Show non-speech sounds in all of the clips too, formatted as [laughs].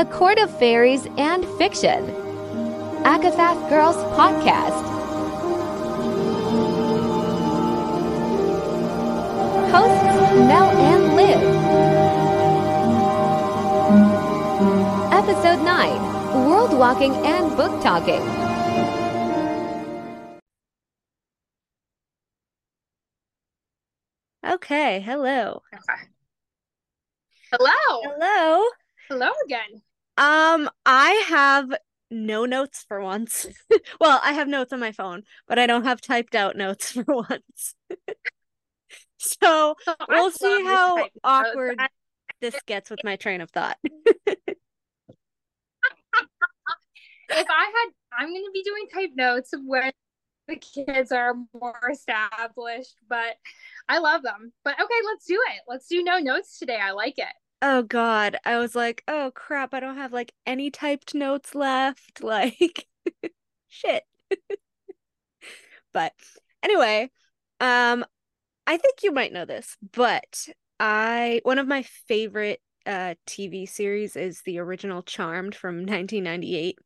a court of fairies and fiction. ACOFAF Girls Podcast. Hosts Mel and Liv. Episode 9 World Walking and Book Talking. Okay, hello. Okay. Hello. Hello. Hello again. Um, I have no notes for once. [laughs] well, I have notes on my phone, but I don't have typed out notes [laughs] for once. so I we'll see how notes. awkward this [laughs] gets with my train of thought. If I had, I'm going to be doing type notes when the kids are more established, but I love them. But okay, let's do it. Let's do no notes today. I like it. Oh God, I was like, oh crap, I don't have like any typed notes left. [laughs] Like, shit. but anyway, um, I think you might know this, but I one of my favorite uh TV series is the original Charmed from 1998.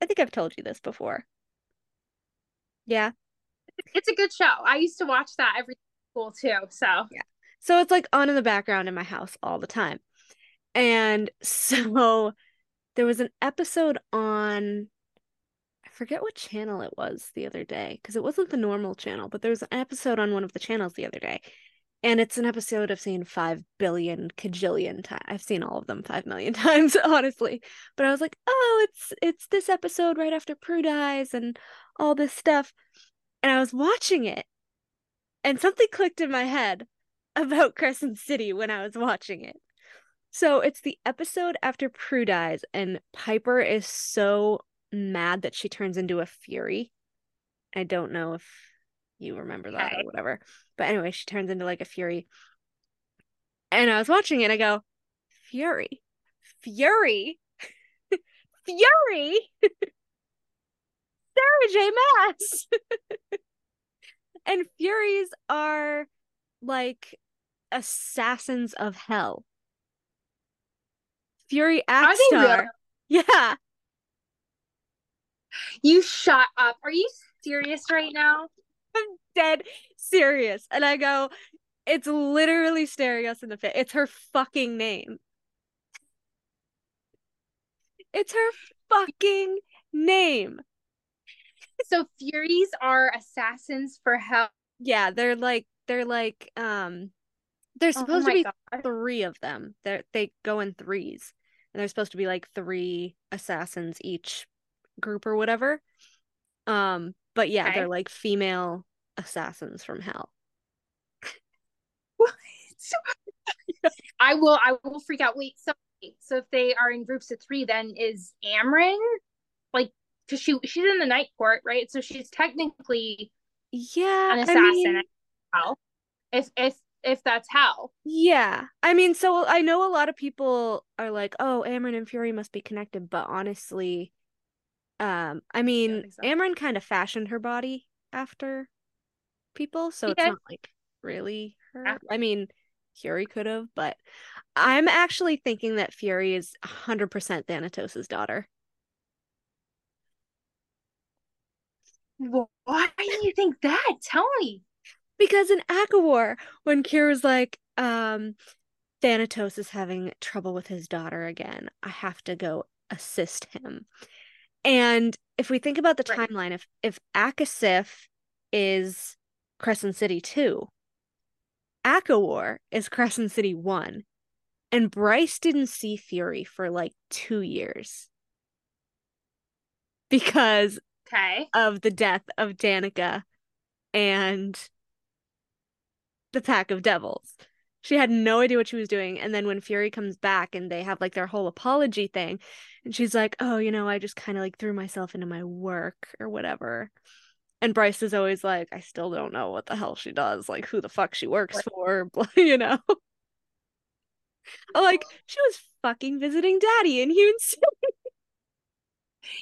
I think I've told you this before. Yeah. It's a good show. I used to watch that every school too. So So it's like on in the background in my house all the time. And [laughs] so there was an episode on I forget what channel it was the other day because it wasn't the normal channel, but there was an episode on one of the channels the other day. And it's an episode I've seen five billion cajillion times. I've seen all of them five million [laughs] times, honestly. But I was like, oh, it's it's this episode right after Prue dies and all this stuff. And I was watching it, and something clicked in my head about [laughs] Crescent City when I was watching it. So it's the episode after Prue dies, and Piper is so mad that she turns into a fury. I don't know if you remember that or whatever. But anyway, she turns into like a fury. And I was watching it, and I go, Fury, Fury, [laughs] Fury, [laughs] Sarah J. Maas. and Furies are like assassins of hell. Fury really? [laughs] Yeah. you shut up. Are you serious right now? I'm dead serious. And I go, it's literally staring us in the face. It's her fucking name. It's her fucking name. So Furies are assassins for hell. Yeah, they're like they're like um there's supposed to oh my be God. three of them. They they go in threes. And they're supposed to be like three assassins each group or whatever. Um but yeah, Okay. they're like female assassins from hell. [laughs] [laughs] I will I will freak out. Wait, so so if they are in groups of three, then is Amren like because she she's in the night court, right? So she's technically Yeah, an I assassin. mean- hell. If if if that's how. Yeah. I mean, so I know a lot of people are like, "Oh, Amren and Fury must be connected," but honestly, um, I mean, so. Amren kind of fashioned her body after people, so it's not like really her. Yeah. I mean, Fury could have, but I'm actually thinking that Fury is 100% Thanatos' daughter. Why do you think that? Tell me. Because in ACOWAR, when Kira's like, um, Thanatos is having trouble with his daughter again, I have to go assist him. And if we think about the Right. timeline, if if ACOSF is Crescent City 2, ACOWAR is Crescent City 1, and Bryce didn't see Fury for like two years because Okay. of the death of Danica and the pack of devils. She had no idea what she was doing. And then when Fury comes back and they have like their whole apology thing, and she's like, Oh, you know, I just kind of like threw myself into my work or whatever. And Bryce is always like, I still don't know what the hell she does, like who the fuck she works for, [laughs] you know? I'm like, she was fucking visiting daddy in City. [laughs]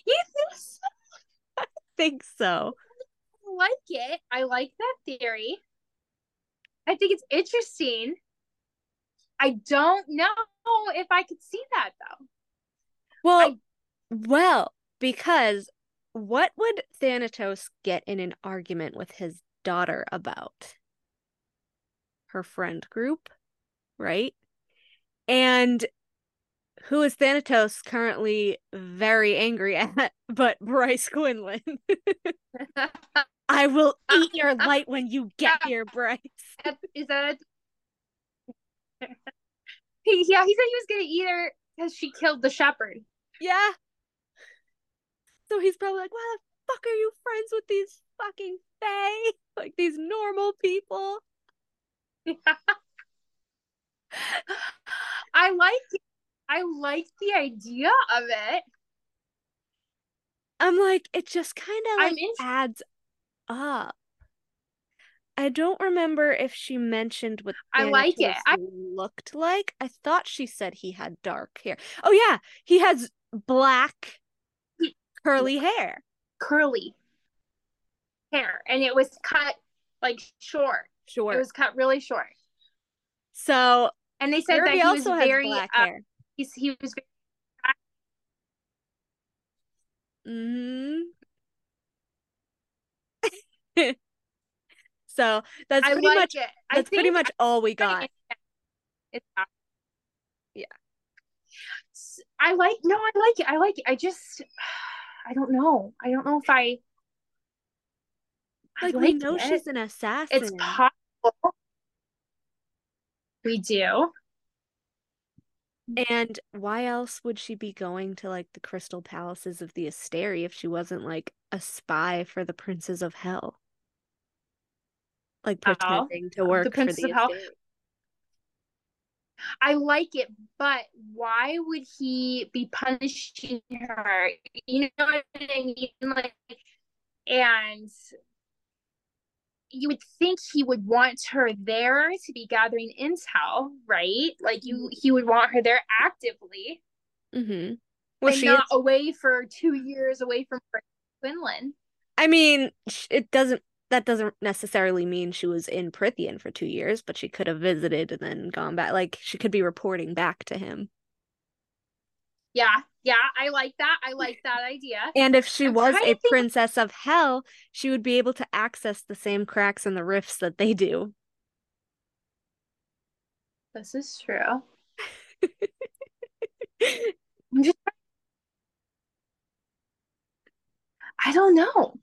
You think so? I think so. I like it. I like that theory. I think it's interesting. I don't know if I could see that though. Well, well, because what would Thanatos get in an argument with his daughter about? Her friend group, right? And who is Thanatos currently very angry at, [laughs] but Bryce Quinlan. [laughs] I will uh, eat your uh, light when you get here, Bryce. [laughs] Is that a... [laughs] he, yeah, he said he was gonna eat her because she killed the shepherd. Yeah. So he's probably like, why the fuck are you friends with these fucking fae? [laughs] Like these normal people. Yeah. I like I like the idea of it. I'm like, it just kind of like adds up. I don't remember if she mentioned what I like it. I- looked like. I thought she said he had dark hair. Oh yeah, he has black curly hair. Curly hair, and it was cut like short. Sure. It was cut really short. so And they said Fury that he was also has very black uh, hair. he's, he was hmm [laughs] so that's I pretty like much it. I that's pretty much all we got. it's Yeah. I like no, I like it. I like it. I just [sighs] I don't know. I don't know if I I Like, we know it. she's an assassin. it's possible. We do. And why else would she be going to like the crystal palaces of the Asteri if she wasn't like a spy for the princes of hell? Like pretending to work for the I like it, but why would he be punishing her? You know what I mean? Like, and you would think he would want her there to be gathering intel, right? Like you, he would want her there actively, Mm-hmm. Well, and not is- away for two years away from Quinlan. I mean, it doesn't. That doesn't necessarily mean she was in Prythian for two years, but she could have visited and then gone back. Like she could be reporting back to him. Yeah, yeah, I like that. I like that idea. And if she I'm was a think- princess of hell, she would be able to access the same cracks and the rifts that they do. This is true. [laughs] Just I don't know.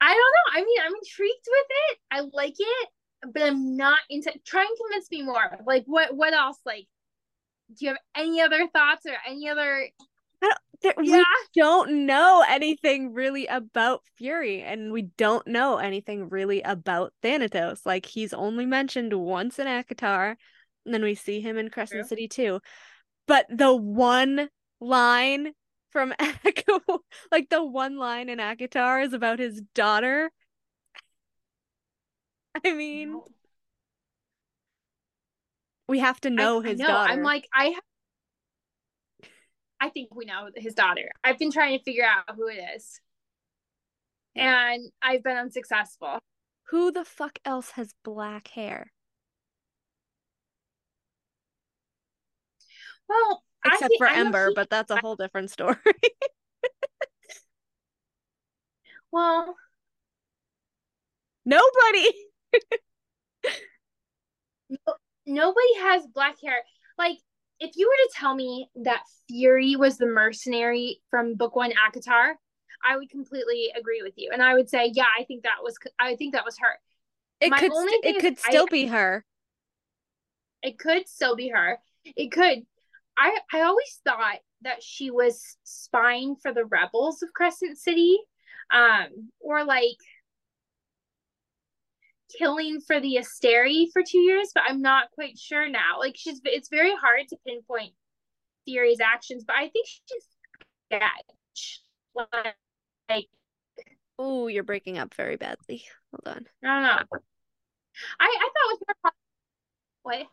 I don't know. I mean, I'm intrigued with it. I like it, but I'm not into try and convince me more. Like what what else? Like do you have any other thoughts or any other There- Yeah. We don't know anything really about Fury, and we don't know anything really about Thanatos. Like he's only mentioned once in ACOTAR, and then we see him in Crescent True. City too. But the one line from [laughs] Echo, like the one line in ACOTAR is about his daughter. [laughs] I mean, No. we have to know I his know. daughter. I'm like, I ha- I think we know his daughter. I've been trying to figure out who it is. And I've been unsuccessful. Who the fuck else has black hair? Well, I Except for I Ember, but that's a whole different story. [laughs] well, Nobody. nobody has black hair. Like, if you were to tell me that Fury was the mercenary from Book One ACOTAR, I would completely agree with you, and I would say, yeah, I think that was, I think that was her. It My could st- it could I- still be her. It could still be her. It could. I I always thought that she was spying for the rebels of Crescent City, um, or like killing for the Asteri for two years, but I'm not quite sure now. Like she's, it's very hard to pinpoint Fury's actions, but I think she's sketch. Like Oh, you're breaking up very badly. Hold on. I don't know. I I thought it was more. What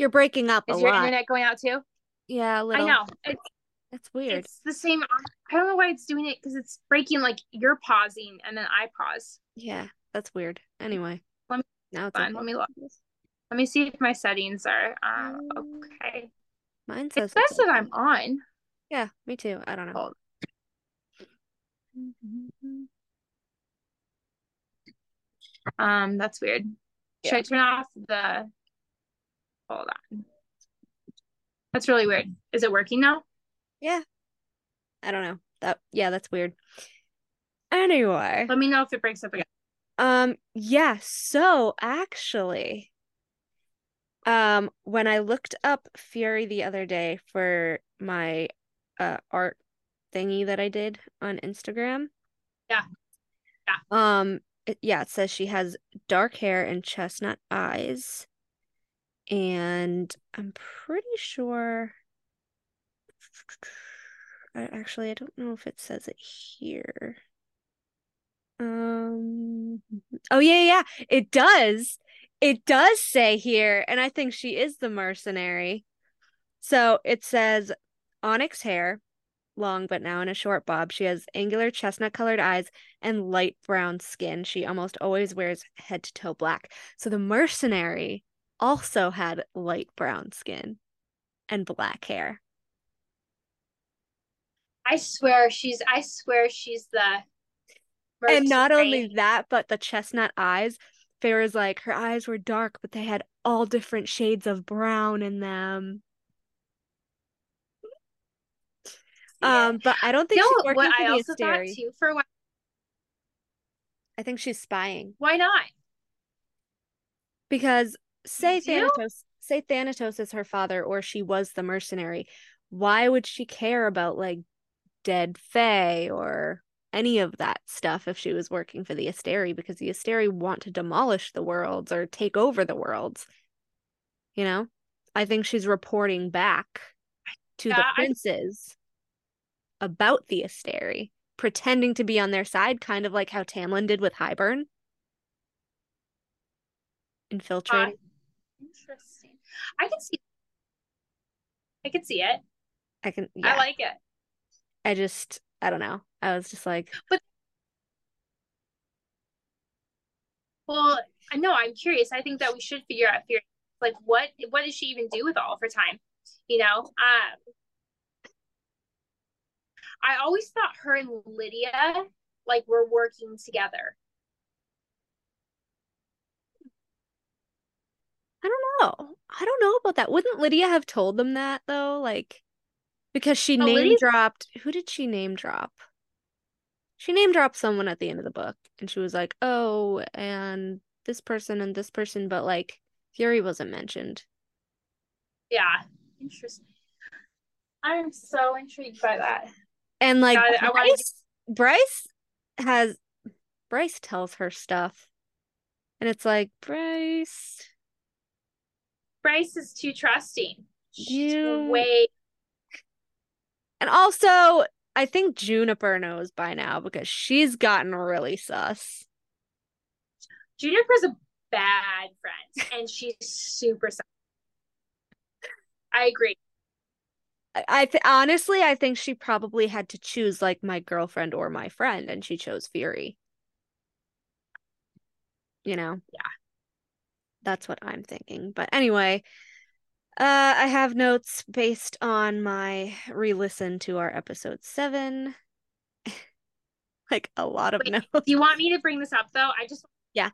You're breaking up a is your lot. internet going out too? Yeah, a little. I know. It's That's weird. It's the same. I don't know why it's doing it because it's breaking. Like you're pausing and then I pause. Yeah, that's weird. Anyway. Let me- now it's okay. let me look. Let me see if my settings are uh, okay. Mine It says says that. I'm on. Yeah, me too. I don't know. Um, that's weird. Should I turn off the? Hold on. That's really weird. Is it working now? Yeah. I don't know. That yeah, that's weird. Anyway, Let me know if it breaks up again. um yeah, so actually um when I looked up Fury the other day for my uh art thingy that I did on Instagram. Yeah. Yeah. Um it, yeah, it says she has dark hair and chestnut eyes. And I'm pretty sure I actually I don't know if it says it here. Um oh yeah, yeah, it does. It does say here, and I think she is the mercenary. So it says onyx hair, long but now in a short bob. She has angular chestnut colored eyes and light brown skin. She almost always wears head to toe black. So the mercenary also had light brown skin and black hair. I swear she's. I swear she's the. And not only that, but the chestnut eyes. Farrah's like her eyes were dark, but they had all different shades of brown in them. Yeah. Um, but I don't think know she's what working I the also thought too for a while. I think she's spying Why not? because say? Thanatos, say Thanatos is her father, or she was the mercenary. Why would she care about like dead Fae or any of that stuff if she was working for the Asteri? Because the Asteri want to demolish the worlds or take over the worlds. You know, I think she's reporting back to the Yeah, I- princes about the Asteri, pretending to be on their side, kind of like how Tamlin did with Hybern. Uh, Infiltrating. Interesting. I can see. I can see it. I can, yeah. I like it. I just, I don't know. I was just like, But. Well, I know I'm curious. I think that we should figure out fear. Like, what what does she even do with all of her time? You know, um, I always thought her and Lidia like were working together. I don't know. I don't know about that. Wouldn't Lidia have told them that though? Like, because she Oh, name Lidia's- dropped. Who did she name drop? She name dropped someone at the end of the book, and she was like, "Oh, and this person and this person," but like Fury wasn't mentioned. Yeah, interesting. I'm so intrigued by that. And like it. I wanna Bryce, Bryce has Bryce tells her stuff, and it's like Bryce. Bryce is too trusting. She's You- way And also, I think Juniper knows by now because she's gotten really sus. Juniper's a bad friend, and she's super. sus. I agree. I- I th- honestly, I think she probably had to choose like my girlfriend or my friend, and she chose Fury. You know? Yeah. That's what I'm thinking. But anyway, uh, I have notes based on my re-listen to our episode seven. [laughs] like a lot of Wait, notes. Do you want me to bring this up though? I just [laughs] Yeah.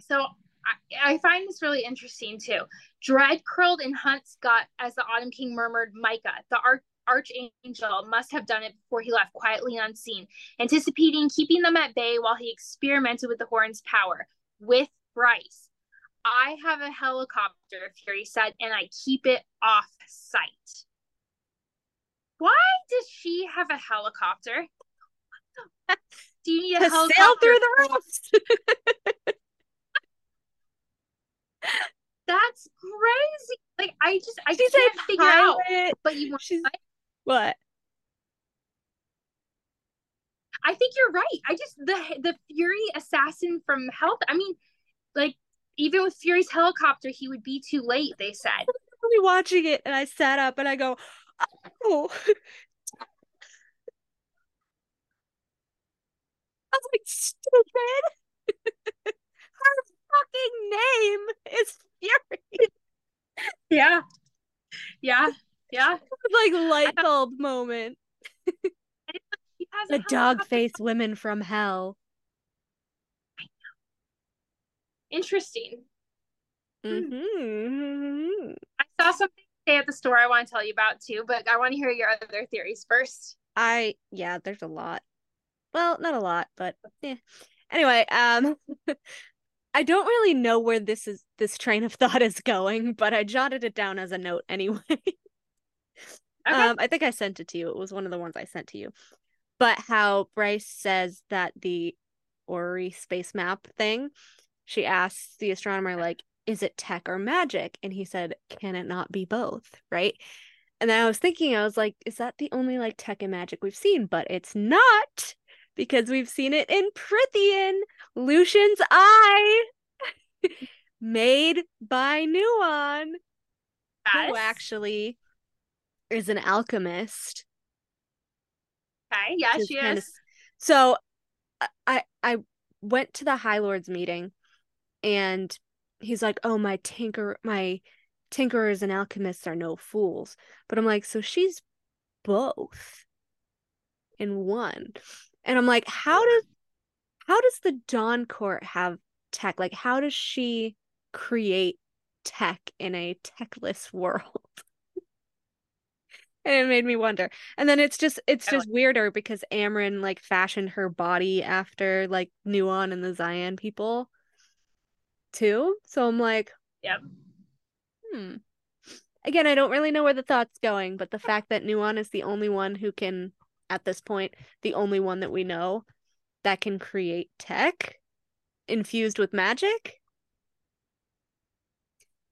So I, I find this really interesting too. Dread curled in Hunt's gut as the Autumn King murmured, Micah, the arch- archangel, must have done it before he left quietly unseen, anticipating keeping them at bay while he experimented with the horn's power. With Bryce, I have a helicopter, Fury said, and I keep it off site. Why does she have a helicopter? [laughs] Do you need a To helicopter? sail through the roof. [laughs] That's crazy. Like I just I She's can't figure out. But you want She's what? I think you're right. I just the the Fury assassin from Health. I mean, like even with Fury's helicopter, he would be too late. They said. I was literally watching it and I sat up and I go, oh. [laughs] I was like, stupid. [laughs] Her fucking name is Fury. Yeah. Yeah. Yeah. [laughs] like light bulb moment. Has The dog faced women from hell. Interesting. hmm I saw something today at the store I want to tell you about too, but I want to hear your other theories first. I yeah, there's a lot. Well, not a lot, but yeah. Anyway, um [laughs] I don't really know where this is this train of thought is going, but I jotted it down as a note anyway. [laughs] Okay. Um I think I sent it to you. It was one of the ones I sent to you. But how Bryce says that the Ori space map thing, she asks the astronomer like, is it tech or magic? And he said, can it not be both, right? And then I was thinking, I was like, is that the only like tech and magic we've seen? But it's not because we've seen it in Prythian, Lucien's eye, [laughs] made by Nuon, Yes. who actually is an alchemist. Okay. Yeah, which is she kinda is. So I- I I went to the High Lords meeting and he's like, "Oh, my tinker my tinkerers and alchemists are no fools." But I'm like, "So she's both in one." And I'm like, "How does how does the Dawn Court have tech? Like how does she create tech in a techless [laughs] world?" And it made me wonder. And then it's just it's just weirder because Amren like fashioned her body after like Nuon and the Zion people too. So I'm like, Yep. hmm. Again, I don't really know where the thought's going, but the fact that Nuon is the only one who can, at this point, the only one that we know that can create tech infused with magic.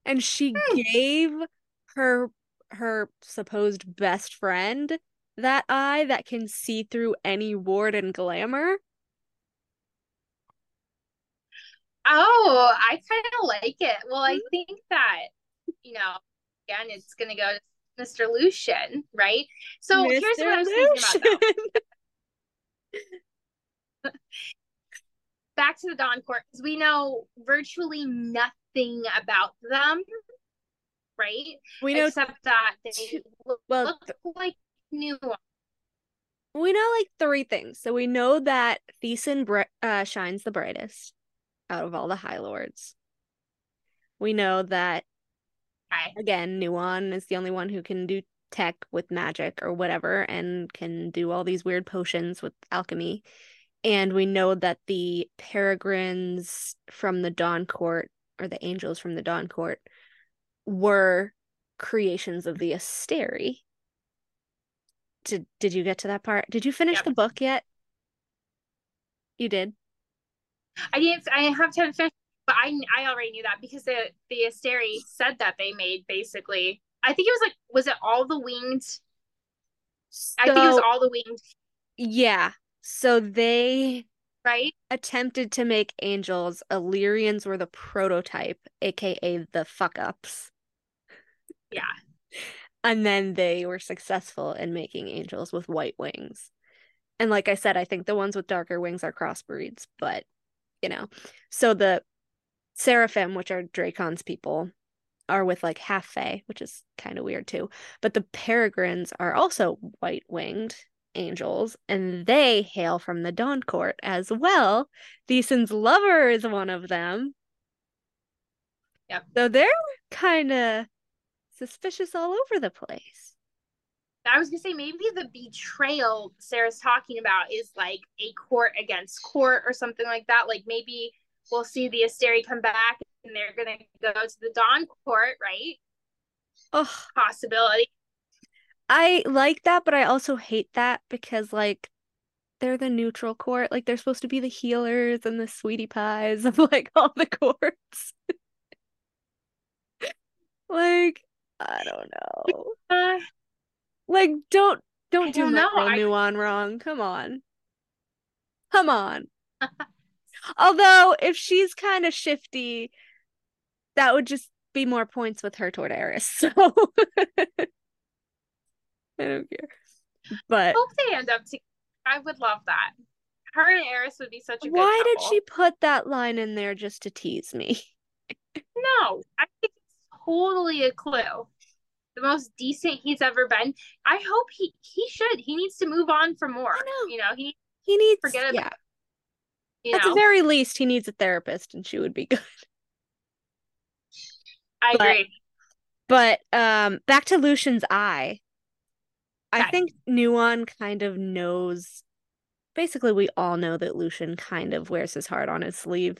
And she gave her her supposed best friend that eye that can see through any ward and glamour. Oh, I kind of like it. Well, I Mm-hmm. think that, you know, again, it's going to go to Mr. Lucien, right? So here's what I was thinking about. [laughs] Back to the Dawn Court, because we know virtually nothing about them, right? We know Except that they two- look, well, look like new. we know like three things. So we know that Thesan bri- uh, shines the brightest out of all the High Lords. We know that Okay. again, Nuon is the only one who can do tech with magic or whatever and can do all these weird potions with alchemy. And we know that the peregrines from the Dawn Court or the angels from the Dawn Court were creations of the Asteri. Did did you get to that part? Did you finish Yep. the book yet? You did. I didn't. I have to finish, but I I already knew that because the the Asteri said that they made basically. I think it was like was it all the winged? I think it was all the winged, yeah. So they right? attempted to make angels. Illyrians were the prototype, aka the fuck ups. Yeah. And then they were successful in making angels with white wings. And like I said, I think the ones with darker wings are crossbreeds, but you know. So the seraphim, which are Drakon's people, are with like half fae, which is kind of weird too. But the peregrines are also white winged angels, and they hail from the Dawn Court as well. Thesan's lover is one of them. Yep. So they're kind of suspicious all over the place. I was gonna say maybe the betrayal Sarah's talking about is like a court against court or something like that. Like maybe we'll see the Asteri come back and they're gonna go to the Dawn Court, right? Ugh. Possibility. I like that, but I also hate that because like they're the neutral court. Like they're supposed to be the healers and the sweetie pies of like [laughs] all the courts. [laughs] like I don't know. [laughs] Uh, Like don't don't I do don't my know. girl I- Nuon wrong. Come on. Come on. [laughs] Although if she's kind of shifty, that would just be more points with her toward Eris. So [laughs] I don't care. But hope they end up together. I would love that. Her and Eris would be such a good Why did she put that line in there just to tease me? No, I think it's totally a clue. The most decent he's ever been. I hope he he should. He needs to move on for more. Know. You know, he He needs Forget yeah. about- At know. the very least, he needs a therapist, and she would be [laughs] good. I but- agree. But um, back to Lucien's eye. I think Nuon kind of knows. Basically, we all know that Lucien kind of wears his heart on his sleeve.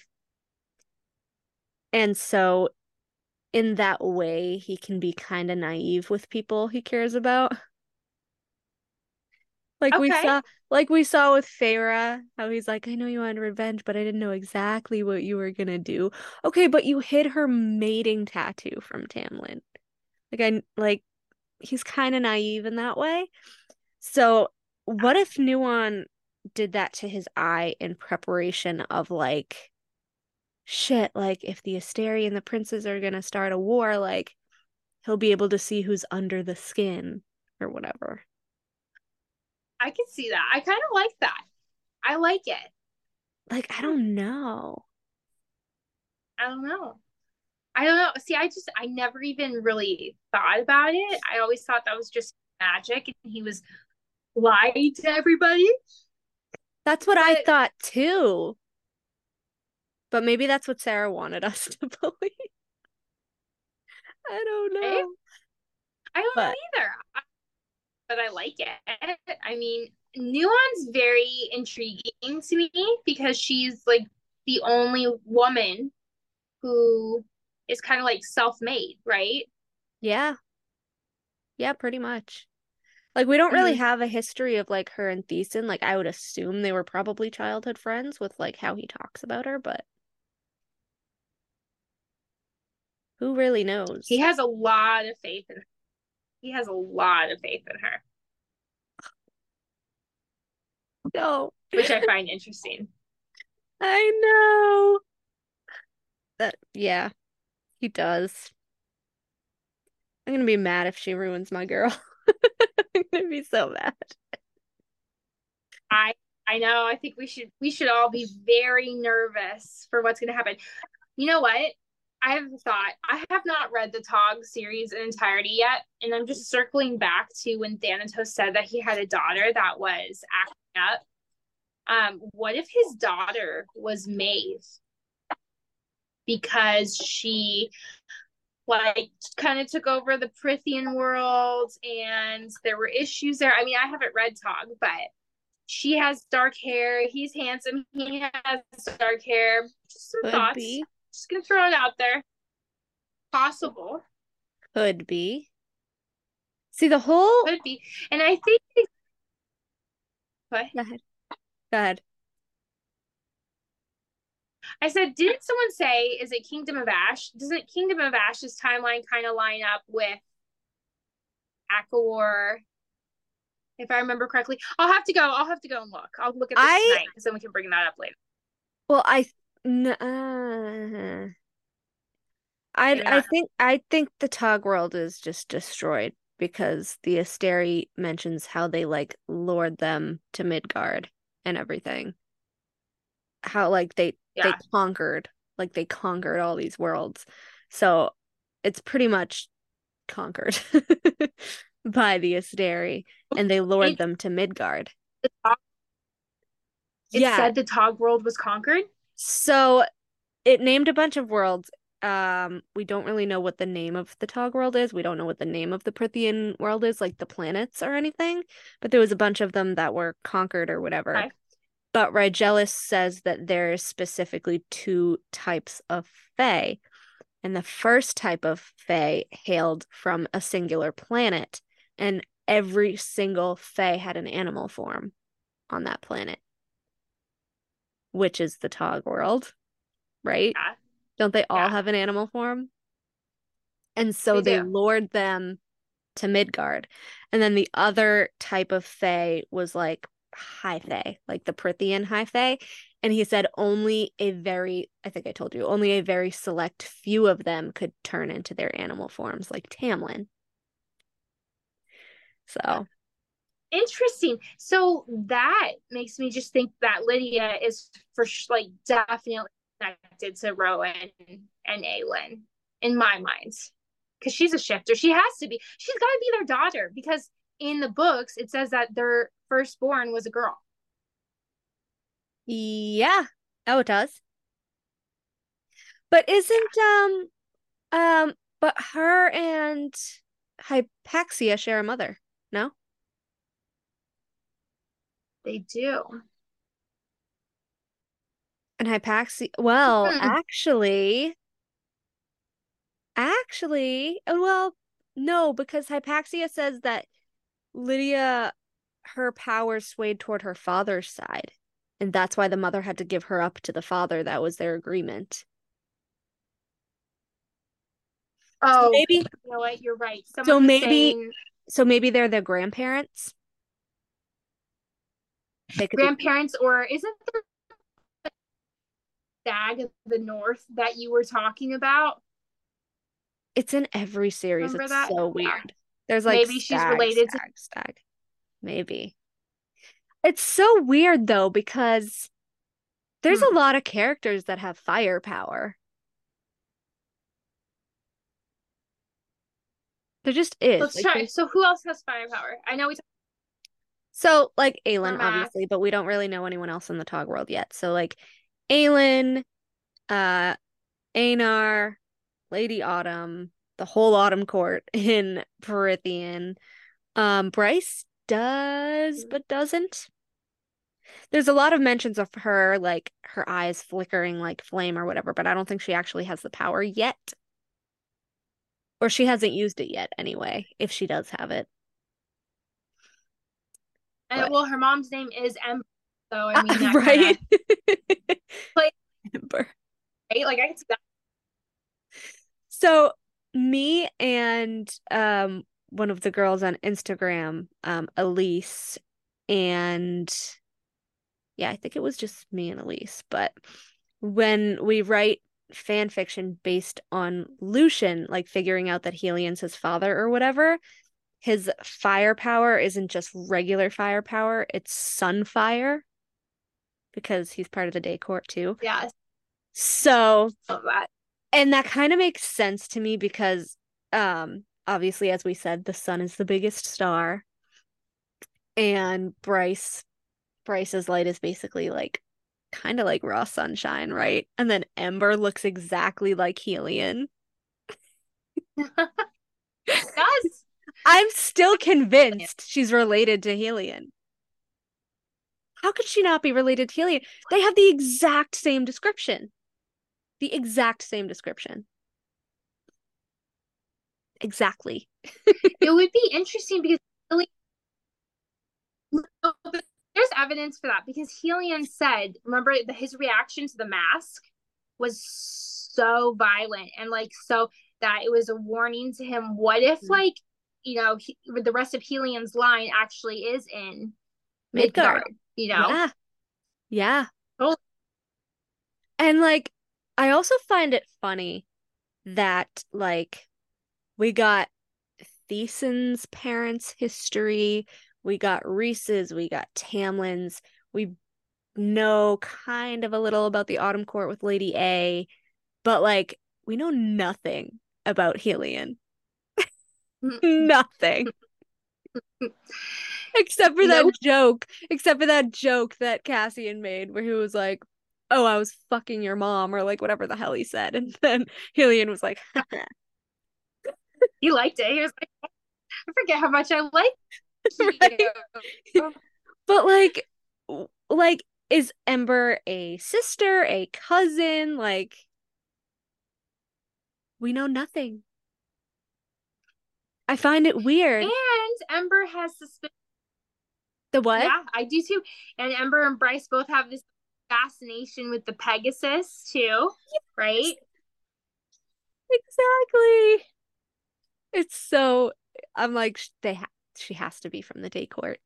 And so, in that way, he can be kind of naive with people he cares about. Like we saw, like we saw with Feyre, how he's like, I know you wanted revenge, but I didn't know exactly what you were gonna do. Okay, but you hid her mating tattoo from Tamlin. Like I like he's kind of naive in that way. So what if Nuon did that to his eye in preparation of like shit, like if the Asteri and the princes are gonna start a war, like he'll be able to see who's under the skin or whatever. I can see that. I kind of like that. I like it. Like I don't know. I don't know. I don't know. See, I just I never even really thought about it. I always thought that was just magic and he was lying to everybody. That's what I thought too. But maybe that's what Sarah wanted [laughs] us to believe. I don't know. Maybe. I don't know either. I- But I like it. I mean, Nuon's very intriguing to me because she's like the only woman who is kind of like self-made, right? Yeah. Yeah, pretty much. Like we don't really Mhm. have a history of like her and Thesan. Like I would assume they were probably childhood friends with like how he talks about her, but who really knows? He has a lot of faith in her. He has a lot of faith in her, no. which I [laughs] find interesting. I know. That yeah, he does. I'm gonna be mad if she ruins my girl. [laughs] I'm gonna be so mad. I I know. I think we should we should all be very nervous for what's going to happen. You know what? I have a thought. I have not read the Tog series in entirety yet, and I'm just circling back to when Thanatos said that he had a daughter that was acting up. Um, what if his daughter was Maeve because she like kind of took over the Prythian world and there were issues there. I mean, I haven't read Tog, but she has dark hair. He's handsome. He has dark hair. Just some Could thoughts. be. Just gonna throw it out there. Possible. Could be. See the whole Could be. And I think what? Go ahead. Go ahead. I said, didn't someone say, is it Kingdom of Ash? Doesn't Kingdom of Ash's timeline kind of line up with ACOWAR? If I remember correctly, I'll have to go. I'll have to go and look. I'll look at this I- tonight because then we can bring that up later. Well, I n- uh, I Maybe I think I think the Tog world is just destroyed because the Asteri mentions how they like lured them to Midgard and everything. How like they they conquered, like they conquered all these worlds. So it's pretty much conquered [laughs] by the Asteri and they lured It- them to Midgard. It Yeah. said the Tog world was conquered. So it named a bunch of worlds. Um, we don't really know what the name of the Tog world is. We don't know what the name of the Prythian world is, like the planets or anything. But there was a bunch of them that were conquered or whatever. Okay. But Rigelus says that there's specifically two types of Fae. And the first type of Fae hailed from a singular planet, and every single Fae had an animal form on that planet, which is the Tog world, right? Yeah. Don't they all Yeah. have an animal form? And so They they lured them to Midgard. And then the other type of Fae was like High Fae, like the Prythian High Fae. And he said only a very, I think I told you, only a very select few of them could turn into their animal forms, like Tamlin. So, Interesting. So that makes me just think that Lidia is for like definitely connected to Rowan and Aelin in my mind. because she's a shifter. She has to be. She's got to be their daughter because in the books it says that their firstborn was a girl. Yeah. Oh, it does. But isn't um um but her and Hypaxia share a mother, no? They do. And Hypaxia well, Hmm. actually actually uh, well, no, because Hypaxia says that Lidia her power swayed toward her father's side. And that's why the mother had to give her up to the father. That was their agreement. Oh, maybe- you know what? You're right. Someone So maybe- saying So maybe they're the grandparents. They could be grandparents, or isn't there a stag of the north that you were talking about? It's in every series. Remember it's that? so Yeah. weird. There's like Maybe she's stag, related to- stag, stag. Maybe. It's so weird though because there's Hmm. a lot of characters that have firepower. There just is. Let's Like, try. So who else has firepower? I know we. So like Aelin, obviously, but we don't really know anyone else in the Tog world yet. So like Aelin, uh Einar, Lady Autumn, the whole Autumn Court [laughs] in Prythian. Um Bryce does but doesn't. There's a lot of mentions of her like her eyes flickering like flame or whatever, but I don't think she actually has the power yet. Or she hasn't used it yet anyway, if she does have it. And, What? well, her mom's name is Ember. So I Uh, mean, that right? [laughs] Like- [laughs] Amber. right? Like I can see that. So me and um one of the girls on Instagram, um Elise and yeah, I think it was just me and Elise, but when we write fan fiction based on Lucien, like figuring out that Helion's his father or whatever, his firepower isn't just regular firepower, it's sunfire because he's part of the day court too. Yeah, So love that. and that kind of makes sense to me because um obviously as we said the sun is the biggest star and Bryce Bryce's light is basically like kind of like raw sunshine right and then Ember looks exactly like Helion [laughs] Yes. I'm still convinced she's related to Helion. How could she not be related to Helion? They have the exact same description. The exact same description. Exactly. [laughs] It would be interesting because but there's evidence for that because Helion said, remember the, his reaction to the mask was so violent and like so that it was a warning to him. What if Mhm. like you know he, the rest of Helion's line actually is in Midgard. Midgard? You know, Yeah. Yeah. Totally. And like I also find it funny that like we got Thiesen's parents' history, we got Rhys's, we got Tamlin's, we know kind of a little about the Autumn Court with Lady A, but like we know nothing about Helion. Nothing. Except for that Nope. joke. Except for that joke that Cassian made where he was like, Oh, I was fucking your mom, or like whatever the hell he said. [laughs] And then Helion was like, [laughs] he liked it. He was like, I forget how much I like. [laughs] Right? But like like is Ember a sister, a cousin? Like we know nothing. I find it weird. And Ember has suspicion. the what? Yeah, I do too. And Ember and Bryce both have this fascination with the Pegasus too, right? Exactly. It's so I'm like they ha- she has to be from the day court.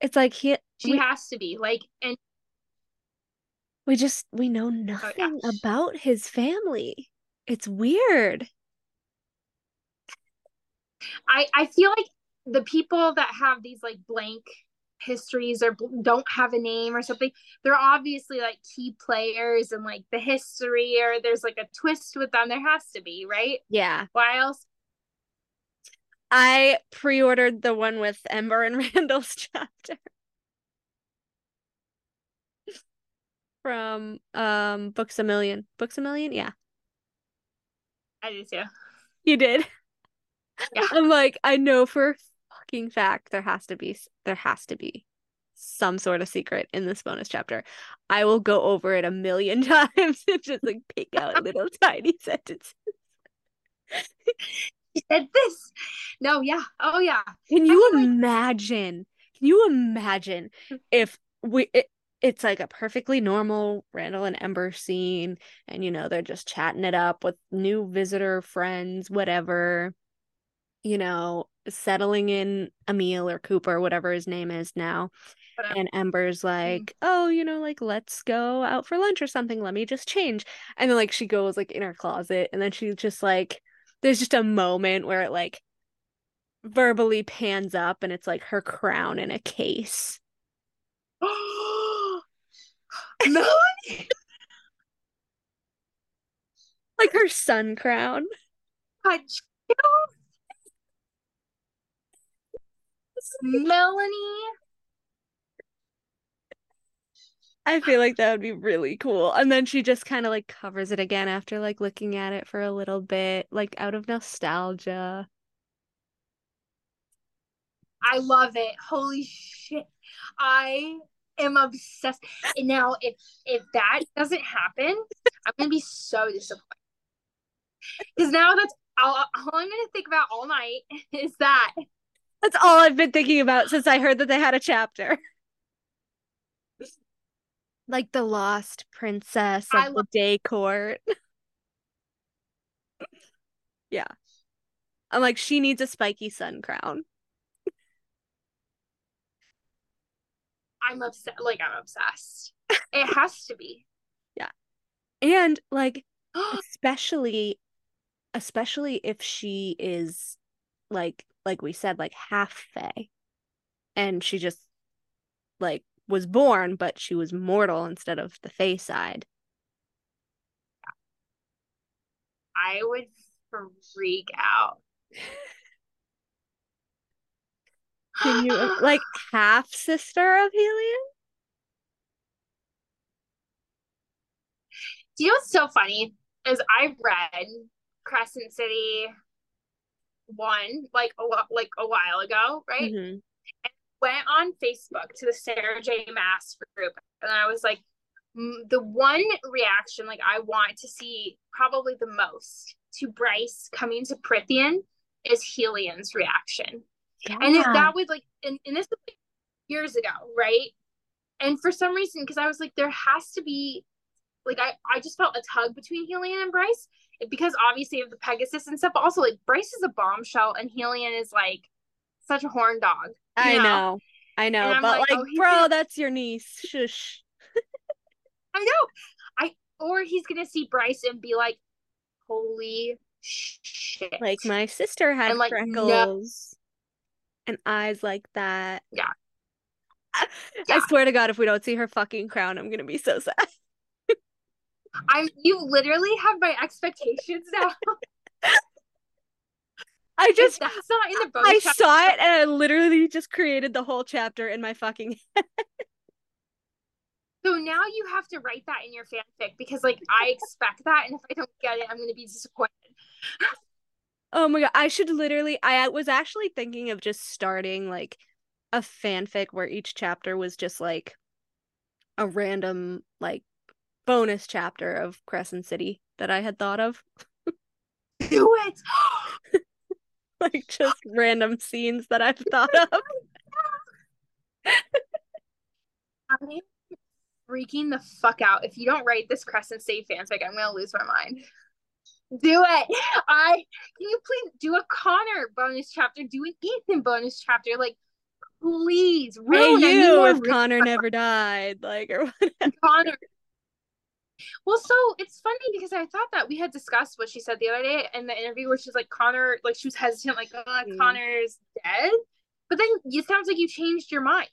It's like he She we, has to be like, and we just we know Oh, nothing gosh. about his family. It's weird. I I feel like the people that have these like blank histories or don't have a name or something they're obviously like key players and like the history or there's like a twist with them there has to be right Yeah. why else I pre-ordered the one with Ember and [laughs] Randall's chapter. From um Books a Million. Books a Million? Yeah. i did too You did. Yeah. I'm like, I know for a fucking fact there has to be there has to be some sort of secret in this bonus chapter. I will go over it a million [laughs] times and just like pick out [laughs] little tiny sentences. he said this no yeah oh yeah Can you like- imagine? Can you imagine if we it, it's like a perfectly normal Randall and Ember scene and you know they're just chatting it up with new visitor friends whatever you know settling in Emil or Cooper whatever his name is now and Ember's like oh you know like let's go out for lunch or something let me just change and then like she goes like in her closet and then she's just like there's just a moment where it like verbally pans up and it's like her crown in a case. [gasps] [laughs] Melanie Like her sun crown. got Melanie I feel like that would be really cool. And then she just kind of like covers it again after like looking at it for a little bit, like out of nostalgia. I love it. Holy shit. I am obsessed. And now if if that doesn't happen, I'm gonna be so disappointed. Because now that's all, all I'm gonna think about all night [laughs] is that That's all I've been thinking about since I heard that they had a chapter. like the lost princess of I the love- day court. [laughs] yeah. I'm like, she needs a spiky sun crown. I'm upset like I'm obsessed. It has to be. [laughs] Yeah. And like [gasps] especially especially if she is like like we said like half fae and she just like was born but she was mortal instead of the fae side I would freak out. can you [gasps] like half sister of Helion Do you know what's so funny? Is I read Crescent City one like a lot like a while ago, right? Mhm. Went on Facebook to the Sarah J. Maas group, and I was like, the one reaction like I want to see probably the most to Bryce coming to Prythian is Helion's reaction. And if that was like, and, and this was like years ago, right? And for some reason, because I was like, there has to be, like, I, I just felt a tug between Helion and Bryce because obviously of the Pegasus and stuff, but also like Bryce is a bombshell and Helion is like such a horn dog. I know I know but like, like, oh, bro gonna- that's your niece shush I know. I or he's gonna see Bryce and be like, holy shit. like my sister had And, like, no- freckles and eyes like that Yeah. [laughs] I swear to god if we don't see her fucking crown i'm gonna be so [laughs] sad I'm you literally have my expectations now. [laughs] I just that's not in the bonus I chapter, saw it and I literally just created the whole chapter in my fucking [laughs] head. So now you have to write that in your fanfic because like I expect that and if I don't get it, I'm gonna be disappointed. Oh my god, I should literally I was actually thinking of just starting like a fanfic where each chapter was just like a random like bonus chapter of Crescent City that I had thought of. [laughs] Do it. [gasps] Like just random scenes that I've thought of. [laughs] I'm freaking the fuck out. If you don't write this Crescent City fanfic, I'm gonna lose my mind. Do it. [gasps] I can you please do a Connor bonus chapter, do an Ethan bonus chapter, like please. Hey I need you if Connor never died. Like or [laughs] whatever. Connor. Well, so it's funny because I thought that we had discussed what she said the other day in the interview where she's like Connor, like she was hesitant, like oh, Mm. Connor's dead. But then it sounds like you changed your mind.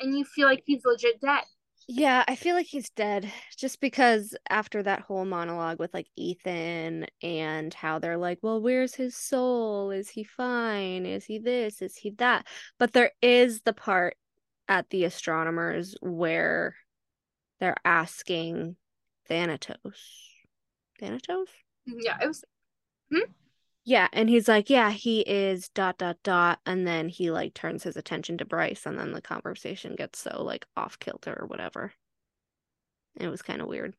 and you feel like he's legit dead. Yeah, I feel like he's dead just because after that whole monologue with like Ethan and how they're like, well, where's his soul? Is he fine? Is he this? Is he that? But there is the part at the astronomers where they're asking Thanatos. Thanatos? Yeah, it was. Hmm? Yeah, and he's like, yeah, he is dot dot dot, and then he like turns his attention to Bryce, and then the conversation gets so like off kilter or whatever. It was kind of weird.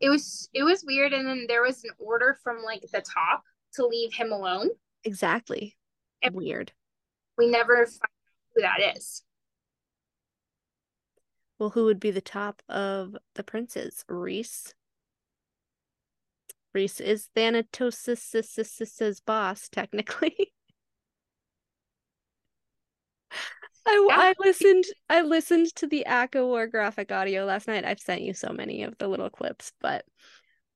It was it was weird, and then there was an order from like the top to leave him alone. Exactly. Yep. Weird. We never find out who that is. Well, who would be the top of the princes? Rhys. Rhys is Thanatos' boss, technically. [laughs] I, I listened I listened to the ACOWAR graphic audio last night. I've sent you so many of the little clips, but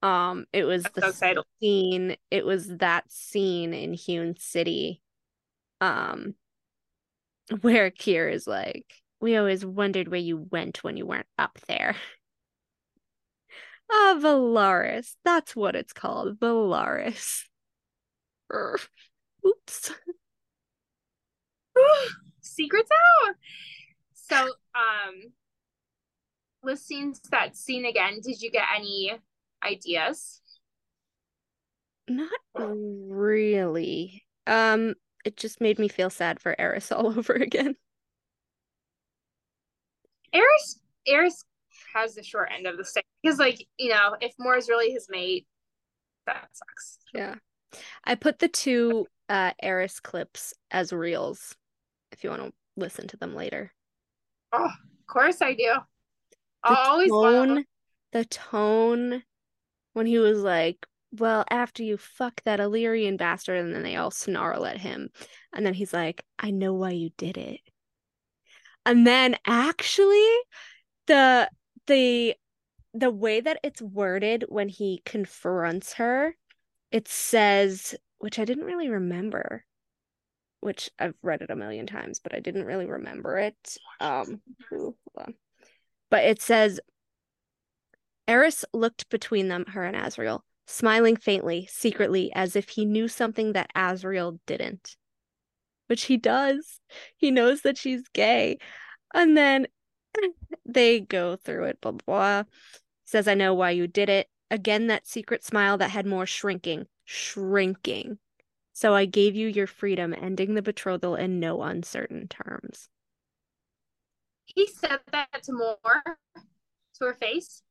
um it was I'm the so scene it was that scene in Hewn City um [laughs] where Keir is like, we always wondered where you went when you weren't up there. Ah, Velaris. That's what it's called. Velaris. Oops. [gasps] Secrets out. So, um, listening to that scene again, did you get any ideas? Not really. Um, it just made me feel sad for Eris all [laughs] over again. Eris, Eris has the short end of the stick because, like, you know, if Mor is really his mate, that sucks. Yeah. I put the two uh Eris clips as reels if you want to listen to them later. Oh, of course I do. The I'll tone, the tone when he was like, well, after you fuck that Illyrian bastard, and then they all snarl at him. And then he's like, I know why you did it. And then actually the the the way that it's worded when he confronts her, it says, which I didn't really remember, which I've read it a million times, but I didn't really remember it. Um, ooh. But it says, Eris looked between them, her and Azriel, smiling faintly, secretly, as if he knew something that Azriel didn't. Which he does. He knows that she's gay. And then [laughs] they go through it, blah, blah, blah. Says, I know why you did it. Again, that secret smile that had more shrinking. Shrinking. So I gave you your freedom, ending the betrothal in no uncertain terms. He said that to Mor, to her face.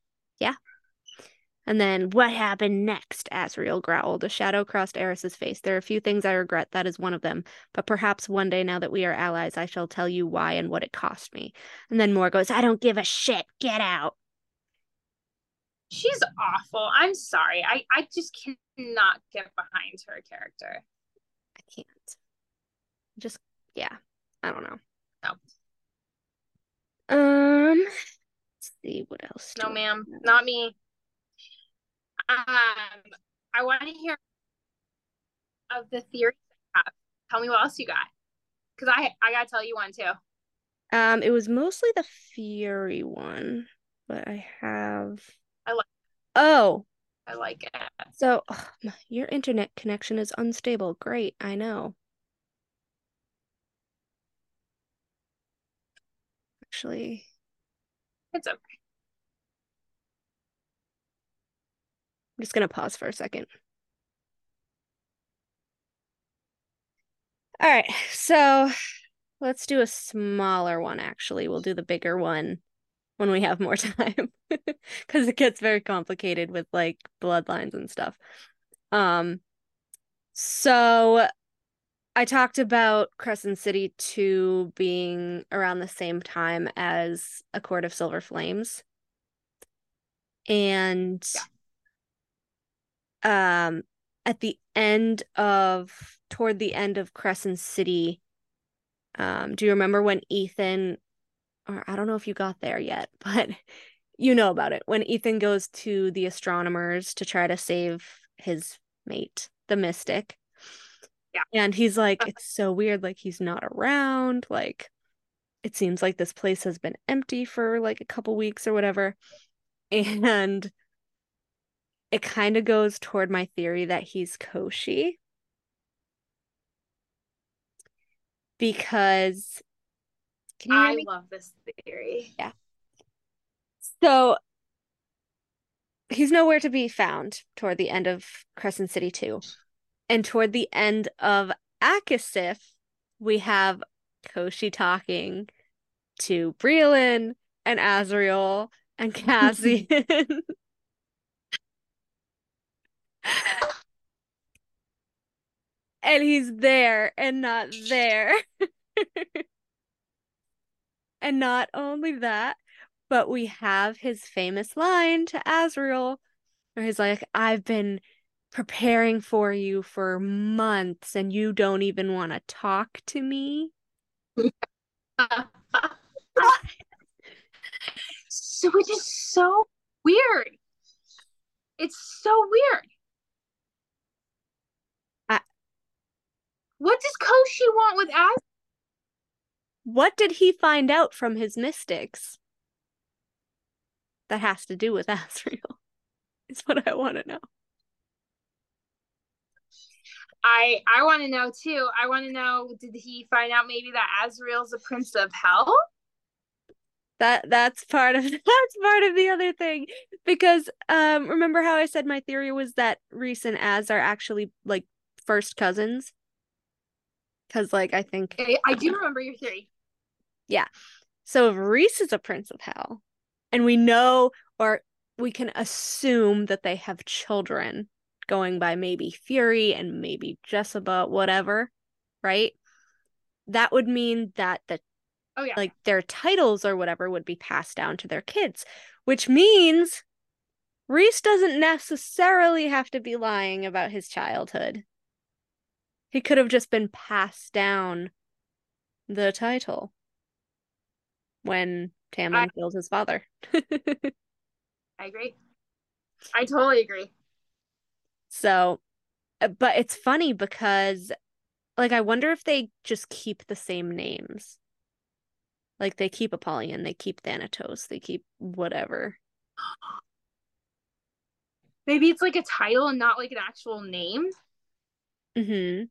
And then, what happened next? Azriel growled. A shadow crossed Eris's face. There are a few things I regret. That is one of them. But perhaps one day, now that we are allies, I shall tell you why and what it cost me. And then Mor goes, I don't give a shit. Get out. She's awful. I'm sorry. I, I just cannot get behind her character. I can't. Just, yeah. I don't know. No. Um, let's see what else. No, ma'am. Not me. Um, I want to hear of the theories have. Tell me what else you got. Because I, I got to tell you one too. Um, it was mostly the Fury one, but I have. I like- Oh, I like it. so ugh, your internet connection is unstable. Great, I know. Actually, It's okay. I'm just gonna pause for a second. All right, so let's do a smaller one, actually. We'll do the bigger one when we have more [laughs] time because it gets very complicated with like bloodlines and stuff. Um, so I talked about Crescent City 2 being around the same time as A Court of Silver Flames. And um at the end of toward the end of Crescent City, um, do you remember when Ethan or I don't know if you got there yet, [laughs] but you know about it. When Ethan goes to the astronomers to try to save his mate, the mystic. Yeah. And he's like, it's so weird, like he's not around, like it seems like this place has been empty for like a couple weeks or whatever. [laughs] And it kind of goes toward my theory that he's Koschei. Because I me? love this theory. Yeah. So he's nowhere to be found toward the end of Crescent City 2. And toward the end of ACOSF, we have Koschei talking to Briallyn and Azriel and [laughs] Cassian. [laughs] and he's there and not there. [laughs] and not only that, but we have his famous line to Azriel where he's like, I've been preparing for you for months and you don't even want to talk to me. [laughs] so which is so weird. It's so weird. What does Koschei want with Az? What did he find out from his mystics that has to do with [laughs] Azriel? Is what I want to know. I I want to know too. I want to know did he find out maybe that Azriel's a prince of hell? That that's part of [laughs] that's part of the other thing because um remember how I said my theory was that Rhys and Az are actually like first cousins? Cuz like I think I do remember your theory. Yeah. So if Rhys is a prince of hell and we know or we can assume that they have children going by maybe Fury and maybe Jesiba, whatever, right? That would mean that the oh yeah like their titles or whatever would be passed down to their kids, which means Rhys doesn't necessarily have to be lying about his childhood. He could have just been passed down the title when Tamlin I, killed his father. I agree. I totally agree. So, uh, but it's funny because, like, I wonder if they just keep the same names. Like, they keep Apollyon, they keep Thanatos, they keep whatever. Maybe it's like a title and not like an actual name. Hmm.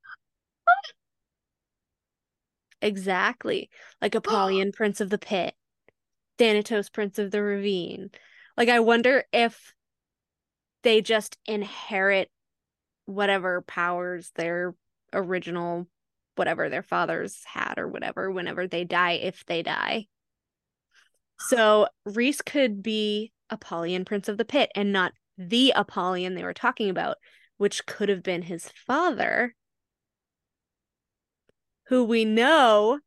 exactly. Like Apollyon, [gasps] Prince of the Pit, Thanatos, Prince of the Ravine. Like, I wonder if they just inherit whatever powers their original whatever their fathers had or whatever whenever they die if they die. So Rhys could be Apollyon Prince of the Pit and not the Apollyon they were talking about, which could have been his father, who we know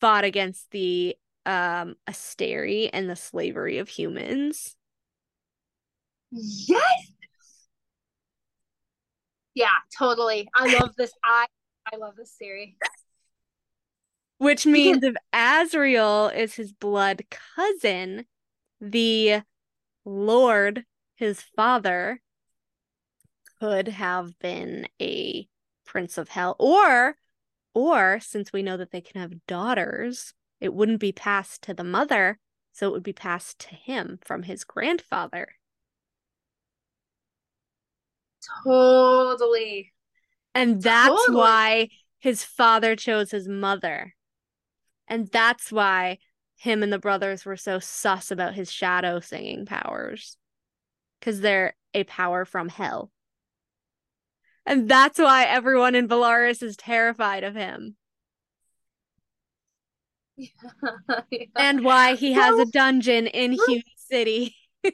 fought against the um Asteri and the slavery of humans. Yes. Yeah, totally. I love this. I I love this series. Which means if Azriel is his blood cousin, the Lord, his father, could have been a prince of hell. Or or since we know that they can have daughters, it wouldn't be passed to the mother, so it would be passed to him from his grandfather. Totally. And that's totally. why his father chose his mother. And that's why him and the brothers were so sus about his shadow singing powers. Because they're a power from hell. And that's why everyone in Velaris is terrified of him. Yeah, yeah. [laughs] And why he has a dungeon in Hewn City. [laughs]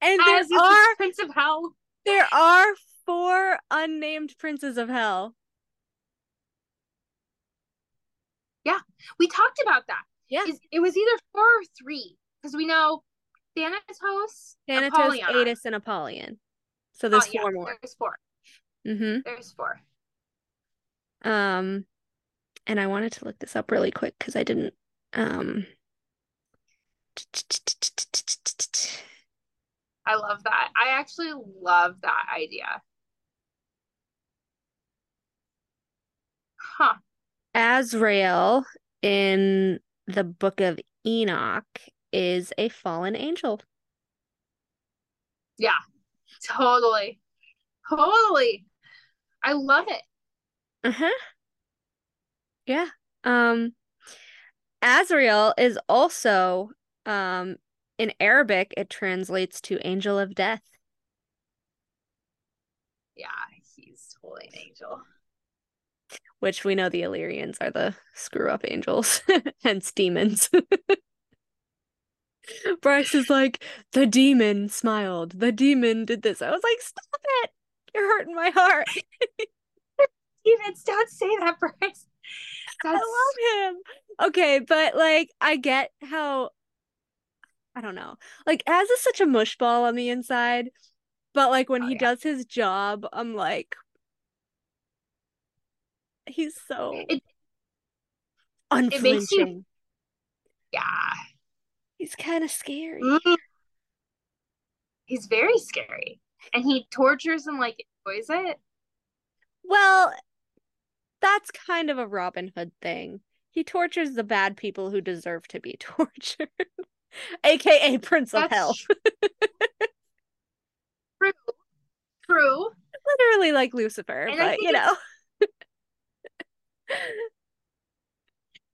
And there are Prince of Hell. There are four unnamed princes of hell. Yeah, we talked about that. Yeah, it was either four or three because we know Thanatos, Thanatos, Apollyon. Aidas, and Apollyon. So there's oh, four yeah, more. There's four. Mm-hmm. There's four. Um, and I wanted to look this up really quick because I didn't. Um. I love that. I actually love that idea. Huh. Azrael in the book of Enoch is a fallen angel. Yeah. Totally. Totally. I love it. Uh-huh. Yeah. Um Azrael is also um in Arabic it translates to angel of death. Yeah, he's totally an angel. Which we know the Illyrians are the screw up angels, [laughs] hence demons. [laughs] Bryce is like, the demon smiled. The demon did this. I was like, stop it. You're hurting my heart. [laughs] Demons, don't say that, Bryce. I love him. Okay, but like I get how I don't know. Like Az is such a mushball on the inside, but like when Oh, he yeah. does his job, I'm like he's so It- unflinching. makes you- Yeah. He's kind of scary. Mm. He's very scary. And he tortures and like enjoys it. Well, that's kind of a Robin Hood thing. He tortures the bad people who deserve to be [laughs] tortured. AKA Prince of Hell. True. True. Literally like Lucifer, And but you know.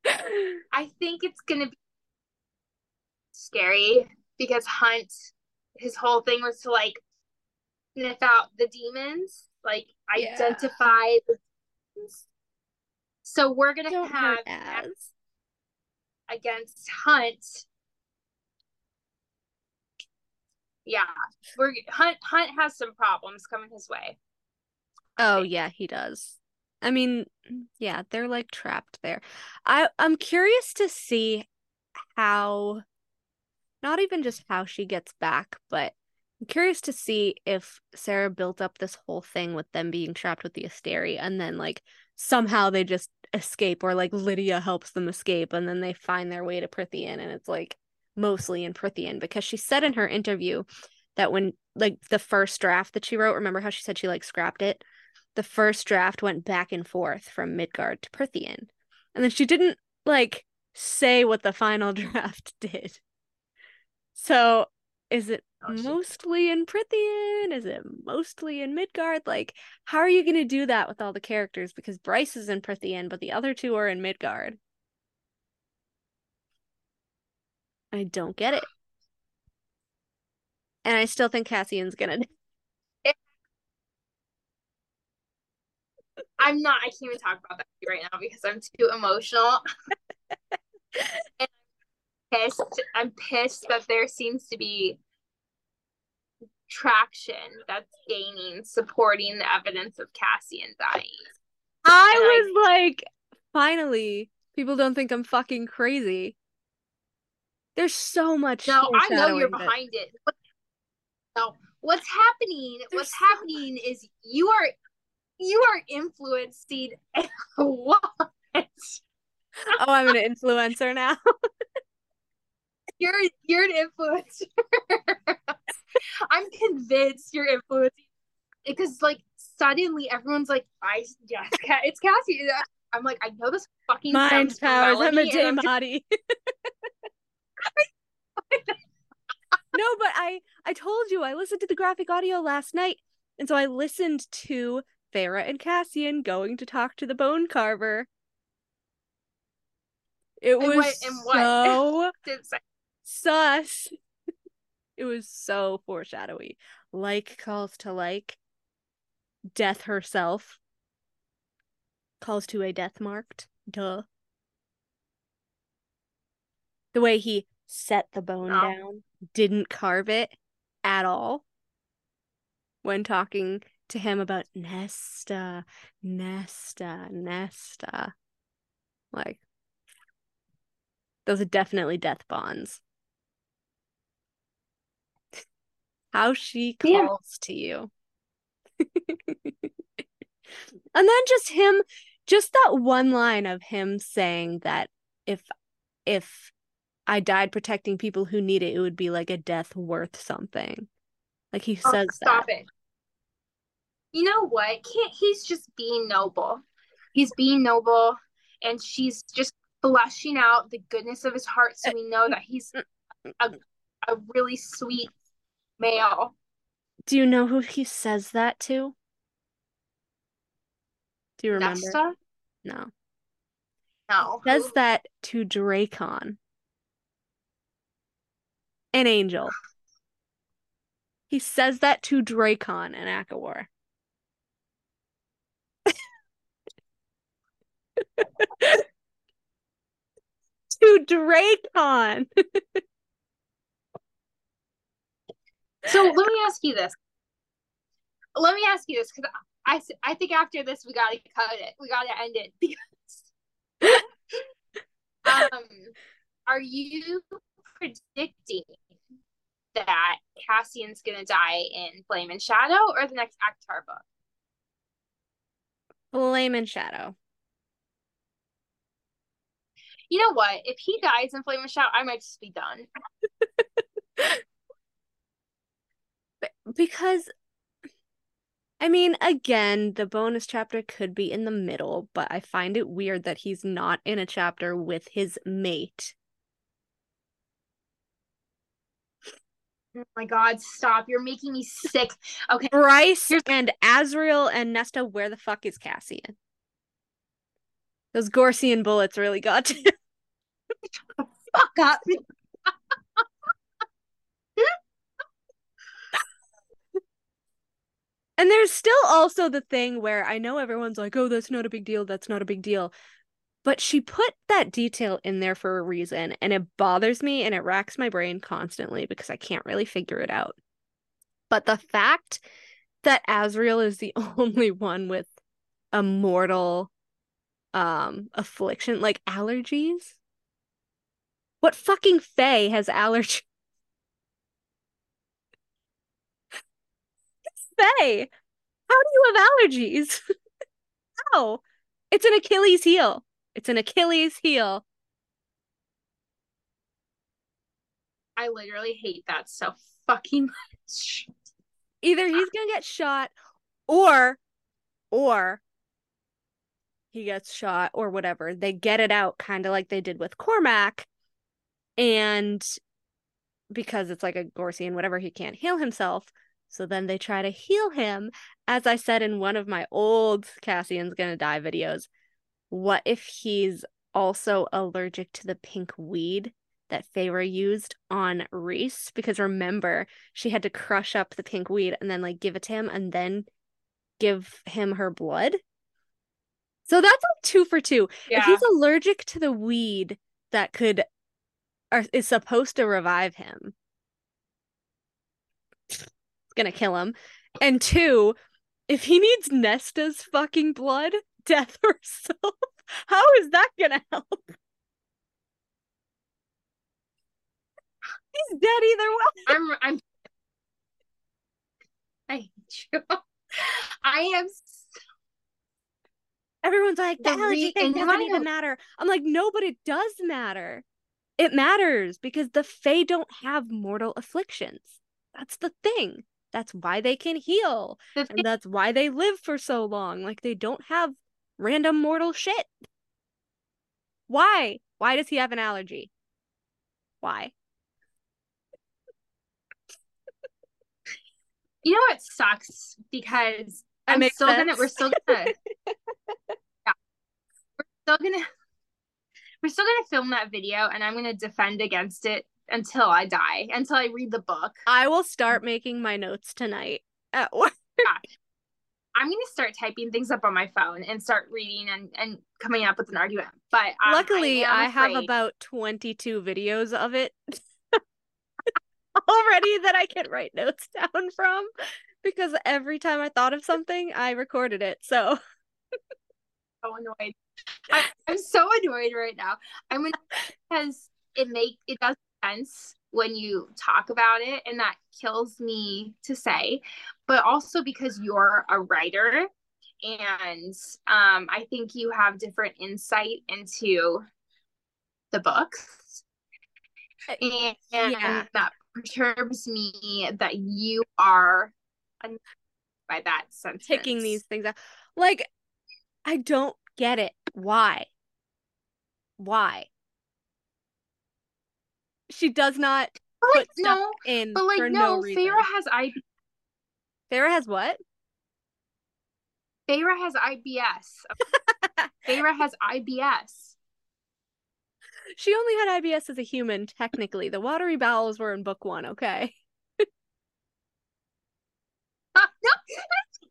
[laughs] I think it's gonna be scary because Hunt, his whole thing was to like sniff out the demons, like Yeah. identify the demons. So we're gonna Don't have Az. against Hunt. Yeah, we're Hunt. Hunt has some problems coming his way. Oh yeah, he does. I mean, yeah, they're like trapped there. I I'm curious to see how not even just how she gets back, but I'm curious to see if Sarah built up this whole thing with them being trapped with the Asteri and then like somehow they just escape or like Lidia helps them escape and then they find their way to Prythian and it's like mostly in Prythian because she said in her interview that when like the first draft that she wrote, remember how she said she like scrapped it? The first draft went back and forth from Midgard to Prythian. And then she didn't like say what the final [laughs] draft did. So is it Oh, mostly in Prythian? Is it mostly in Midgard? Like, how are you going to do that with all the characters? Because Bryce is in Prythian, but the other two are in Midgard. I don't get it. And I still think Cassian's gonna. I'm not. I can't even talk about that right now because I'm too emotional. [laughs] and pissed. I'm pissed that there seems to be traction that's gaining supporting the evidence of Cassian dying. I And I- was like, finally, people don't think I'm fucking crazy. There's so much. No, I know you're behind it. What, no, what's happening? There's what's so happening is you are you are influencing [laughs] what? Oh, I'm an influencer now. [laughs] You're you're an influencer. [laughs] I'm convinced you're influencing because like suddenly everyone's like, I yeah, it's, Cassie. I'm like, I know this fucking Mind powers. I'm a and just- Daemati. [laughs] no, but I I told you I listened to the graphic audio last night, and so I listened to Feyre and Cassian going to talk to the bone carver. It And was what- and what? so [laughs] sus. [laughs] It was so foreshadowy. Like calls to like. Death herself calls to a death marked. Duh. The way he set the bone Oh. down, didn't carve it at all. When talking to him about Nesta, Nesta, Nesta. Like, those are definitely death bonds. How she Yeah. calls to you. [laughs] and then just him, just that one line of him saying that if if I died protecting people who need it, it would be like a death worth something. Like he oh, says stop that. it. You know what? Can't he's just being noble. he's being noble and she's just fleshing out the goodness of his heart so we know that he's uh, a, mm, mm. a really sweet male. Do you know who he says that to? Do you remember? Nesta? No. No. Says that to Drakon. An angel. He says that to Drakon and ACOWAR. [laughs] to Drakon. [laughs] So let me ask you this. Let me ask you this because I, I think after this we gotta cut it. We gotta end it because [laughs] um are you predicting that Cassian's gonna die in Flame and Shadow or the next ACOTAR book? Flame and Shadow. You know what? If he dies in Flame and Shadow, I might just be done. [laughs] because I mean, again, the bonus chapter could be in the middle, but I find it weird that he's not in a chapter with his mate. Oh my god, stop. You're making me sick. Okay. Bryce Here's- and Azriel and Nesta, where the fuck is Cassian? Those Gorsian bullets really got to [laughs] Fuck up. And there's still also the thing where I know everyone's like, oh, that's not a big deal. That's not a big deal. But she put that detail in there for a reason. And it bothers me and it racks my brain constantly because I can't really figure it out. But the fact that Azriel is the [laughs] only one with a mortal um affliction like allergies what fucking fae has allergies fae how do you have allergies? [laughs] How? It's an achilles heel. It's an achilles heel. I literally hate that so fucking much. either he's gonna get shot or or he gets shot or whatever. They get it out kind of like they did with cormac. And because it's like a gorsian whatever he can't heal himself so then they try to heal him as i said in one of my old cassian's gonna die videos what if he's also allergic to the pink weed that Feyre used on Rhys because remember she had to crush up the pink weed and then like give it to him and then give him her blood. So that's like two for two. If he's allergic to the weed that could or is supposed to revive him, gonna kill him. And two, if he needs Nesta's fucking blood, [laughs] death herself, how is that gonna help? He's dead either way. I'm I'm I hate you. I am s- Everyone's like, the, allergy thing doesn't I even matter. I'm like, no, but it does matter. It matters because the Fae don't have mortal afflictions. That's the thing. That's why they can heal. the thing, And that's why they live for so long. Like, they don't have random mortal shit. Why? Why does he have an allergy? Why? you know what sucks because That I'm still gonna we're still gonna [laughs] yeah. We're still gonna we're still gonna film that video and I'm gonna defend against it until I die, until I read the book. I will start making my notes tonight at work. I'm gonna start typing things up on my phone and start reading and, and coming up with an argument. But um, Luckily, I, I, have about 22 videos of it [laughs] already that I can write notes down from because every time I thought of something, I recorded it. So, so annoyed. I, I'm so annoyed right now. I'm because it make it does sense when you talk about it, and that kills me to say. But also because you're a writer, and um, I think you have different insight into the books, and, and Yeah. that perturbs me that you are by that sentence. picking these things out. Like, I don't get it. Why? Why? She does not But like no, in but like no, no. Feyre has I Feyre has what? Feyre has IBS. [laughs] Feyre has IBS. She only had IBS as a human, technically. The watery bowels were in book one, okay? [laughs] no, [laughs]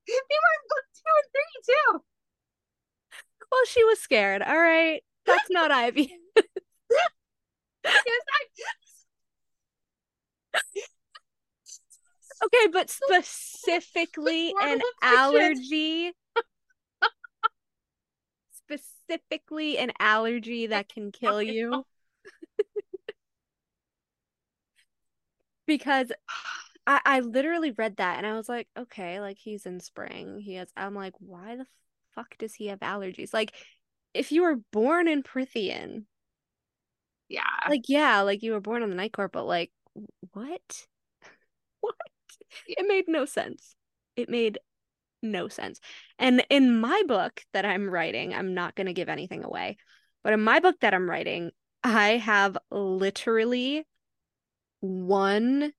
they were in book two and three too. Well, she was scared, all right? That's not IBS. Okay, but specifically an allergy. specifically an allergy that can kill you. because I, I literally read that and I was like, okay, like he's in spring. He has I'm like, why the fuck does he have allergies? Like, if you were born in Prythian, yeah. like yeah, like you were born on the Night Court, but like what? [laughs] What? It made no sense. It made no sense. And in my book that I'm writing, I'm not going to give anything away, but in my book that I'm writing, I have literally one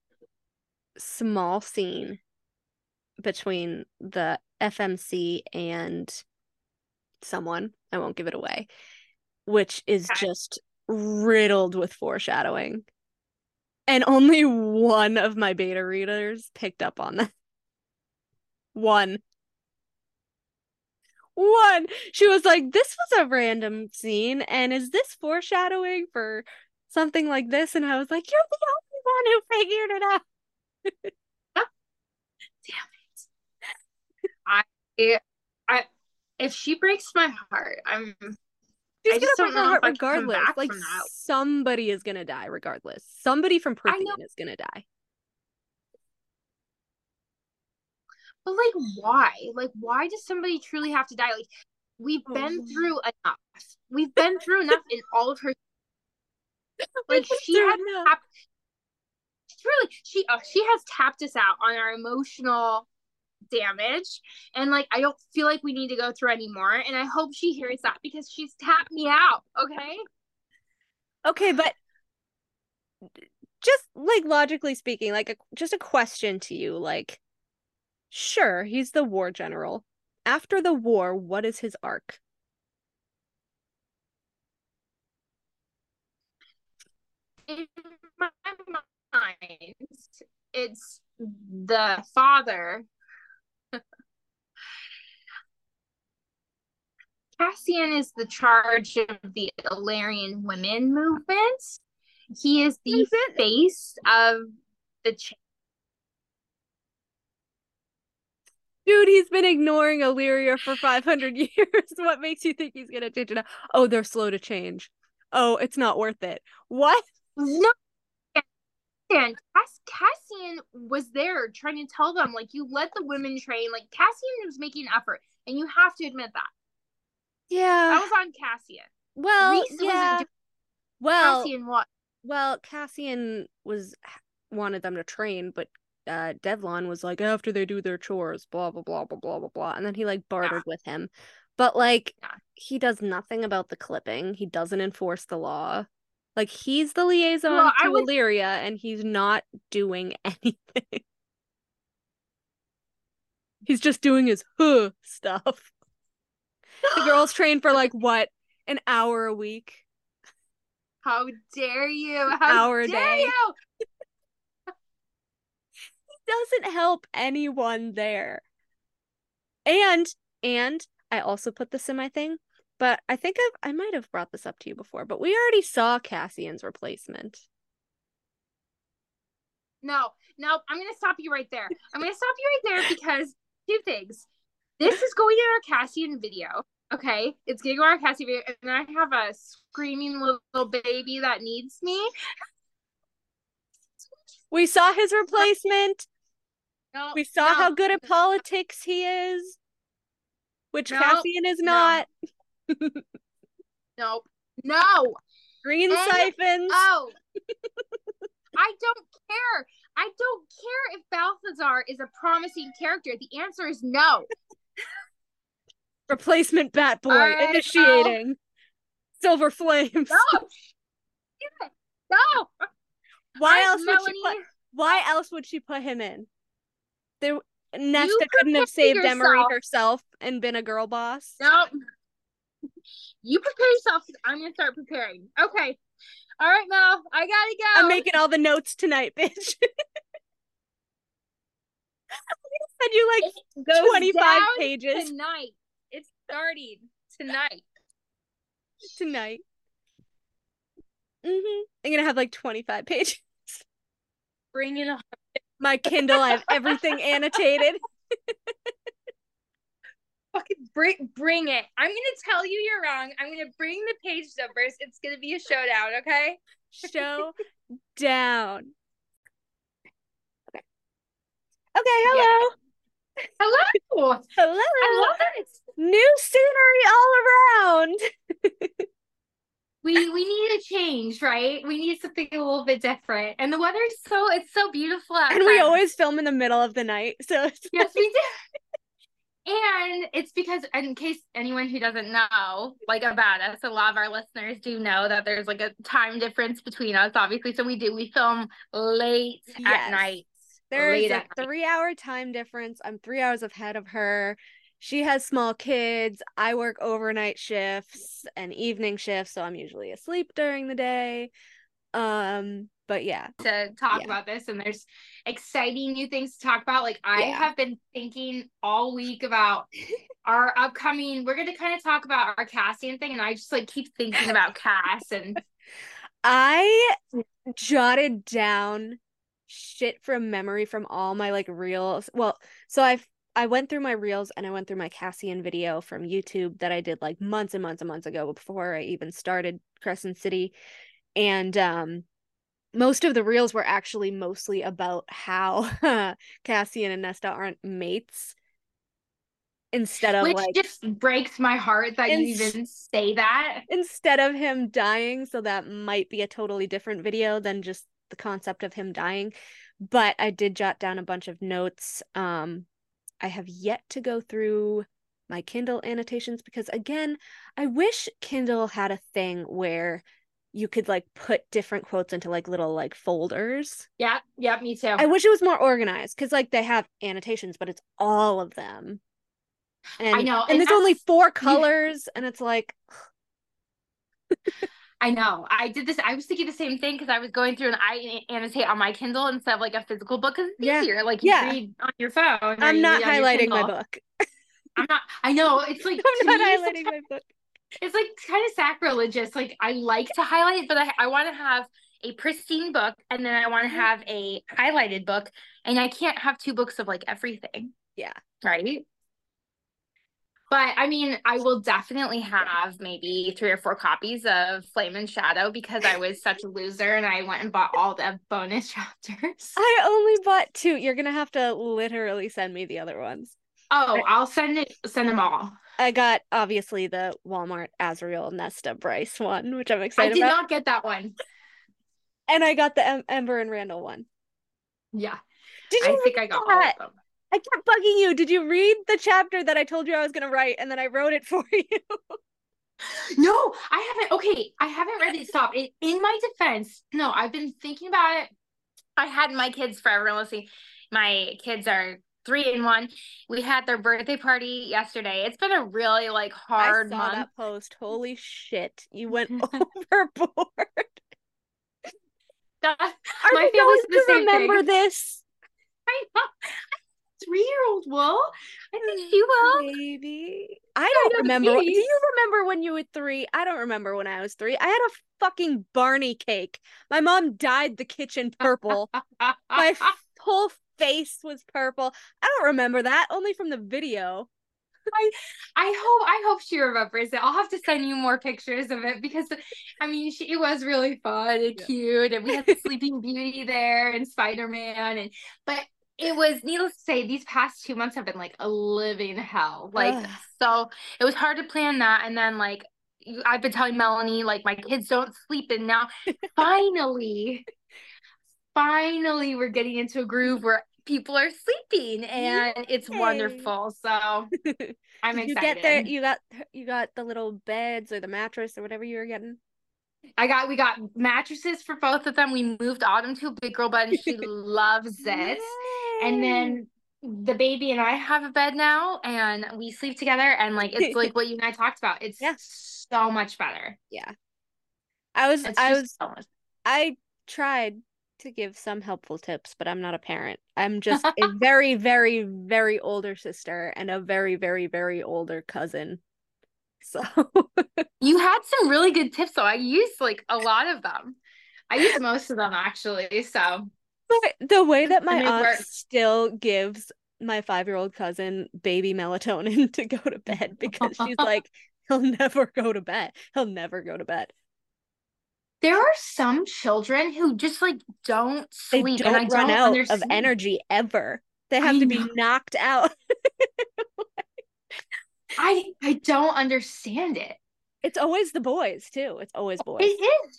small scene between the FMC and someone. I won't give it away, which is just riddled with foreshadowing. And only one of my beta readers picked up on that. One. One. She was like, this was a random scene, and is this foreshadowing for something like this? And I was like, you're the only one who figured it out. [laughs] Damn it. I I if she breaks my heart, I'm She's I gonna just break don't her know heart if I can come regardless. Like somebody is gonna die regardless. Somebody from. Prythian is gonna die. But like, why? Like, why does somebody truly have to die? Like, we've been Oh. through enough. We've been through enough in all of her. [laughs] Like, she has tapped. Truly, she uh, she has tapped us out on our emotional damage, and like, I don't feel like we need to go through anymore. And I hope she hears that because she's tapped me out. Okay. Okay, but just like logically speaking, like a, just a question to you, like sure, he's the war general. After the war, what is his arc? in my mind, it's the father. Cassian is the charge of the Illyrian women movement. He is the Is face of the ch- Dude, he's been ignoring Illyria for 500 [laughs] years. What makes you think he's gonna change it? up? Oh, they're slow to change. Oh, it's not worth it. What? no. And Cass- Cassian was there trying to tell them, like, you let the women train. Like, Cassian was making an effort, and you have to admit that. Yeah. I was on Cassian. well, Rhys yeah. doing Well, Cassian what? well, Cassian was wanted them to train, but uh Devlon was like after they do their chores, blah blah blah blah blah blah blah, and then he like bartered with him. But like Yeah. he does nothing about the clipping. He doesn't enforce the law. Like he's the liaison Well, to would- Illyria, and he's not doing [laughs] anything. he's just doing his huh stuff. The girls train for like what an hour a week. How dare you? How Hour a dare day. you? doesn't help anyone there. And and I also put this in my thing, but I think I've I might have brought this up to you before, but we already saw Cassian's replacement. No, no, I'm gonna stop you right there. I'm gonna stop you right there because two things. This is going in our Cassian video. Okay, it's gonna go in our Cassian video, and I have a screaming little baby that needs me. We saw his replacement. No, We saw no, how good at politics he is, which No, Cassian is no. not. [laughs] No, no. Green And- siphons. Oh, [laughs] I don't care. I don't care if Balthazar is a promising character. The answer is no. Replacement Bat Boy right, initiating Silver Flames. No. [laughs] No. Why Hi, else would she put? Why else would she put him in? There, Nesta You couldn't have saved Emerie herself and been a girl boss. No. You prepare yourself I'm gonna start preparing. Okay. All right, Mel. I gotta go. I'm making all the notes tonight, [laughs] bitch. Said you like It 25 pages tonight. It's starting tonight. tonight. hmm I'm gonna have like 25 pages. Bring it on. My Kindle, I have everything annotated. [laughs] Fucking bring bring it. I'm gonna tell you you're wrong. I'm gonna bring the page numbers. It's gonna be a showdown, okay? Show down. Okay. Okay, hello. Hello. [laughs] Hello. I love it. New scenery all around. [laughs] We we need a change, right? We need something a little bit different. And the weather is so it's so beautiful outside. And we always film in the middle of the night. So Yes, we do. And it's because, in case anyone who doesn't know, like about us, a lot of our listeners do know that there's like a time difference between us, obviously. So we do, we film late Yes. at night. there's late a three hour time difference. I'm three hours ahead of her. She has small kids. I work overnight shifts and evening shifts, so I'm usually asleep during the day. Um, but yeah. to talk Yeah. about this and there's exciting new things to talk about like i Yeah. have been thinking all week about our upcoming we're going to kind of talk about our cassian thing and i just like keep thinking about [laughs] cass and I jotted down shit from memory from all my like reels. Well, so I've I went through my reels and I went through my Cassian video from YouTube that I did like months and months and months ago before I even started Crescent City. And um most of the reels were actually mostly about how [laughs] Cassian and Nesta aren't mates instead of which like just breaks my heart that you Ins- even say that instead of him dying so that might be a totally different video than just the concept of him dying but i did jot down a bunch of notes um i have yet to go through my kindle annotations because again i wish kindle had a thing where you could like put different quotes into like little like folders. Yeah yeah me too. I wish it was more organized because like they have annotations but it's all of them. And, know, and, and there's only four colors and it's like I know. I did this. I was thinking the same thing because I was going through and I annotate on my Kindle instead of like a physical book because it's Yeah. easier. Like you Yeah. read on your phone. i'm you not read on your highlighting my book I'm not. I know. It's like [laughs] I'm not highlighting my book. [laughs] it's like kind of sacrilegious. Like I like to highlight but I, I want to have a pristine book and then I want to Mhm. have a highlighted book, and I can't have two books of like everything. Yeah. Right. But I mean, I will definitely have maybe three or four copies of Flame and Shadow because I was such a loser and I went and bought all the bonus [laughs] chapters. I only bought two. You're gonna have to literally send me the other ones. Oh, I'll send it send them all. I got obviously the Walmart Azriel Nesta Bryce one, which I'm excited I did about, not get that one. and I got the em- Ember and Randall one. Yeah. Did you I think I got all of them. I kept bugging you. Did you read the chapter that I told you I was gonna write, and then I wrote it for [laughs] you? No, I haven't. Okay, I haven't read it. Stop. It, in my defense, no, I've been thinking about it. I had my kids forever. Let's see. My kids are three and one. We had their birthday party yesterday. It's been a really like hard I saw month. that post. Holy shit! You went [laughs] [laughs] overboard. That- Are My you family's going to same thing. remember this? I know. Three year old will. I think she mm, will. Maybe. I don't know, remember. Do you remember when you were three? I don't remember when I was three. I had a fucking Barney cake. My mom dyed the kitchen purple. [laughs] My whole face was purple. I don't remember that, only from the video. I hope I hope she remembers it. I'll have to send you more pictures of it because I mean she it was really fun and Yeah. cute and we had the Sleeping Beauty there and Spider Man and but it was needless to say these past two months have been like a living hell like Ugh. so it was hard to plan that and then like I've been telling Melanie like my kids don't sleep and now [laughs] finally finally we're getting into a groove where people are sleeping and it's wonderful. So [laughs] I'm excited. you get there? You got you got the little beds or the mattress or whatever you were getting. I got we got mattresses for both of them. We moved Autumn to a big girl bed and she [laughs] loves it. And then the baby and I have a bed now and we sleep together and like it's like [laughs] what you and I talked about. It's Yeah. so much better. yeah, I was I was so much I tried to give some helpful tips, but I'm not a parent. I'm just [laughs] a very very very older sister and a very very very older cousin. So [laughs] You had some really good tips though. I used like a lot of them. I used most of them actually. So But the way that my aunt work. still gives my five year old cousin baby melatonin [laughs] to go to bed [laughs] because she's like, he'll never go to bed. He'll never go to bed. there are some children who just like don't They sleep don't and I run don't out understand. of energy ever. They I have to be know. knocked out. I I don't understand it. It's always the boys too. It's always boys. It is.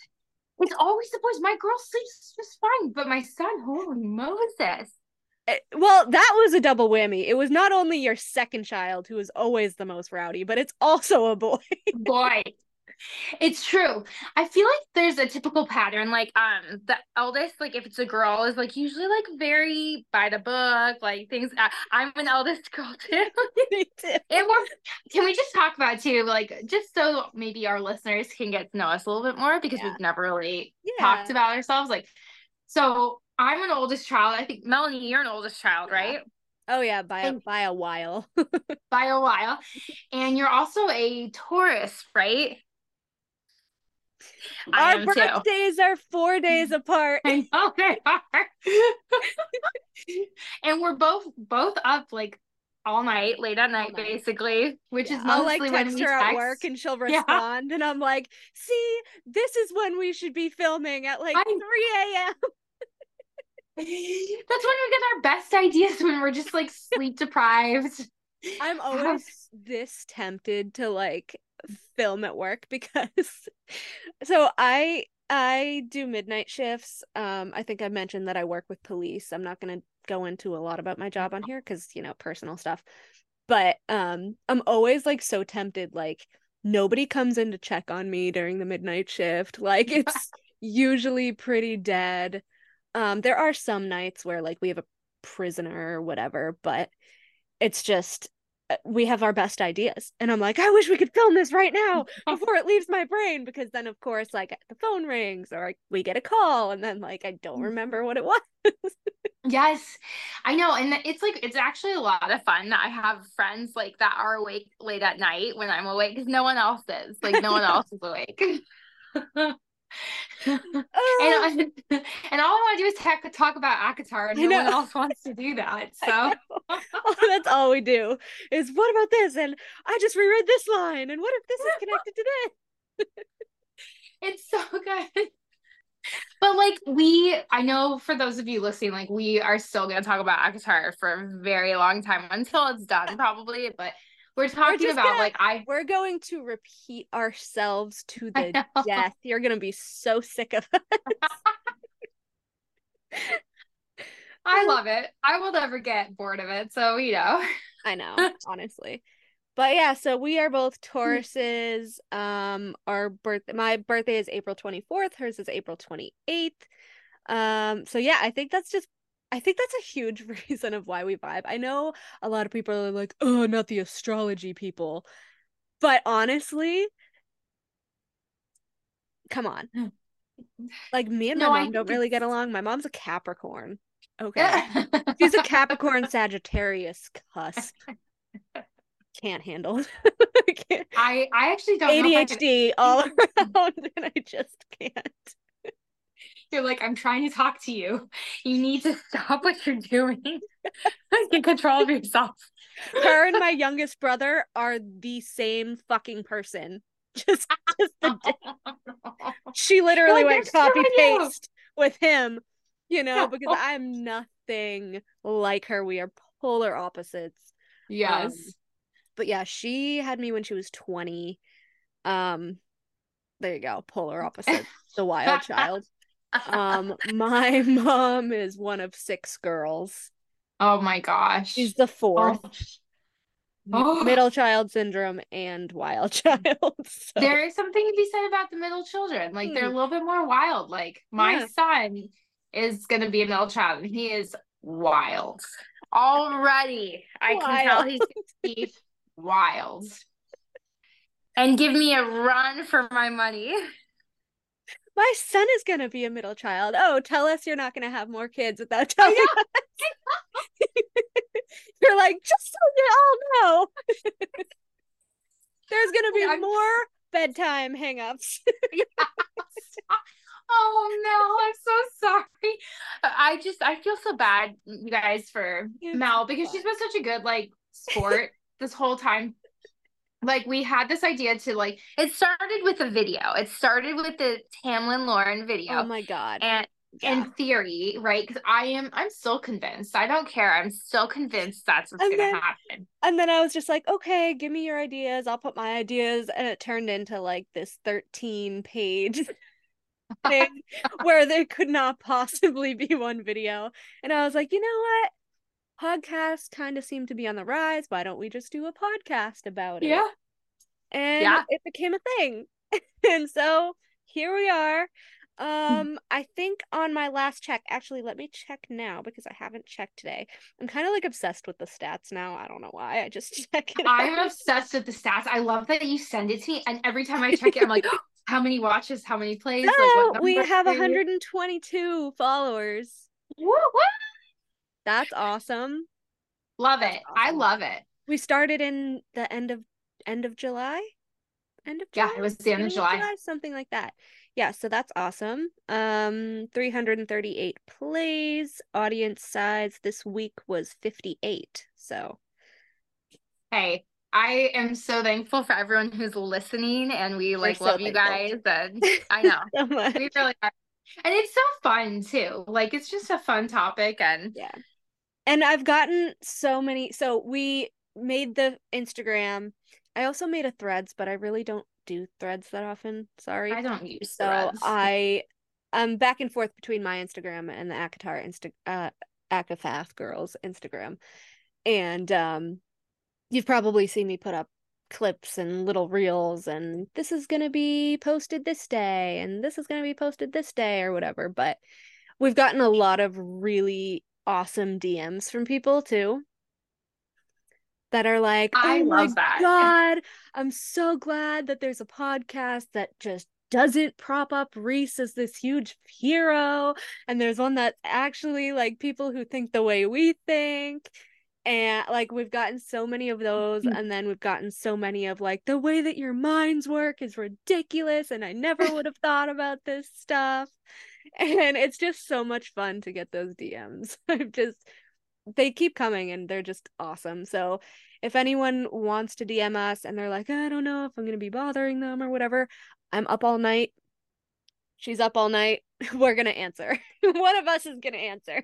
It's always the boys. My girl sleeps just fine, but my son, holy Moses. Eh, Well, that was a double whammy. It was not only your second child who is always the most rowdy, but it's also a boy. [laughs] Boy. It's true. I feel like there's a typical pattern. Like, um, the eldest, like if it's a girl, is like usually like very by the book, like things. I, I'm an eldest [laughs] girl too. Me too. And we're, can we just talk about too, like just so maybe our listeners can get to know us a little bit more because Yeah. we've never really Yeah. talked about ourselves. Like, so I'm an oldest child. I think Melanie, you're an oldest child, Yeah. right? Oh yeah, by a, by a while. [laughs] By a while, and you're also a Taurus, right? I Our am too. birthdays are four days apart. I know they are. and we're both both up like all night, late at night, night. basically, which Yeah, is I'll mostly like when text we her text. at work and she'll Yeah. respond and I'm like, see, this is when we should be filming at like I- 3 a.m. [laughs] That's when we get our best ideas when we're just like sleep deprived. I'm always this tempted to like film at work [laughs] because so I I do midnight shifts. Um I think I mentioned that I work with police. I'm not going to go into a lot about my job on here cuz you know, personal stuff. But um I'm always like so tempted like nobody comes in to check on me during the midnight shift. [laughs] Like it's usually pretty dead. Um there are some nights where like we have a prisoner or whatever, but it's just uh, we have our best ideas and i'm like i wish we could film this right now [laughs] before it leaves my brain because then of course like the phone rings or we get a call and then like i don't remember what it was [laughs] Yes, I know. And it's like, it's actually a lot of fun that I have friends like that are awake late at night when I'm awake because no one else is. Like, no one [laughs] else is awake. [laughs] and, uh. [laughs] and all I want to do is ta- talk about ACOTAR, and no one else wants to do that. [laughs] So, that's all we do is what about this and i just reread this line and what if this is connected to this it's so good. But like we, I know for those of you listening, like we are still gonna talk about ACOTAR for a very long time until it's done, probably. But we're talking just about gonna- like I we're going to repeat ourselves to [laughs] the death you're gonna be so sick of [laughs] us. I love it. I will never get bored of it. So you know. [laughs] I know, honestly. But yeah, so we are both Tauruses. Um, our birth my birthday is April 24th, hers is April 28th. Um, so yeah, I think that's just I think that's a huge [laughs] reason of why we vibe. I know a lot of people are like, oh, not the astrology people. But honestly, come on. Hmm. Like me and No, my I mom don't really get along. My mom's a Capricorn. Okay. [laughs] She's a Capricorn Sagittarius cusp. Can't handle it. [laughs] I can't. I I actually don't know if I could- ADHD all around, and I just can't. You're like, I'm trying to talk to you. You need to stop what you're doing. [laughs] Get control of yourself. Her and my [laughs] youngest brother are the same fucking person. [laughs] Just, just the. She literally went copy paste with him, you know, Yeah. because I'm nothing like her. We are polar opposites. yes. Um, but yeah, she had me when she was 20. Um, there you go, polar opposite, the wild child. Um, my [laughs] mom is one of six girls. Oh my gosh. She's the fourth. Oh. Oh. Middle child syndrome and wild [laughs] child. so- There is something to be said about the middle children. Like they're a Hmm. little bit more wild. Like my Yeah. son is gonna be a middle child and he is wild. Already. I can tell he's be wild. And give me a run for my money. My son is gonna be a middle child. Oh, tell us you're not gonna have more kids without oh, telling know. us. [laughs] you're like, just so you all know. [laughs] There's gonna be I'm- more bedtime hangups. [laughs] Oh no, I'm so sorry. Uh, I just I feel so bad, you guys, for Mel because she's been such a good like sport this whole time. Like we had this idea to like it started with a video. It started with the Tamlin Lauren video. oh my god. and Yeah. in theory, right? Because I am I'm still convinced. I don't care. I'm still convinced that's what's And gonna then- happen. And then I was just like, okay, give me your ideas. I'll put my ideas. And it turned into like this 13 page [laughs] thing where there could not possibly be one video. And I was like, you know what? Podcasts kind of seem to be on the rise. Why don't we just do a podcast about it? Yeah. And Yeah. it became a thing. [laughs] and so here we are. Hmm. Um, I think on my last check, actually, let me check now because I haven't checked today. I'm kind of like obsessed with the stats now. I don't know why. I just [laughs] check it. I'm out. obsessed with the stats. I love that you send it to me, and every time I check it, I'm like, [laughs] [gasps] how many watches, how many plays, like what we have 122 followers. Woo, woo. That's awesome. Love it. I love it. We started in the end of end of July. End of Yeah, July? it was the end of Beginning July. something like that. Yeah, so that's awesome. Um 338 plays. Audience size this week was 58. So Hey, I am so thankful for everyone who's listening, and we like love you thankful. guys. And [laughs] I know so we really are. And it's so fun too. Like it's just a fun topic, and Yeah. And I've gotten so many. So we made the Instagram. I also made a threads, but I really don't do threads that often. Sorry. I don't use So threads. [laughs] I I'm back and forth between my Instagram and the ACOTAR Insta uh ACOFAF girls Instagram. And um you've probably seen me put up clips and little reels and this is going to be posted this day and this is going to be posted this day or whatever, but we've gotten a lot of really awesome DMs from people too that are like, I "Oh my love that." god, I'm so glad that there's a podcast that just doesn't prop up Rhys as this huge hero and there's one that actually like people who think the way we think and like we've gotten so many of those Mm. and then we've gotten so many of like the way that your minds work is ridiculous and I never would have thought about this stuff and it's just so much fun to get those DMs [laughs] I'm just they keep coming and they're just awesome. So if anyone wants to DM us and they're like I don't know if I'm to be bothering them or whatever I'm up all night. She's up all night. [laughs] We're to answer. [laughs] One of us is to answer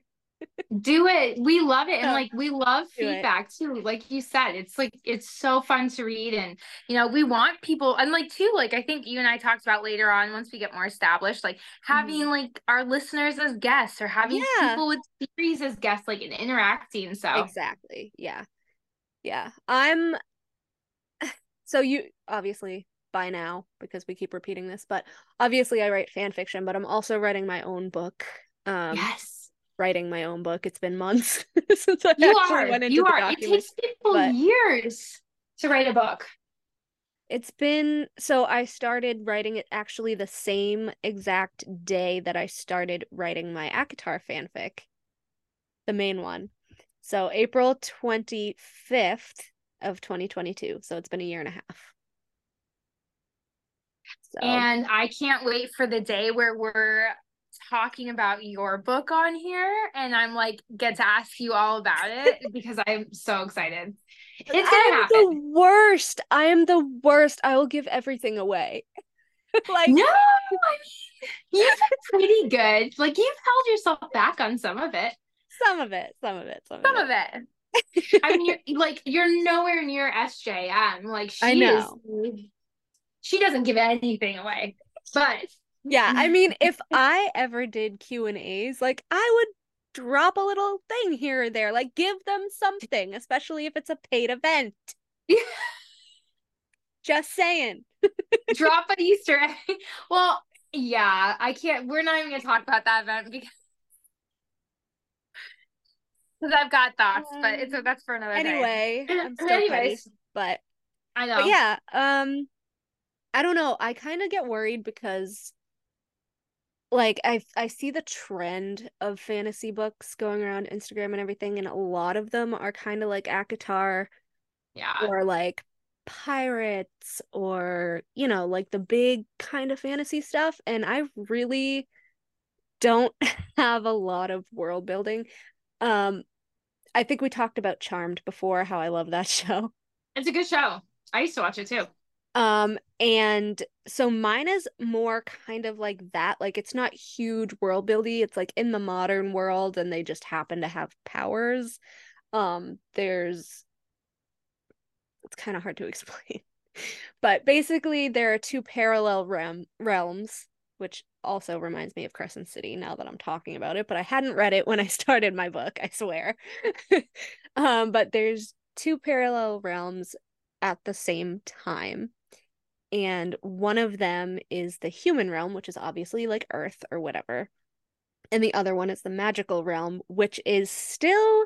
Do it. We love it. And like we love Do it. feedback too. Like you said, it's like it's so fun to read and you know, we want people and like too, like I think you and I talked about later on once we get more established, like having like our listeners as guests or having Mm-hmm. Yeah. people with series as guests, like and interacting. So Exactly. Yeah. Yeah. I'm [sighs] so you obviously by now because we keep repeating this, but obviously I write fan fiction, but I'm also writing my own book. Um yes. Writing my own book. It's been months [laughs] since I You actually are. went into You the are. It takes people but- years to write a book. It's been so I started writing it actually the same exact day that I started writing my ACOTAR fanfic, the main one. So April 25th of 2022. So it's been a year and a half. So And I can't wait for the day where we're talking about your book on here and I'm like get to ask you all about it [laughs] because I'm so excited. It's gonna I am happen. the worst. I am the worst. I will give everything away. [laughs] like No, I [laughs] mean you've been pretty good. Like you've held yourself back on some of it. some of it, some of it, some of it. of it. I mean you're like you're nowhere near SJM. Like she I know. is she doesn't give anything away. But Yeah, I mean, [laughs] if I ever did Q and A's, like I would drop a little thing here or there. Like give them something, especially if it's a paid event. [laughs] Just saying. Drop an Easter egg. [laughs] Well, yeah, I can't. We're not even gonna talk about that event because because I've got thoughts, but it's that's for another day. Anyway, I'm still petty, Anyways, but I know. but yeah, um I don't know. I kind of get worried because like I I see the trend of fantasy books going around Instagram and everything and a lot of them are kind of like ACOTAR yeah. or like pirates or you know like the big kind of fantasy stuff and I really don't [laughs] have a lot of world building. Um I think we talked about Charmed before how I love that [laughs] show. It's a good show. I used to watch it too. Um, and so mine is more kind of like that. Like it's not huge world building. It's like in the modern world and they just happen to have powers. Um, there's it's kind of hard to [laughs] explain. But basically there are two parallel realm realms, which also reminds me of Crescent City now that I'm talking about it, but I hadn't read it when I [laughs] started my book, I swear. [laughs] um, but there's two parallel realms at the same time and one of them is the human realm which is obviously like earth or whatever and the other one is the magical realm which is still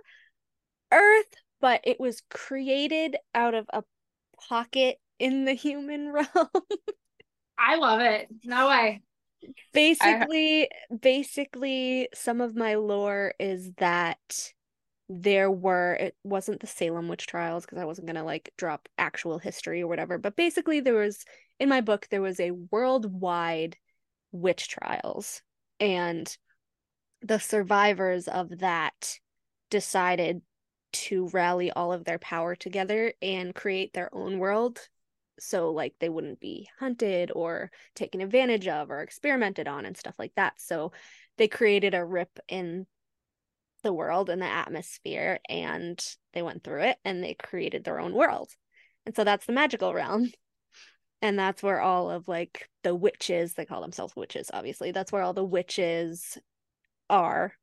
earth but it was created out of a pocket in the human [laughs] realm I love it. No way. basically basically some of my lore is that there were it wasn't the Salem witch trials because I wasn't going to like drop actual history or whatever but basically there was in my book there was a worldwide witch trials and the survivors of that decided to rally all of their power together and create their own world so like they wouldn't be hunted or taken advantage of or experimented on and stuff like that so they created a rip in the world and the atmosphere and they went through it and they created their own world and so that's the magical realm [laughs] and that's where all of like the witches they call themselves witches obviously that's where all the witches are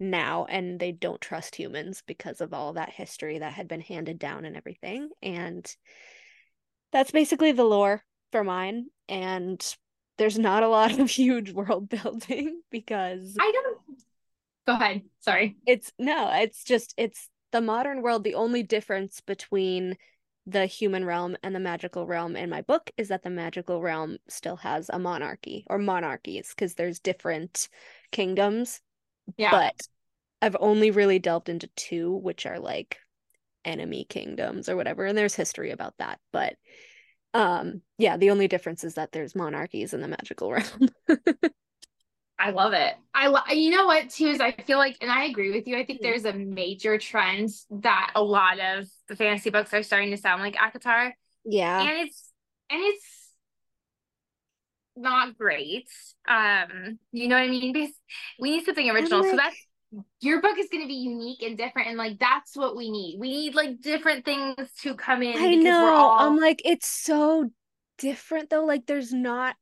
now and they don't trust humans because of all that history that had been handed down and everything and that's basically the lore for mine and there's not a lot of [laughs] huge world building because I don't. Go ahead. Sorry. it's no it's just it's the modern world the only difference between the human realm and the magical realm in my book is that the magical realm still has a monarchy or monarchies because there's different kingdoms Yeah. but I've only really delved into two, which are like enemy kingdoms or whatever, and there's history about that. But um, yeah, the only difference is that there's monarchies in the magical [laughs] realm. I love it. I lo- you know what too is I feel like, and I agree with you. I think Mhm. there's a major trend that a lot of the fantasy books are starting to sound like ACOTAR, yeah, and it's and it's not great. Um, you know what I mean? Because we need something original. so like- that's your book is going to be unique and different, and like that's what we need. We need like different things to come in. I know. We're all, I'm like, it's so different though. Like, there's not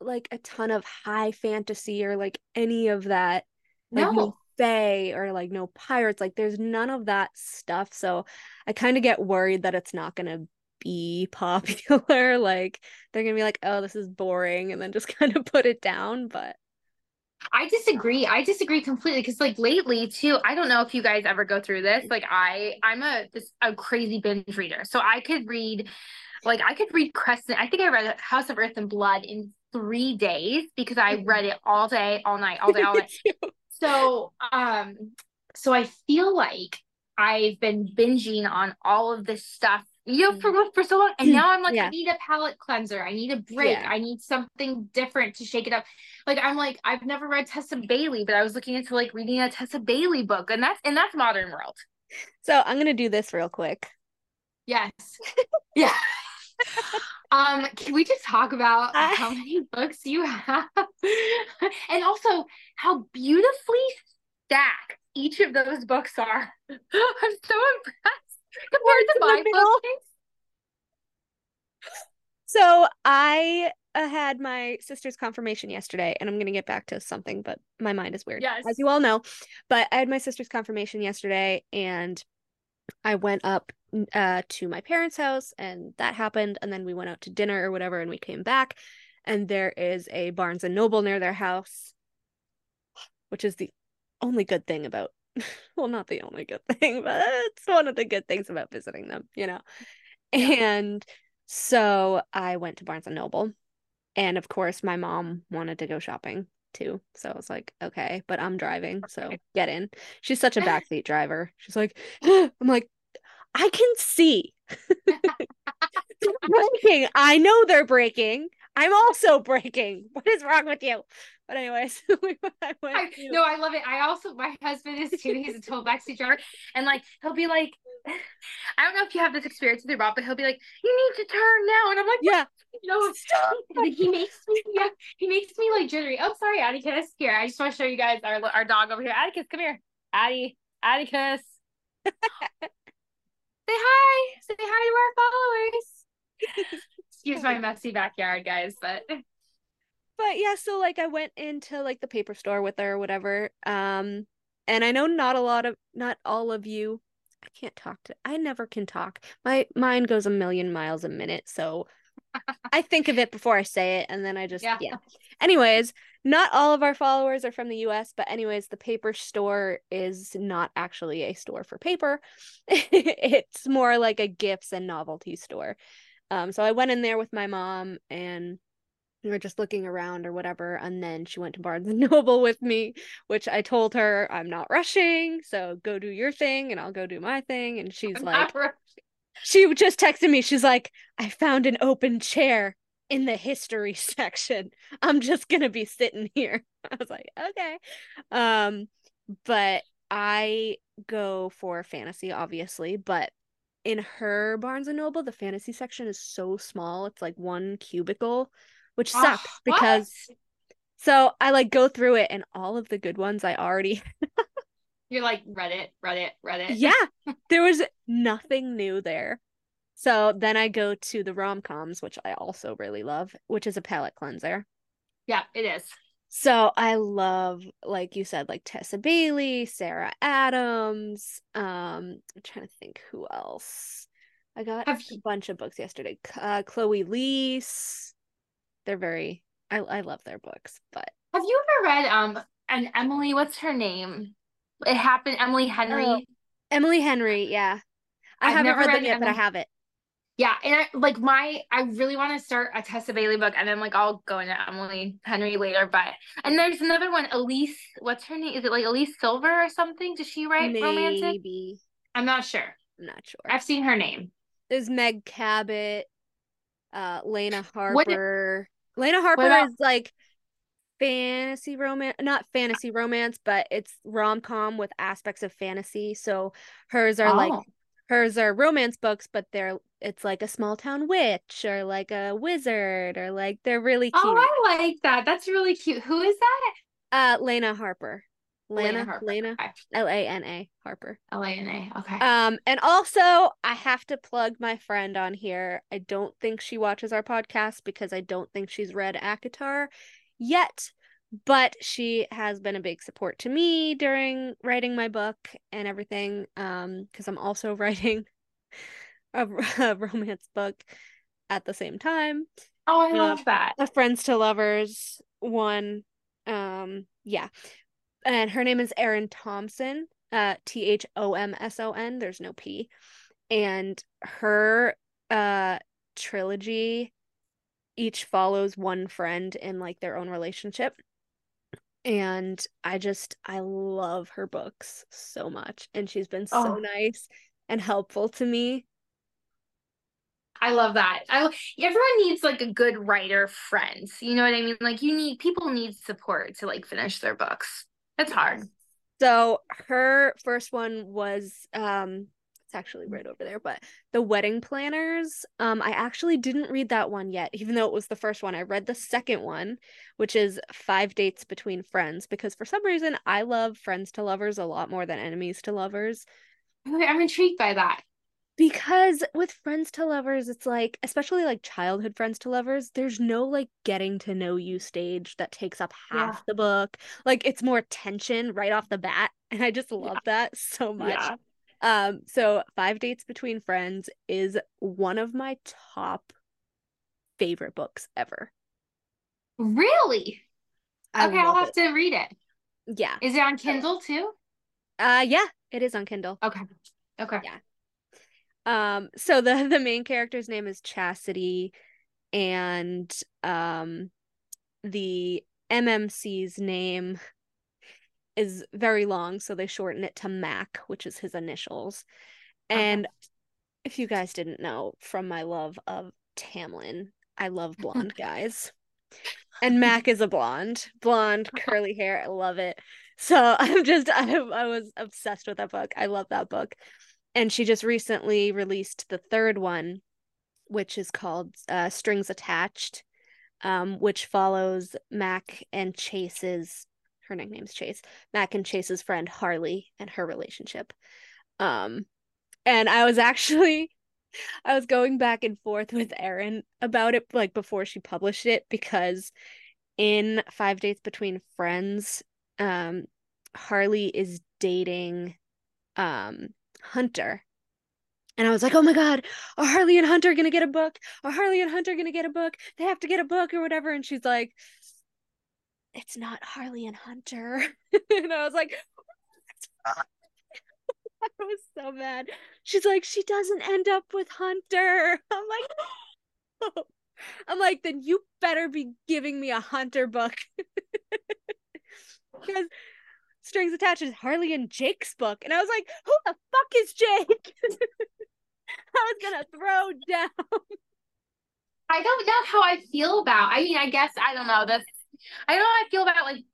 like a ton of high fantasy or like any of that. Like, no no. fae or like no pirates. Like, there's none of that stuff. So I kind of get worried that it's not gonna be [laughs] popular. Like, they're gonna be like, oh, this is boring, and then just [laughs] kind of put it down. But I disagree. I disagree completely because like lately too, I don't know if you guys ever go through this. Like I I'm a this a crazy binge reader. So I could read like I could read Crescent. I think I read House of Earth and Blood in 3 days because I read it all day, all night, all day, all [laughs] night. So um so I feel like I've been binging on all of this stuff you know for for so long and now I'm like Yeah. I need a palate cleanser I need a break Yeah. I need something different to shake it up like I'm like I've never read Tessa Bailey but I was looking into like reading a Tessa Bailey book and that's and that's modern world so I'm gonna do this real quick. yes [laughs] yeah um can we just talk about how many [laughs] books you have? And also how beautifully stacked each of those books are. [laughs] I'm so impressed. Compared to the my books So I uh, had my sister's confirmation yesterday, and I'm gonna get back to something, but my mind is weird, Yes. as you all know. But I had my sister's confirmation yesterday, and I went up uh to my parents' house, and that happened, and then we went out to dinner or whatever, and we came back, and there is a Barnes and Noble near their house, which is the only good thing about [laughs] well, not the only good thing, but it's one of the good things about visiting them, you know. And so I went to Barnes and Noble. And of course, my mom wanted to go shopping too. So I was like, okay, but I'm driving, so get in. She's such a [laughs] backseat driver. She's like, [gasps] I'm like, I can see. [laughs] They're. I know they're breaking. I'm also breaking. [laughs] What is wrong with you? But anyways, [laughs] I I, no, I love it. I also my husband is too. He's a total backseat driver, and like he'll be like, [sighs] I don't know if you have this experience with your Rob, but he'll be like, "You need to turn now," and I'm like, yeah. no, like, he makes me, yeah, he makes me like jittery. Oh, sorry, Atticus. Here, I just want to show you guys our our dog over here. Atticus, come here. Addie, Atticus. Say hi. Say hi to our followers. [laughs] Excuse my messy backyard, guys, but but yeah so like i went into like the paper store with her or whatever um and i know not a lot of not all of you i can't talk to i never can talk my mind goes a million miles a minute so i think of it before i say it and then i just Yeah. yeah, anyways not all of our followers are from the us but anyways the paper store is not actually a store for paper [laughs] it's more like a gifts and novelty store um so i went in there with my mom and we were just looking around or whatever and then she went to barnes and [laughs] noble with me which i told her i'm not rushing so go do your thing and i'll go do my thing and she's I'm like. She just texted me. She's like i found an open chair in the history [laughs] section. I'm just gonna be sitting here. [laughs] I was like okay. Um but i go for fantasy obviously but in her barnes and noble the fantasy section is so small. It's like one cubicle which sucks what? because so i like go through it and all of the good ones i already [laughs] you're like Reddit, Reddit, Reddit. yeah [laughs] there was nothing new there so then i go to the rom-coms which i also really love which is a palette cleanser yeah, it is. so i love like you said like tessa bailey sarah adams um i'm trying to think who else i got Have a you- bunch of books yesterday uh, chloe liese they're very I, I love their books but Have you ever read um an Emily? What's her name? It happened. Emily Henry. Oh, emily henry yeah i I've haven't never read read yet but i have it Yeah, and I like my I really want to start a Tessa Bailey book, and then like I'll go into Emily Henry later. But and there's another one, Elise. What's her name? Is it like Elise Silver or something? Does she write romantic? maybe I'm not sure. i'm not sure I've seen her name. There's Meg Cabot, uh, Lana Harper. What-. Lana Harper about- is like fantasy romance, not fantasy romance, but it's rom com with aspects of fantasy. So hers are like Oh. hers are romance books, but they're it's like a small town witch or like a wizard or like they're really cute. Oh, I like that. That's really cute. Who is that? uh, Lana Harper, Lana, Harper. Lana, L A N A Harper. L A N A. Okay. Um, and also I have to plug my friend on here. I don't think she watches our podcast because I don't think she's read ACOTAR yet, but she has been a big support to me during writing my book and everything. Um, because I'm also [laughs] writing a, a romance book at the same time. oh, I uh, love that. A Friends to Lovers one. Um, yeah. And her name is Erin Thomson. Uh T H O M S O N. There's no P. And her uh trilogy each follows one friend in like their own relationship. And I just I love her books so much. And she's been so Oh. nice and helpful to me. I love that. I everyone needs like a good writer friend. You know what I mean? Like you need people need support to like finish their books. It's hard. So her first one was um it's actually right over there, but The Wedding Planners. Um I actually didn't read that one yet, even though it was the first one. I read the second one, which is Five Dates Between Friends, because for some reason I love friends to lovers a lot more than enemies to lovers. I'm intrigued by that. because with friends to lovers it's like especially like childhood friends to lovers there's no like getting to know you stage that takes up half Yeah. the book like it's more tension right off the bat and i just love that so much Yeah. Um so five dates between friends is one of my top favorite books ever Really? I okay, I'll have to read it. it. yeah Is it on Kindle too? uh yeah it is on kindle Okay. Okay. Yeah. Um, so the [laughs] the main character's name is Chastity, and um, the MMC's name is very long, so they shorten it to Mac, which is his initials. And if you guys didn't know from my love of Tamlin, I love [laughs] blonde guys. And Mac is a blonde, blonde, [laughs] curly hair. I love it. So [laughs] I'm just I I was obsessed with that book. I love that book. And she just recently released the third one, which is called uh, Strings Attached, um, which follows Mac and Chase's her nickname's Chase, Mac and Chase's friend Harley and her relationship. Um, and I was [laughs] actually I was going back and forth with Erin about it like before she published it because in Five Dates Between Friends, um, Harley is dating um Hunter. And I was like, oh my God, are Harley and Hunter gonna get a book? Are Harley and Hunter gonna get a book? They have to get a book or whatever. And she's like, it's not Harley and Hunter. [laughs] and I was like, uh. [laughs] I was so mad. She's like, she doesn't end up with Hunter. [laughs] I'm like, "Oh." I'm like, then you better be giving me a Hunter book. because Strings Attached is Harley and Jake's book. And I was like, who the fuck is Jake? I was gonna throw down. I don't know how I feel about. I mean, I guess I don't know this. I don't know how I feel about like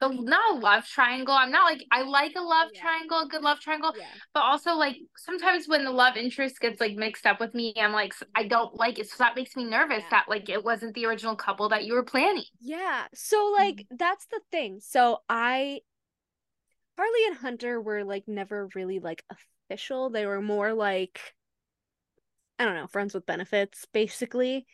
the not a love triangle. I'm not like I like a love Yeah. triangle, a good love triangle, Yeah. but also like sometimes when the love interest gets like mixed up with me, I'm like I don't like it. So that makes me nervous Yeah. that like it wasn't the original couple that you were planning. Yeah. So like mm-hmm. that's the thing. So I Harley and Hunter were like never really like official. They were more like I don't know, friends with benefits basically.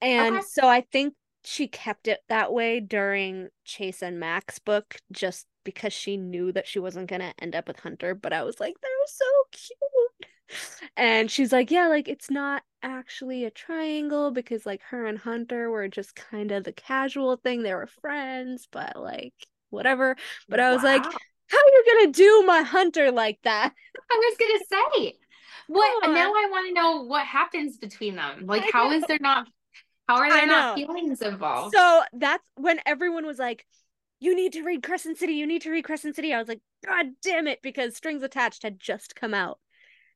And Okay. so I think she kept it that way during Chase and Mac's book just because she knew that she wasn't going to end up with Hunter, but I was like they're so cute. [laughs] And she's like, yeah, like it's not actually a triangle because like her and Hunter were just kind of the casual thing. They were friends, but like whatever. But I was like, Wow. how are you gonna do my Hunter like that? I was gonna say, what [laughs] now? I want to know what happens between them. Like, how is there not? How are I there not feelings involved? So that's when everyone was like, you need to read Crescent City. You need to read Crescent City. I was like, God damn it, because Strings Attached had just come out.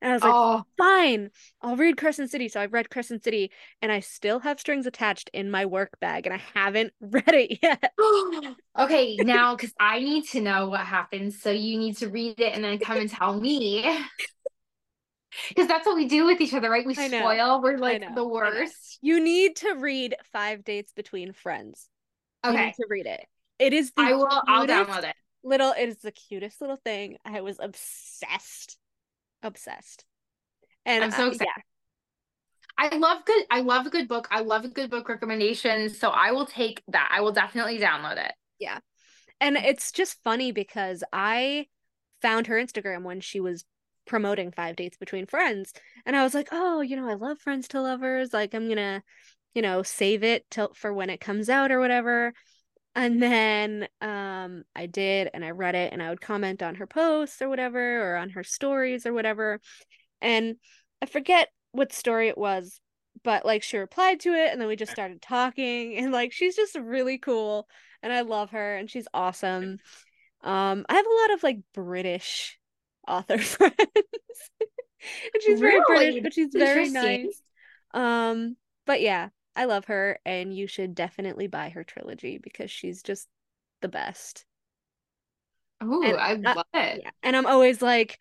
And I was like, oh, fine, I'll read Crescent City. So I've read Crescent City and I still have Strings Attached in my work bag and I haven't [laughs] read it yet. [gasps] okay. Now, because I need to know what happens, so you need to read it and then come and tell me. Because that's what we do with each other, right? We spoil. We're like the worst. You need to read Five Dates Between Friends. You Okay, need to read it. It is the I will. I'll download it. little it is the cutest little thing. I was obsessed. Obsessed. And I'm so excited. yeah, I love good. I love a good book. I love a good book recommendation. So I will take that. I will definitely download it. Yeah, and it's just funny because I found her Instagram when she was promoting Five Dates Between Friends. And I was like, oh, you know, I love Friends to Lovers. Like, I'm going to, you know, save it till for when it comes out or whatever. And then um I did and I read it and I would comment on her posts or whatever or on her stories or whatever. And I forget what story it was, but like she replied to it and then we just started talking and like she's just really cool and I love her and she's awesome. Um I have a lot of like British author [laughs] friends. and she's very British, but she's very nice. Um but yeah, I love her and you should definitely buy her trilogy because she's just the best. Oh, I love it. Yeah. And I'm always like,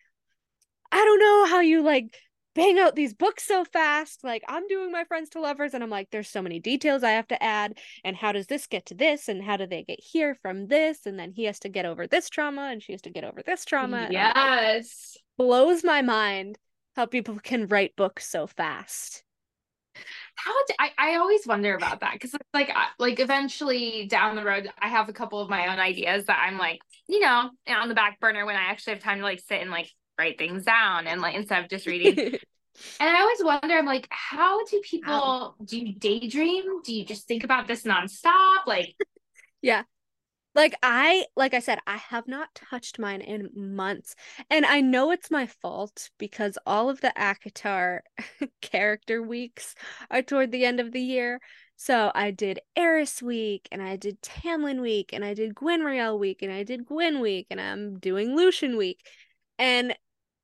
I don't know how you like bang out these books so fast. Like I'm doing my friends to lovers and I'm like, there's so many details I have to add. And how does this get to this? And how do they get here from this? And then he has to get over this trauma and she has to get over this trauma. I'm like, Yes. blows my mind how people can write books so fast. How I I always wonder about that because it's like like eventually down the road I have a couple of my own ideas that I'm like you know on the back burner when I actually have time to like sit and like write things down and like instead of just [laughs] reading. and I always wonder, I'm like, how do people do you daydream? Do you just think about this nonstop? Like, [laughs] yeah. Like I like I said, I have not touched mine in months. And I know it's my fault because all of the ACOTAR [laughs] character weeks are toward the end of the year. So I did Eris week and I did Tamlin week and I did Gwynriel week and I did Gwyn week and I'm doing Lucien week. And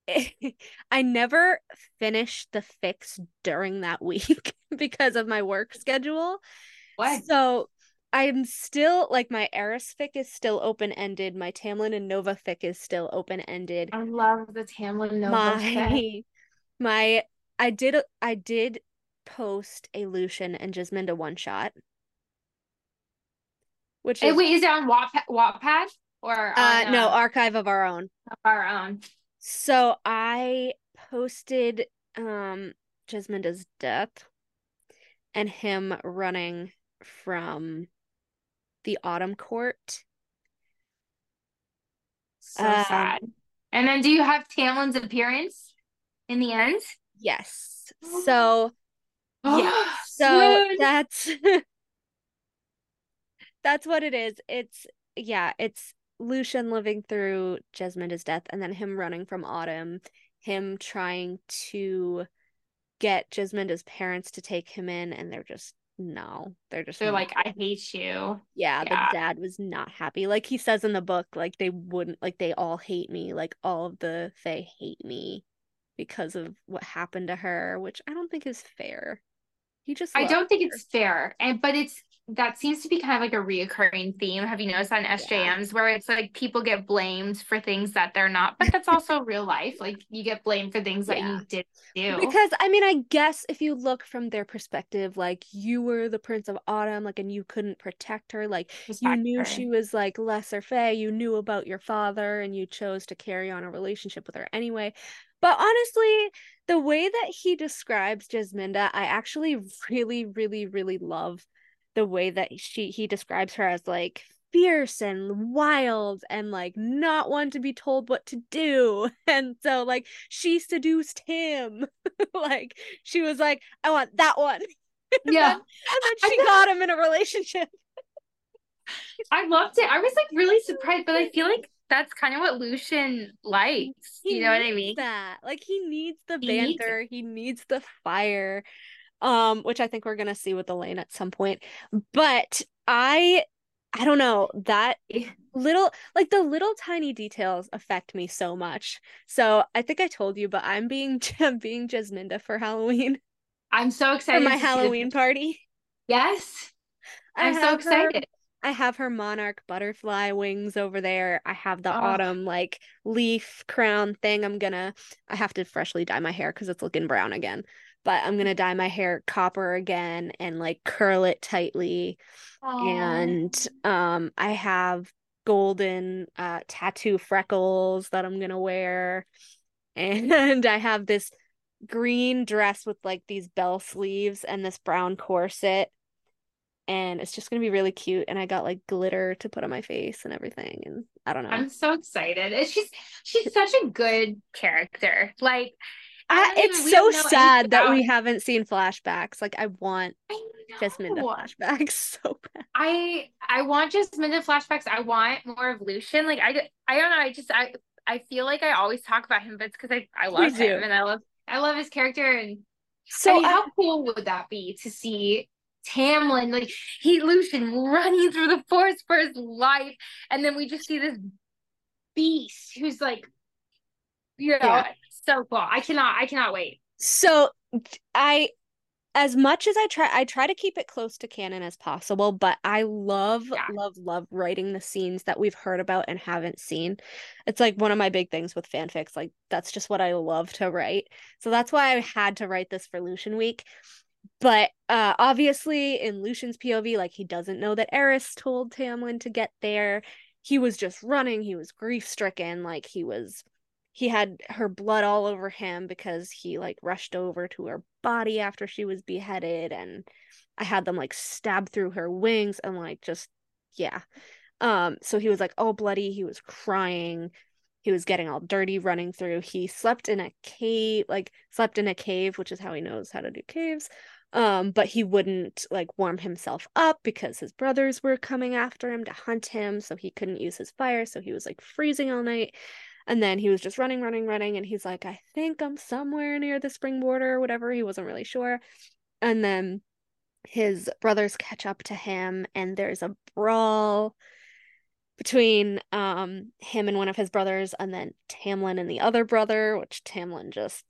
[laughs] I never finished the fics during that week [laughs] because of my work schedule. what? So I'm still like my Eris fic is still open ended. My Tamlin and Nova fic is still open ended. I love the Tamlin Nova fic. My [laughs] my I did I did post a Lucien and Jesminda one shot. Which is wait, is it on Wattpad, Wattpad or uh on, no, archive of our own. Of our own? So I posted um Jesminda's death and him running from the autumn court. So Um, sad. And then, do you have Tamlin's appearance in the end? Yes. So yeah. [gasps] So that's [laughs] that's what it is. It's yeah, it's Lucien living through Jesminda's death and then him running from Autumn, him trying to get Jesminda's parents to take him in and they're just no. They're just They're like, I hate you. yeah, yeah. the dad was not happy. Like he says in the book, like they wouldn't like they all hate me. Like all of the Fae hate me because of what happened to her, which I don't think is fair. He just I don't think her. it's fair. And but it's that seems to be kind of like a reoccurring theme. Have you noticed on SJMs where it's like people get blamed for things that they're not, but that's [laughs] also real life. Like you get blamed for things that you didn't do. Because I mean, I guess if you look from their perspective, like you were the Prince of Autumn, like, and you couldn't protect her, like you knew her. she was like lesser Fae, you knew about your father, and you chose to carry on a relationship with her anyway. But honestly, the way that he describes Jesminda, I actually [laughs] really, really, really love the way that she he describes her as like fierce and wild and like not one to be told what to do. [laughs] And so like she seduced him. [laughs] like she was like, I want that one. [laughs] And Yeah. then, and then she got him in a relationship. I loved it. I was like really surprised, but I feel like that's kind of what Lucien likes. He you know what I mean? That like he needs the He needs banter, he needs the fire. Um, which I think we're gonna see with Elain at some point. But I I don't know that [laughs] little like the little tiny details affect me so much. So I think I told you, but I'm being [laughs] I'm being Jesminda for Halloween I'm so excited for my to see the- Halloween party. Yes. I'm so have her- excited. I have her monarch butterfly wings over there. I have the Oh. autumn like leaf crown thing. I'm gonna I have to freshly dye my hair because it's looking brown again. But I'm gonna dye my hair copper again and like curl it tightly. And um I have golden uh tattoo freckles that I'm gonna wear. [laughs] And I have this green dress with like these bell sleeves and this brown corset and it's just gonna be really cute. And I got like glitter to put on my face and everything. And I don't know. I'm so excited. And She's she's such a good character. Like I I, don't even- it's so don't know anything sad that we haven't seen flashbacks. Like I want I Jesminda flashbacks [laughs] so bad. I I want just minute flashbacks. I want more of Lucien. Like I, I don't know. I just I I feel like I always talk about him, but it's because I I love him and I love I love his character. And So I mean, I- how cool would that be to see Tamlin like he Lucien running through the forest for his life, and then we just see this beast who's like, you know, Yeah. So cool. I cannot I cannot wait. so I as much as I try I try to keep it close to canon as possible, but I love Yeah. love love writing the scenes that we've heard about and haven't seen. It's like one of my big things with fanfics. Like that's just what I love to write. So that's why I had to write this for Lucien week. But uh obviously in Lucien's POV like he doesn't know that Eris told Tamlin to get there. He was just running, he was grief-stricken, like he was he had her blood all over him because he like rushed over to her body after she was beheaded and I had them like stab through her wings and like just yeah. Um so he was like all bloody, he was crying. He was getting all dirty running through. He slept in a cave, like slept in a cave, which is how he knows how to do caves. Um, but he wouldn't like warm himself up because his brothers were coming after him to hunt him, so he couldn't use his fire, so he was like freezing all night. And then he was just running, running, running, and he's like, I think I'm somewhere near the spring border or whatever. He wasn't really sure. And then his brothers catch up to him, and there's a brawl between um him and one of his brothers, and then Tamlin and the other brother, which Tamlin just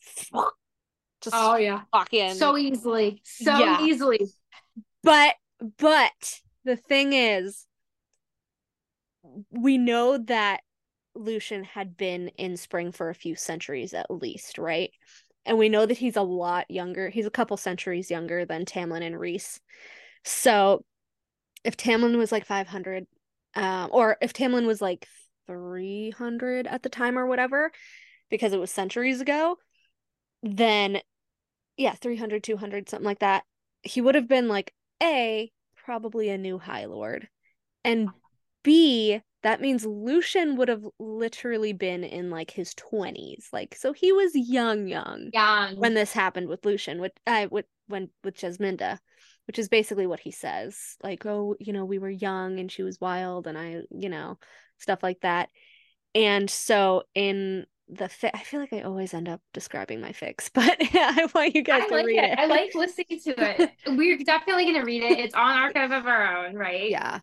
just Oh yeah. fucking So easily. So Yeah. easily. but but the thing is we know that Lucien had been in spring for a few centuries at least, right? And we know that he's a lot younger. He's a couple centuries younger than Tamlin and Rhys. So if Tamlin was like 500 um or if Tamlin was like 300 at the time or whatever because it was centuries ago, then yeah, 300 200 something like that. He would have been like a probably a new high lord and b that means lucien would have literally been in like his 20s like so he was young young Young. when this happened with lucien with i with when with jesminda which is basically what he says like oh you know we were young and she was wild and i you know stuff like that and so in the fi- i feel like i always end up describing my fics [laughs] but [laughs] i want you guys I to like read it. it I like listening to it. [laughs] We're definitely gonna read it. It's on Archive of Our Own, right? yeah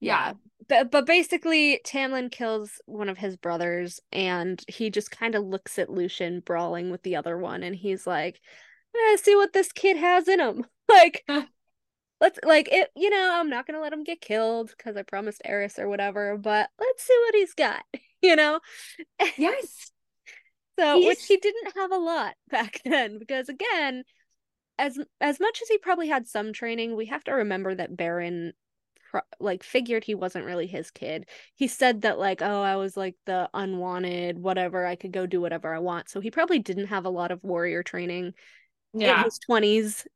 Yeah. yeah but but basically Tamlin kills one of his brothers and he just kind of looks at Lucien brawling with the other one and he's like eh, see what this kid has in him [laughs] like [laughs] let's like it you know I'm not gonna let him get killed because I promised Eris or whatever but let's see what he's got [laughs] you know Yes. so which he didn't have a lot back then because again as as much as he probably had some training we have to remember that Beron pro- like figured he wasn't really his kid he said that like oh I was like the unwanted whatever I could go do whatever I want so he probably didn't have a lot of warrior training in Yeah. his 20s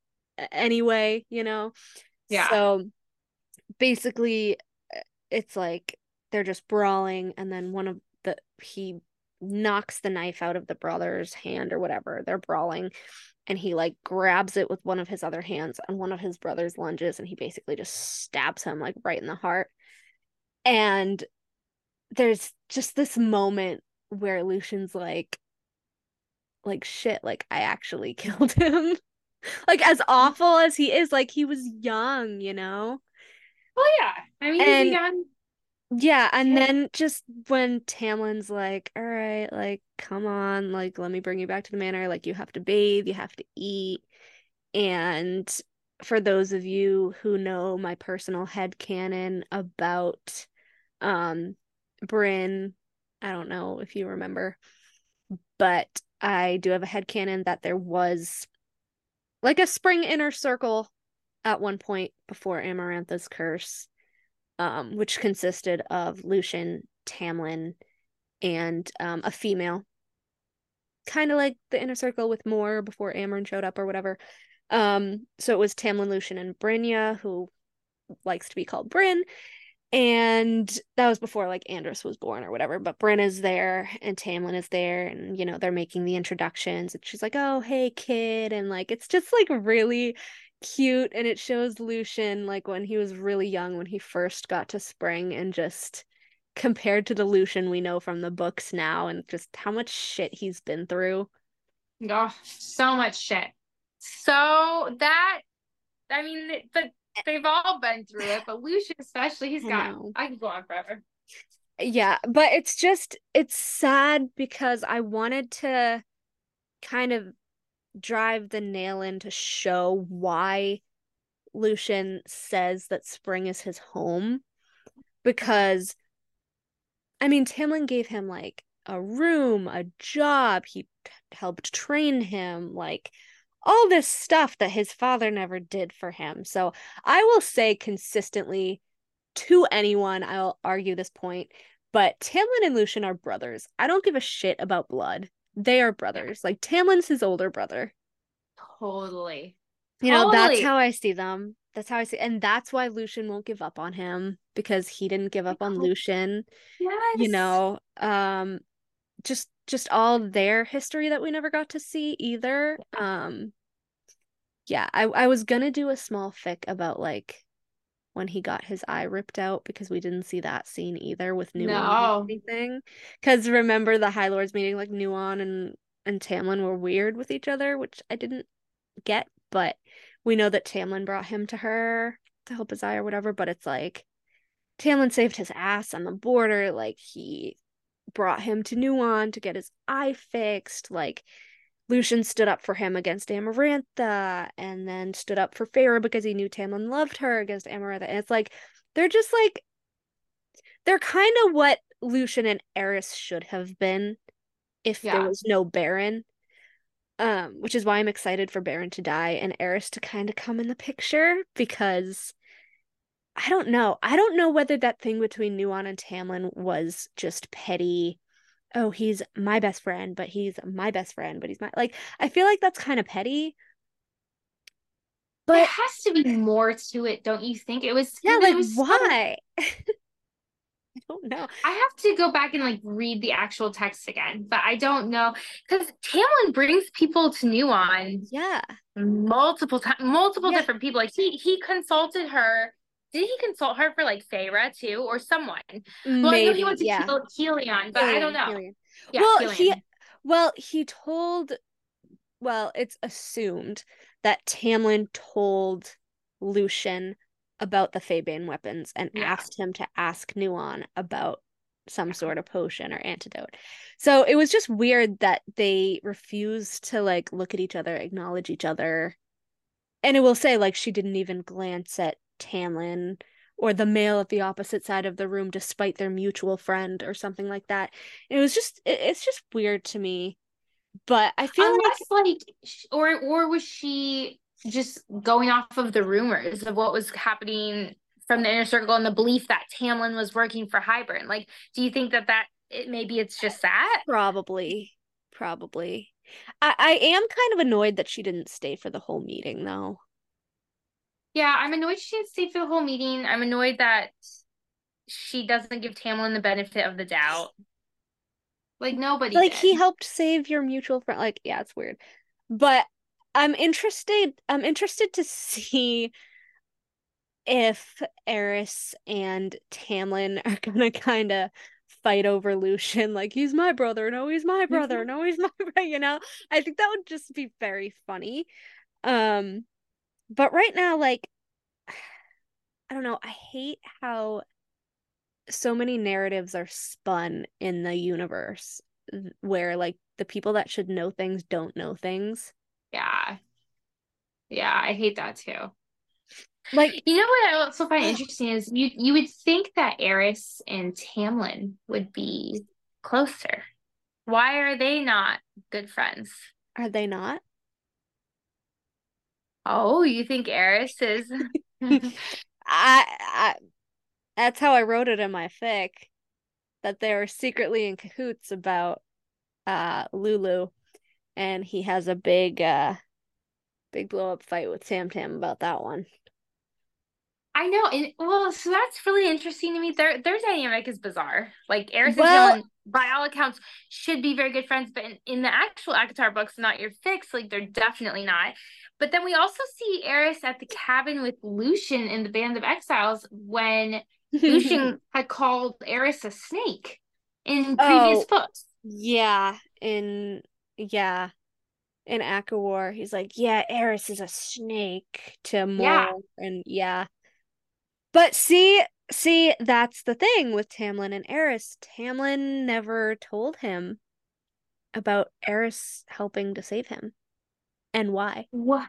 anyway you know Yeah. so basically uh, it's like they're just brawling and then one of the he knocks the knife out of the brother's hand or whatever they're brawling and he like grabs it with one of his other hands and one of his brothers lunges and he basically just stabs him like right in the heart and there's just this moment where Lucien's like like shit like I actually [laughs] killed him [laughs] like as awful as he is like he was young you know Oh yeah. I mean, And- he's young. Yeah and Yeah. then just when Tamlin's like all right like come on like let me bring you back to the manor like you have to bathe you have to eat and for those of you who know my personal head canon about um Bryn I don't know if you remember but I do have a head canon that there was like a spring inner circle at one point before Amarantha's curse, um, which consisted of Lucien, Tamlin, and um, a female. Kind of like the inner circle with Mor before Amaran showed up or whatever. Um, so it was Tamlin, Lucien, and Brynja, who likes to be called Bryn. And that was before like Andras was born or whatever. But Bryn is there and Tamlin is there, and you know, they're making the introductions. And she's like, Oh, hey, kid. And like, it's just like really cute. And it shows Lucien like when he was really young, when he first got to spring, and just compared to the Lucien we know from the books now, and just how much shit he's been through. Oh, so much shit. So that, I mean, but they've all been through it, but Lucien especially, he's got. know. I can go on forever. Yeah, but it's just it's sad because I wanted to kind of drive the nail in to show why Lucien says that spring is his home because I mean Tamlin gave him like a room, a job, he t- helped train him, like all this stuff that his father never did for him. So I will say consistently to anyone, I'll argue this point But Tamlin and Lucien are brothers. I don't give a shit about blood. They are brothers. Like Tamlin's his older brother. Totally. You know, that's how I see them. That's how I see and that's why Lucien won't give up on him because he didn't give up on Lucien. Yes. You know, um just just all their history that we never got to see either. Um yeah, I I was gonna do a small fic about like when he got his eye ripped out because we didn't see that scene either with Nuon No. or anything. Because remember the High Lords meeting, like Nuon and and Tamlin were weird with each other, which I didn't get, but we know that Tamlin brought him to her to help his eye or whatever. But it's like Tamlin saved his ass on the border, like he brought him to Nuon to get his eye fixed, like. Lucien stood up for him against Amarantha and then stood up for Feyre because he knew Tamlin loved her against Amarantha. And it's like they're just like they're kind of what Lucien and Eris should have been if there was no Beron. Um, which is why I'm excited for Beron to die and Eris to kind of come in the picture because I don't know. I don't know whether that thing between Nuon and Tamlin was just petty oh, he's my best friend, but he's my best friend, but he's my like I feel like that's kind of petty. But there has to be more to it, don't you think? It was yeah, like was so- why? [laughs] I don't know. I have to go back and like read the actual text again, but I don't know because Tamlin brings people to Nuon Yeah. multiple times, multiple Yeah. different people. Like he he consulted her. Did he consult her for like Feyre too, or someone? Well, I know he went to yeah. Hel- Helion, but I don't know. Helion. Yeah, well, he well, he told well, it's assumed that Tamlin told Lucien about the faebane weapons and Yeah. asked him to ask Nuon about some sort of potion or antidote. So it was just weird that they refused to like look at each other, acknowledge each other. And it will say like she didn't even glance at Tamlin or the male at the opposite side of the room despite their mutual friend or something like that. It was just it, it's just weird to me. But I feel like Unless like, sh- or or was she just going off of the rumors of what was happening from the inner circle and the belief that Tamlin was working for Hybern? Like, do you think that that it maybe it's just that? Probably. Probably. I, I am kind of annoyed that she didn't stay for the whole meeting though. Yeah, I'm annoyed she didn't stay for the whole meeting. I'm annoyed that she doesn't give Tamlin the benefit of the doubt. Like nobody Like did. he helped save your mutual friend. Like, yeah, it's weird. But I'm interested I'm interested to see if Eris and Tamlin are [laughs] gonna kind of fight over Lucien. Like, he's my brother. No, he's my brother. No, he's my [laughs] brother. You know, I think that would just be very funny. Um, but right now, like, [sighs] I don't know. I hate how so many narratives are spun in the universe where like the people that should know things don't know things. Yeah. Yeah, I hate that too. Like, You know what I also find interesting is you you would think that Eris and Tamlin would be closer. Why are they not good friends? are they not? Oh, you think Eris is [laughs] [laughs] I, I that's how I wrote it in my fic that they were secretly in cahoots about uh Lulu and he has a big uh big blow up fight with Tam Tam about that one. I know, and well, so that's really interesting to me. Their their dynamic is bizarre. Like Eris Well- and by all accounts, should be very good friends, but in, in the actual ACOTAR books, not your fics, like they're definitely not. But then we also see Eris at the cabin with Lucien in the Band of Exiles when [laughs] Lucien had called Eris a snake in oh, previous Oh. books. Yeah, in yeah, in ACOWAR, he's like, yeah, Eris is a snake to Mole, Yeah. and yeah. But see, see, that's the thing with Tamlin and Eris. Tamlin never told him about Eris helping to save him, and why. What?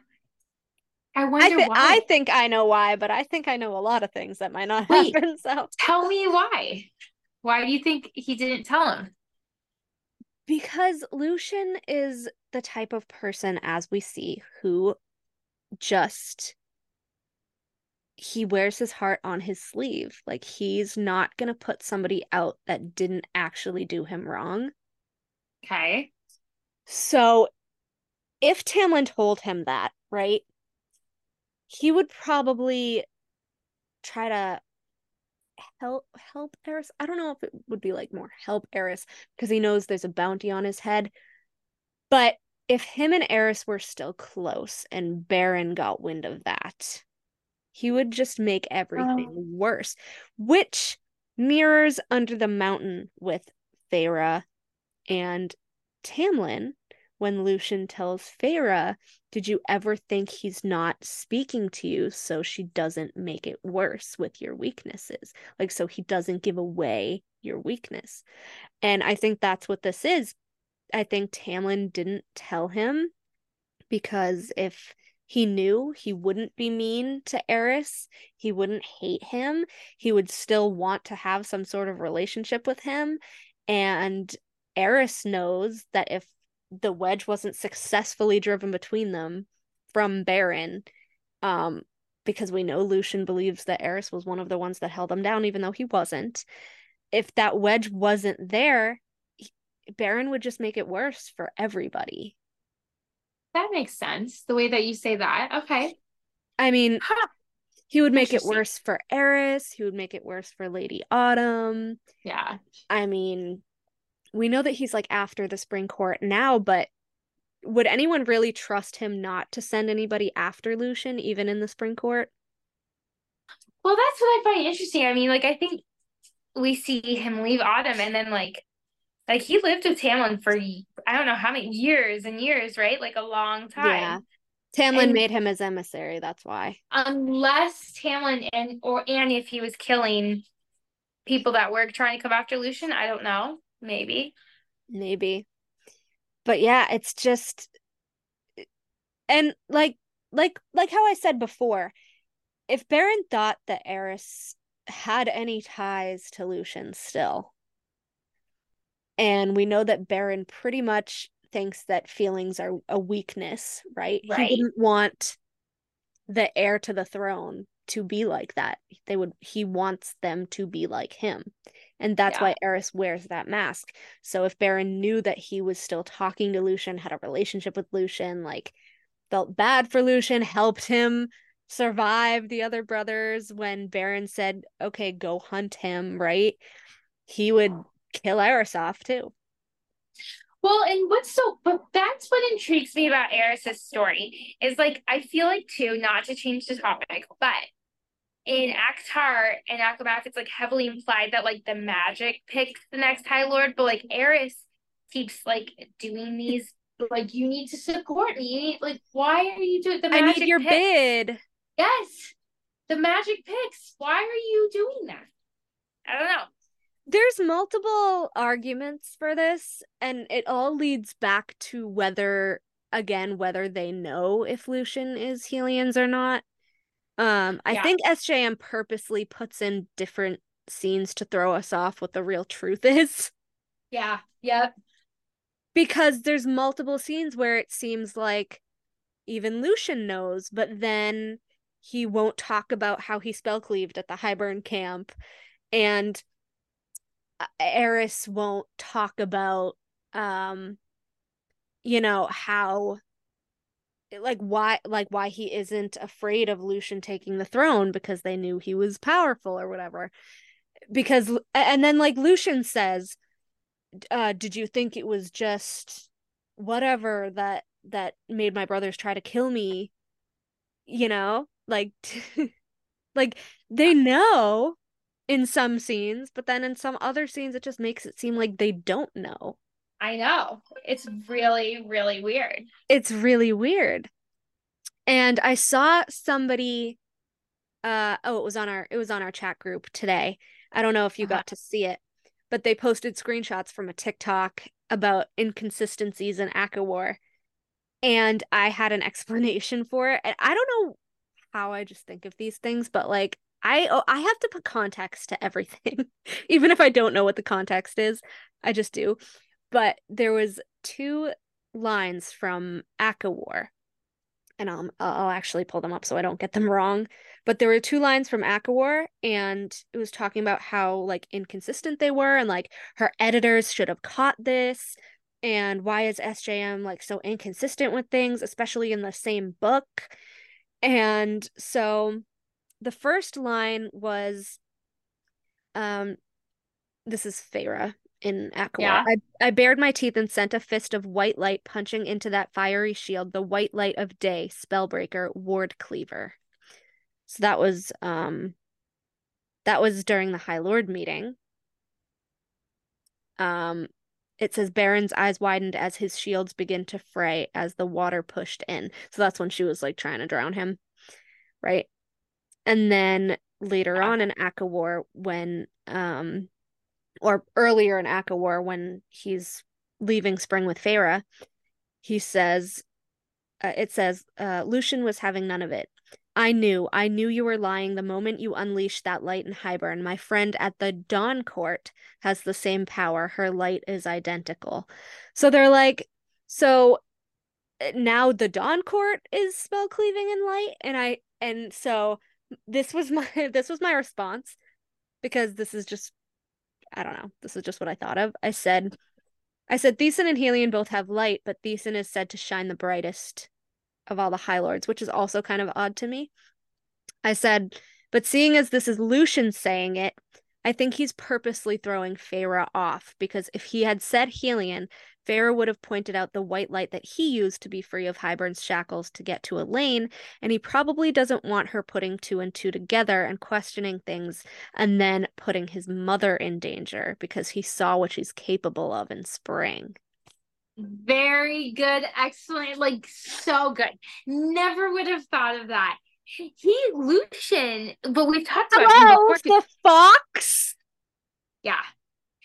I I wonder why. I think I know why, but I think I know a lot of things that might not [laughs] Wait. happen. So Tell me why. Why do you think he didn't tell him? Because Lucien is the type of person, as we see, who just he wears his heart on his sleeve. Like he's not going to put somebody out that didn't actually do him wrong. Okay. So if Tamlin told him that, right? He would probably try to help help Eris. I don't know if it would be like more help Eris because he knows there's a bounty on his head. But if him and Eris were still close and Beron got wind of that, he would just make everything Oh. worse, which mirrors Under the Mountain with Feyre and Tamlin when Lucien tells Feyre, Did you ever think he's not speaking to you so she doesn't make it worse with your weaknesses? Like, so he doesn't give away your weakness. And I think that's what this is. I think Tamlin didn't tell him because if he knew he wouldn't be mean to Eris, he wouldn't hate him, he would still want to have some sort of relationship with him. And Eris knows that if the wedge wasn't successfully driven between them from Beron, um, because we know Lucien believes that Eris was one of the ones that held him down, even though he wasn't. If that wedge wasn't there, Beron would just make it worse for everybody. That makes sense. The way that you say that. Okay. I mean, Huh. he would make it worse for Eris. He would make it worse for Lady Autumn. Yeah. I mean, we know that he's like after the spring court now, but would anyone really trust him not to send anybody after Lucien, even in the spring court? Well, that's what I find interesting. I mean, like I think we see him leave Autumn and then like like he lived with Tamlin for I don't know how many years and years, right? Like a long time. Yeah. Tamlin And- made him his emissary, that's why. Unless Tamlin and or and if he was killing people that were trying to come after Lucien, I don't know. Maybe. Maybe. But yeah, it's just and like like like how I said before, if Beron thought that Eris had any ties to Lucien still, and we know that Beron pretty much thinks that feelings are a weakness, right? Right. He didn't want the heir to the throne to be like that. They would he wants them to be like him. And that's Yeah. why Eris wears that mask. So if Beron knew that he was still talking to Lucien, had a relationship with Lucien, like felt bad for Lucien, helped him survive the other brothers when Beron said, "Okay, go hunt him," right? He would kill Eris off too. Well, and what's so, but that's what intrigues me about Eris's story is like, I feel like too, not to change the topic, but in ACOTAR and ACOMAF, it's like heavily implied that like the magic picks the next High Lord, but like Eris keeps like doing these, like, you need to support me. You need, like, why are you doing the magic? I need your picks? bid. Yes, the magic picks. Why are you doing that? I don't know. There's multiple arguments for this, and it all leads back to whether, again, whether they know if Lucien is Helion's or not. Um, I Yeah. think SJM purposely puts in different scenes to throw us off what the real truth [laughs] is. Yeah. Yep. because there's multiple scenes where it seems like even Lucien knows, but then he won't talk about how he spell cleaved at the Hybern camp, and Eris won't talk about, um, you know how, like why, like why he isn't afraid of Lucien taking the throne because they knew he was powerful or whatever. Because and then like Lucien says, uh did you think it was just whatever that that made my brothers try to kill me? You know? Like [laughs] like they know in some scenes but then in some other scenes it just makes it seem like they don't know I know. It's really, really weird. it's really weird and i saw somebody uh oh it was on our it was on our chat group today i don't know if you Uh-huh. got to see it but they posted screenshots from a tiktok about inconsistencies in ACOWAR. and i had an [laughs] explanation for it and i don't know how i just think of these things but like i oh, i have to put context to everything [laughs] even if i don't know what the context is i just do but there was two lines from ACOWAR and I'll I'll actually pull them up so I don't get them wrong. But there were two lines from ACOWAR, and it was talking about how like inconsistent they were, and like her editors should have caught this, and why is SJM like so inconsistent with things, especially in the same book. And so the first line was um this is Feyre in ACOWAR. Yeah. I, I bared my teeth and sent a fist of white light punching into that fiery shield, the white light of day, spellbreaker, ward cleaver. So that was um that was during the High Lord meeting. Um it says Beron's eyes widened as his shields begin to fray as the water pushed in. So that's when she was like trying to drown him. Right. And then later on in ACOWAR when um or earlier in ACOWAR when he's leaving Spring with Feyre, he says, uh, it says, uh, Lucien was having none of it. I knew, I knew you were lying the moment you unleashed that light in Hybern. My friend at the Dawn Court has the same power. Her light is identical. So they're like, so uh, now the Dawn Court is spell cleaving in light, and I, and so this was [laughs] my this was my response because this is just I don't know. This is just what I thought of. I said, I said, Thesan and Helion both have light, but Thesan is said to shine the brightest of all the High Lords, which is also kind of odd to me. I said, but seeing as this is Lucien saying it, I think he's purposely throwing Feyre off because if he had said Helion, Feyre would have pointed out the white light that he used to be free of Hybern's shackles to get to Elain, and he probably doesn't want her putting two and two together and questioning things and then putting his mother in danger because he saw what she's capable of in spring. Very good, excellent, like so good. Never would have thought of that. He Lucien, but we've talked about him before. the fox, Yeah,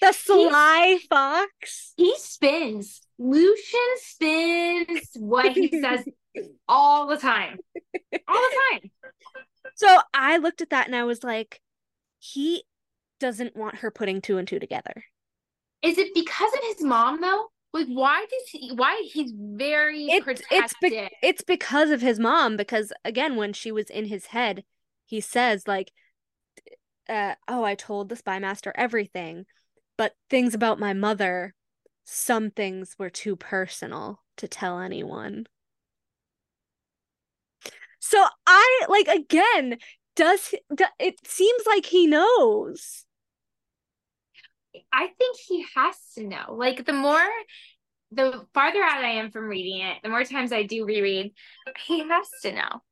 the sly fox. he spins. Lucien spins what he says [laughs] all the time. All the time. So I looked at that and I was like, he doesn't want her putting two and two together. Is it because of his mom though? Like why does he why he's very It's protective? it's be- it's because of his mom because again when she was in his head he says like uh oh I told the spymaster everything but things about my mother some things were too personal to tell anyone. So I like again does do- it seems like he knows. I think he has to know. Like the more the farther out I am from reading it, the more times I do reread, he has to know.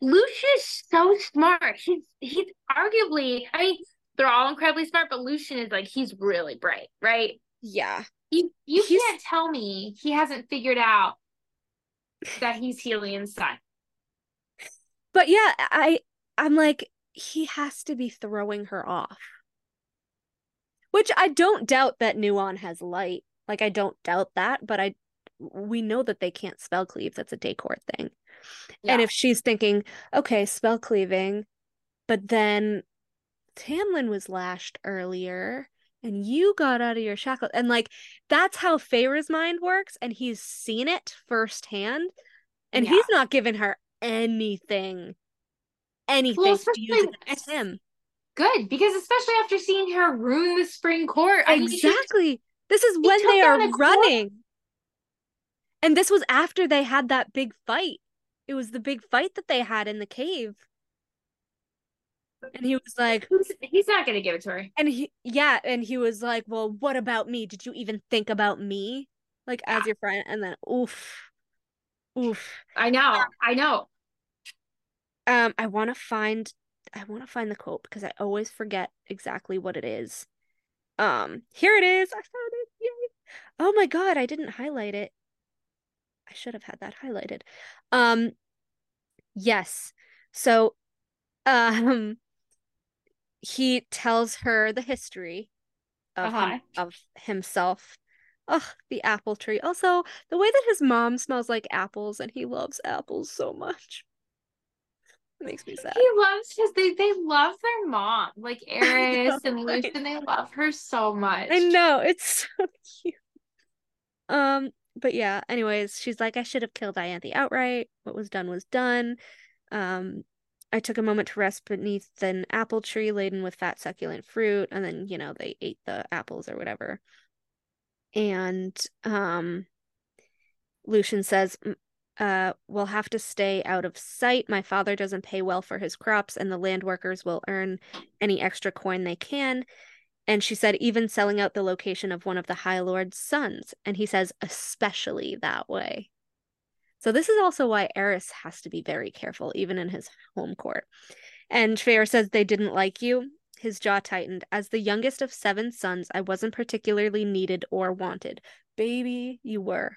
Lucius is so smart. He's he's arguably I mean, they're all incredibly smart, but Lucien is like he's really bright, right? Yeah. You you He's- can't tell me he hasn't figured out that he's Helion's son. But yeah, I I'm like he has to be throwing her off. Which I don't doubt that Nuon has light. Like I don't doubt that, but I we know that they can't spell cleave. That's a Daycourt thing. And if she's thinking, okay, spell cleaving, but then Tamlin was lashed earlier and you got out of your shackle and like that's how Feyre's mind works and he's seen it firsthand and he's not giving her anything anything Well, to him. Good, because especially after seeing her ruin the spring court. I mean, Exactly. This is when they are court. running. And this was after they had that big fight. It was the big fight that they had in the cave. And he was like, he's, not gonna give it to her. and he, yeah, and he was like, well, what about me? Did you even think about me? Like, as your friend? And then, oof, oof. I know, I know. Um, I want to find, I want to find the quote because I always forget exactly what it is. Um, here it is. I found it. Yay. Oh my God, I didn't highlight it. I should have had that highlighted. Um, yes. So, [laughs] um, he tells her the history of Uh-huh. of himself. Ugh, the apple tree. Also, the way that his mom smells like apples and he loves apples so much. It [laughs] makes me sad. He loves his they they love their mom. Like [laughs] Eris and Lucien, they love her so much. I know, it's [laughs] so cute. Um, but yeah, anyways, she's like, I should have killed Ianthe outright. What was done was done. Um, I took a moment to rest beneath an apple tree laden with fat succulent fruit, and then, you know, they ate the apples or whatever. And um Lucien says, uh, we'll have to stay out of sight. My father doesn't pay well for his crops, and the land workers will earn any extra coin they can. And she said, even selling out the location of one of the High Lord's sons. And he says, especially that way. So this is also why Eris has to be very careful, even in his home court. And Feyre says they didn't like you. His jaw tightened. As the youngest of seven sons, I wasn't particularly needed or wanted. Baby, you were.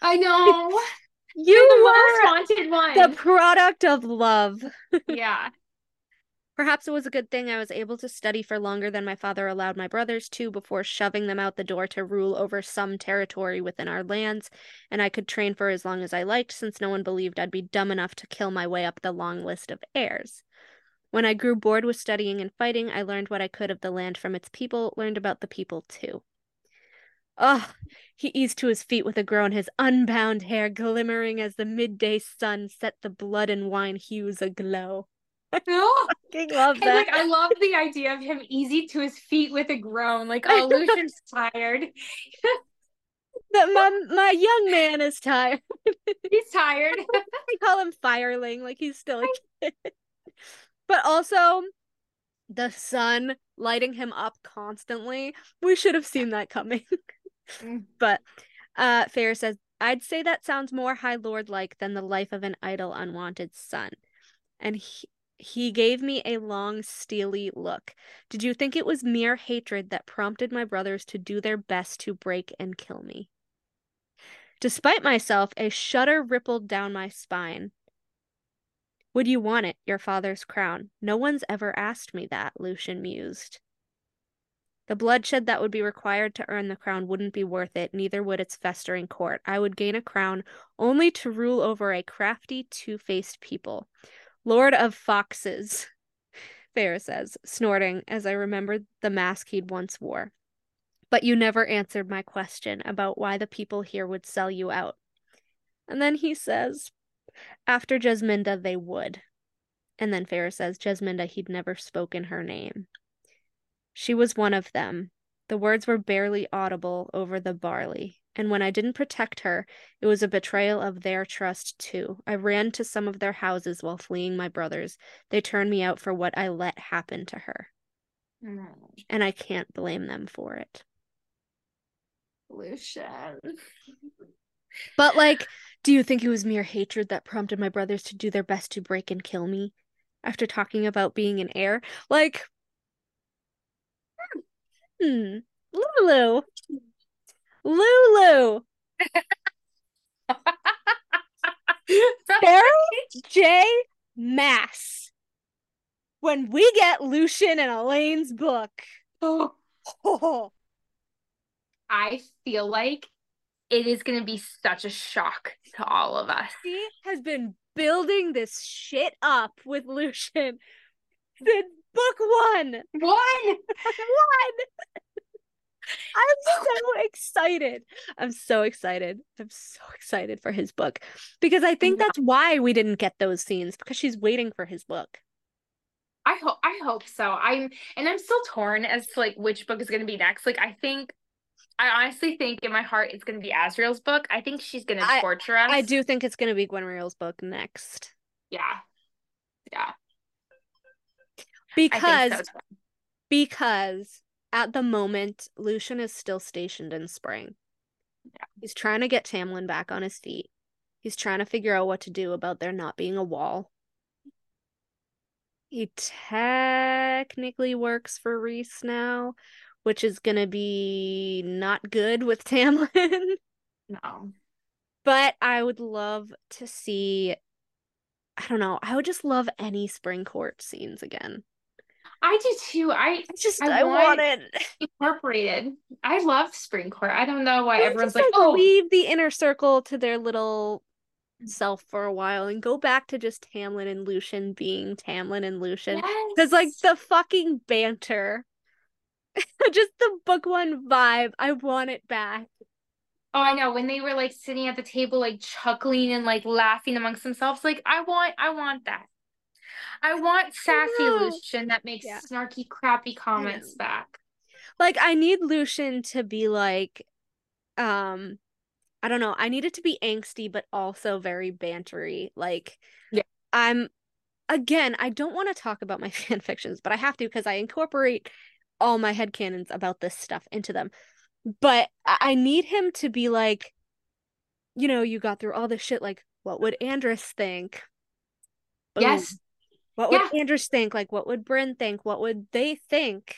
I [laughs] know. you the were most wanted one. the product of love. [laughs] yeah. Perhaps it was a good thing I was able to study for longer than my father allowed my brothers to before shoving them out the door to rule over some territory within our lands, and I could train for as long as I liked since no one believed I'd be dumb enough to kill my way up the long list of heirs. When I grew bored with studying and fighting, I learned what I could of the land from its people, learned about the people too. Ugh, he eased to his feet with a groan, his unbound hair glimmering as the midday sun set the blood and wine hues aglow. [laughs] No. Fucking love that. like I love the idea of him easy to his feet with a groan. Like, oh, Lucien's tired. [laughs] that my my young man is tired. [laughs] He's tired. we call him Fireling, like he's still a kid. but also the sun lighting him up constantly. We should have seen that coming. Mm. but uh Feyre says, I'd say that sounds more High Lord like than the life of an idle, unwanted son. And he he gave me a long, steely look. Did you think it was mere hatred that prompted my brothers to do their best to break and kill me? Despite myself, a shudder rippled down my spine. Would you want it, your father's crown? No one's ever asked me that, Lucien mused. The bloodshed that would be required to earn the crown wouldn't be worth it, neither would its festering court. I would gain a crown only to rule over a crafty, two faced people. Lord of Foxes, Feyre says, snorting as I remembered the mask he'd once wore. But you never answered my question about why the people here would sell you out. And then he says, after Jesminda, they would. And then Feyre says, Jesminda, he'd never spoken her name. She was one of them. The words were barely audible over the barley. And when I didn't protect her, it was a betrayal of their trust, too. I ran to some of their houses while fleeing my brothers. They turned me out for what I let happen to her. And I can't blame them for it. Lucien. But, like, do you think it was mere hatred that prompted my brothers to do their best to break and kill me? After talking about being an heir? Like, hmm, Lulu. Lulu. [laughs] Sarah J. Maas. When we get Lucien and Elain's book. Oh, [gasps] I feel like it is going to be such a shock to all of us. she has been building this shit up with Lucien since book one. One. [laughs] One. I'm so excited. I'm so excited. I'm so excited for his book because I think that's why we didn't get those scenes because she's waiting for his book. I hope I hope so. I'm and I'm still torn as to like which book is going to be next. Like I think I honestly think in my heart it's going to be Azriel's book. I think she's going to I- torture us. I do think it's going to be Gwynriel's book next Yeah. Yeah. because so. because at the moment Lucien is still stationed in Spring. Yeah. He's trying to get Tamlin back on his feet. He's trying to figure out what to do about there not being a wall. He technically works for Rhys now, which is going to be not good with [laughs] Tamlin. No. but I would love to see. I don't know. I would just love any spring court scenes again. I do too. I It's just I I, want, want- it. incorporated. I love Spring Court. I don't know why They everyone's just, like, oh, leave the inner circle to their little self for a while and go back to just Tamlin and Lucien being Tamlin and Lucien. Because like the fucking banter, [laughs] just the book one vibe, I want it back. Oh, I know. When they were like sitting at the table, like chuckling and like laughing amongst themselves, like I want, I want that. I want sassy know. Lucien that makes Yeah. snarky, crappy comments back. Like I need Lucien to be like um I don't know, I need it to be angsty but also very bantery. Like Yeah. I'm again, I don't want to talk about my [laughs] fan fictions, but I have to because I incorporate all my headcanons about this stuff into them. But I I need him to be like, you know, you got through all this shit, like, what would Andras think? Boom. Yes. What would Andras think? Like, what would Bryn think? What would they think?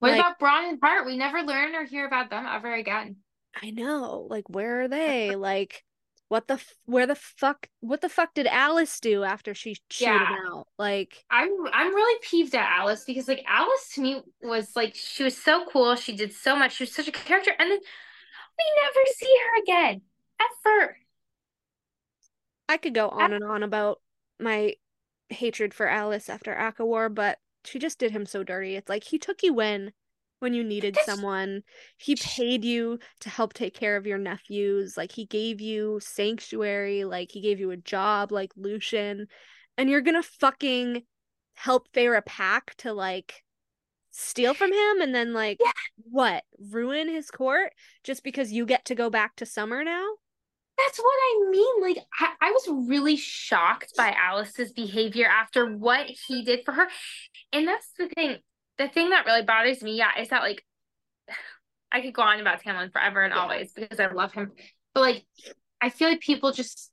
What Like- about Bron and Hart? We never learn or hear about them ever again. I know. Like, where are they? Like, what the f- where the fuck what the fuck did Alis do after she chewed him Yeah. out? Like, I'm I'm really peeved at Alis because like Alis to me was like she was so cool. She did so much. She was such a character, and then we never see her again ever. I could go on and on about my hatred for Alis after ACOWAR, but she just did him so dirty. It's like he took you in when you needed someone. He paid you to help take care of your nephews. Like he gave you sanctuary, like he gave you a job like Lucien. And you're gonna fucking help Feyre Pack to like steal from him and then like Yeah. what? Ruin his court just because you get to go back to summer now? That's what I mean. Like I, I was really shocked by Alis's behavior after what he did for her. And that's the thing. The thing that really bothers me, yeah, is that like [sighs] I could go on about Tamlin forever and Yeah. always because I love him. But like I feel like people just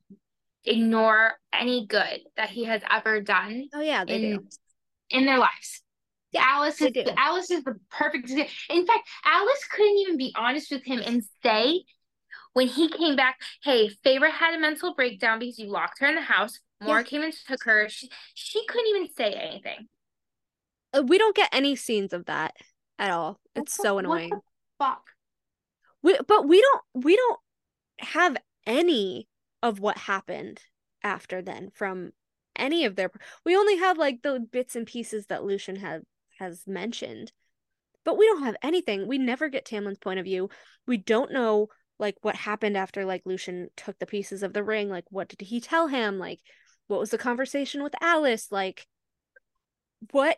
ignore any good that he has ever done Oh yeah, they in do. in their lives. Yeah, Alis is. Alis is the perfect. In fact, Alis couldn't even be honest with him and say when he came back, hey, Feyre had a mental breakdown because you locked her in the house. Mor Yeah. came and took her. She she couldn't even say anything. Uh, we don't get any scenes of that at all. It's What so the- annoying. Fuck? We, but we don't we don't have any of what happened after then from any of their we only have like the bits and pieces that Lucien had has mentioned. But we don't have anything. We never get Tamlin's point of view. We don't know like what happened after like Lucien took the pieces of the ring. Like what did he tell him? Like what was the conversation with Alis? Like what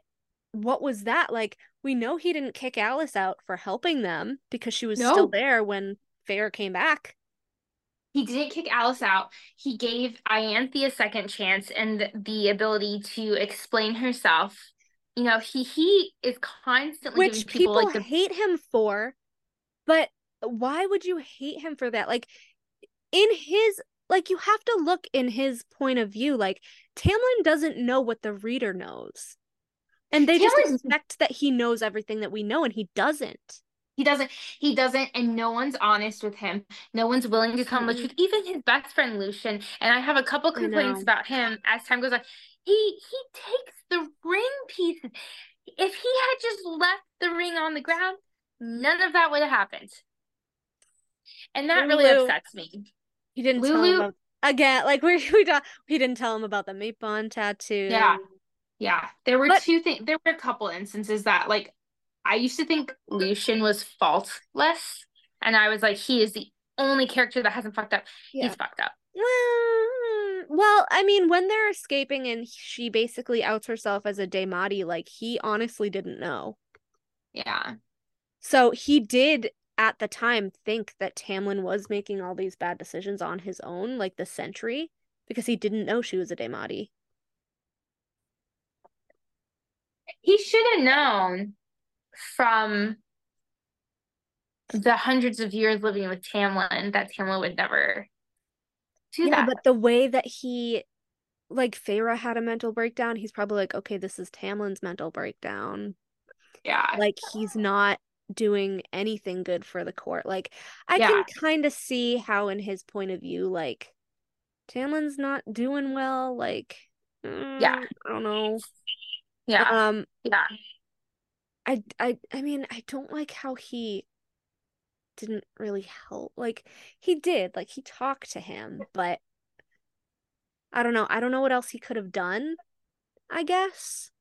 what was that? Like we know he didn't kick Alis out for helping them because she was No. still there when Feyre came back. He didn't kick Alis out. He gave Ianthe a second chance and the ability to explain herself. You know, he he is constantly which people, people like the hate him for but why would you hate him for that like in his like you have to look in his point of view like Tamlin doesn't know what the reader knows and they just expect that he knows everything that we know and he doesn't He doesn't. He doesn't, and no one's honest with him. No one's willing to the Mm-mm. truth. Even his best friend Lucien, and I have a couple complaints about him as time goes on. He he takes the ring pieces. If he had just left the ring on the ground, none of that would have happened. And that really Lulu- upsets me. he didn't tell him about again like [laughs] we we talk, he didn't tell him about the meat bond tattoo Yeah. Yeah, there were But- two things. There were a couple instances that, like, I used to think Lucien was faultless, and I was like, he is the only character that hasn't fucked up. Yeah. He's fucked up. Well, well, I mean, when they're escaping and she basically outs herself as a Daemati, like he honestly didn't know. Yeah. So he did at the time think that Tamlin was making all these bad decisions on his own, like the sentry, because he didn't know she was a Daemati. He should have known from the hundreds of years living with Tamlin that Tamlin would never do Yeah, that. but the way that he like Feyre had a mental breakdown, he's probably like, okay, this is Tamlin's mental breakdown. yeah. like he's not doing anything good for the court. Like I Yeah. can kind of see how in his point of view like Tamlin's not doing well like Yeah. mm, I don't know. Yeah. Um Yeah. I I I mean I don't like how he didn't really help. Like he did, like he talked to him, but I don't know. I don't know what else he could have done. I guess.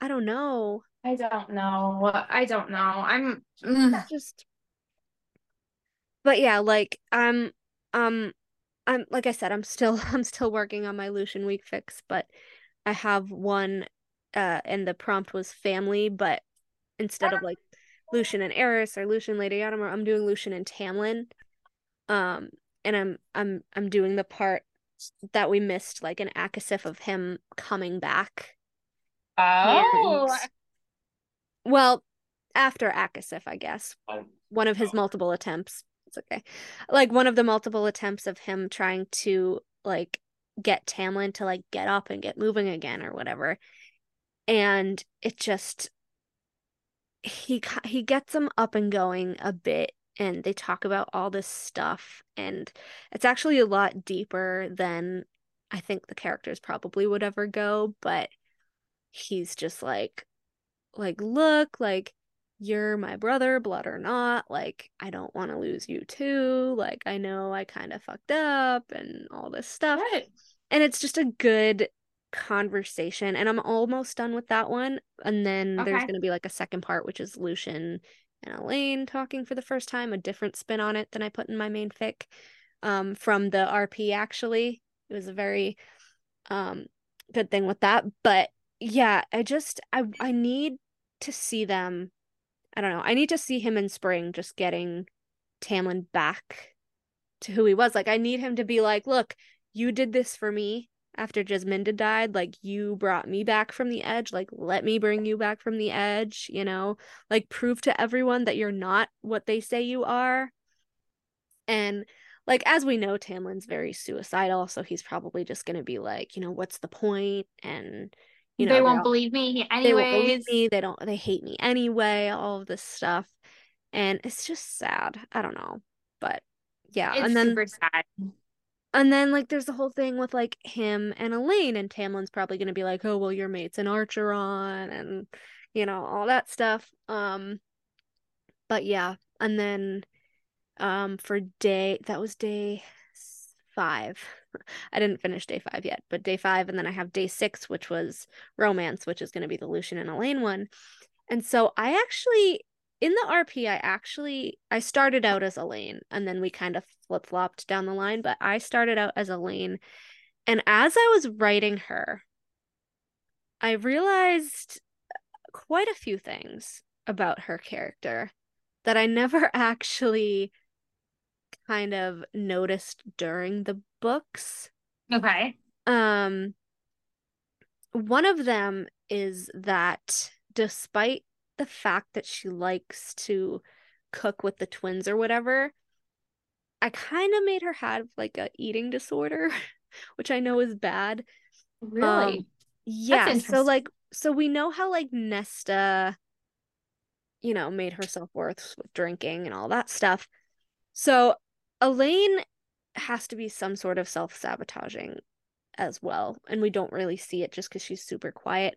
I don't know. I don't know. I don't know. I'm mm. just but yeah, like I'm um I'm like I said, I'm still [laughs] I'm still working on my Lucien week fics, but I have one uh and the prompt was family, but instead of like Lucien and Eris or Lucien Lady Adamar, I'm doing Lucien and Tamlin. Um and I'm I'm I'm doing the part that we missed, like an ACOSF of him coming back. Oh, And- well, after ACOSF, I guess. One of his oh. multiple attempts. It's okay. Like one of the multiple attempts of him trying to like get Tamlin to like get up and get moving again or whatever. And it just he he gets him up and going a bit and they talk about all this stuff and it's actually a lot deeper than I think the characters probably would ever go, but he's just like like look like you're my brother blood or not like i don't want to lose you too like i know i kind of fucked up and all this stuff. Good. and it's just a good conversation and i'm almost done with that one and then there's going to be like a second part which is lucien and elain talking for the first time a different spin on it than i put in my main fic um from the rp actually. It was a very um good thing with that but yeah i just i i need to see them. I don't know i need to see him in spring just getting tamlin back to who he was like i need him to be like look you did this for me after jesminda died like you brought me back from the edge like let me bring you back from the edge you know? Like prove to everyone that you're not what they say you are. And like as we know tamlin's very suicidal so he's probably just going to be like you know what's the point? And you know they won't believe me they won't believe anyways. me they don't they hate me anyway all of this stuff and it's just sad i don't know but yeah It's and then super sad. and then like there's the whole thing with like him and elain and tamlin's probably going to be like oh well your mate's an archeron and you know all that stuff um but yeah and then um for day that was day five. [laughs] I didn't finish day five yet but day five and then i have day six which was romance which is going to be the lucien and elain one. And so i actually in the rp i actually i started out as elain and then we kind of flip-flopped down the line but i started out as elain. And as i was writing her i realized quite a few things about her character that i never [laughs] actually kind of noticed during the books Okay. um one of them is that despite the fact that she likes to cook with the twins or whatever i kind of made her have like a eating disorder [laughs] which i know is bad Really? yeah so like so we know how like nesta you know made herself worth with drinking and all that stuff so elain has to be some sort of self-sabotaging as well and we don't really see it just because she's super quiet.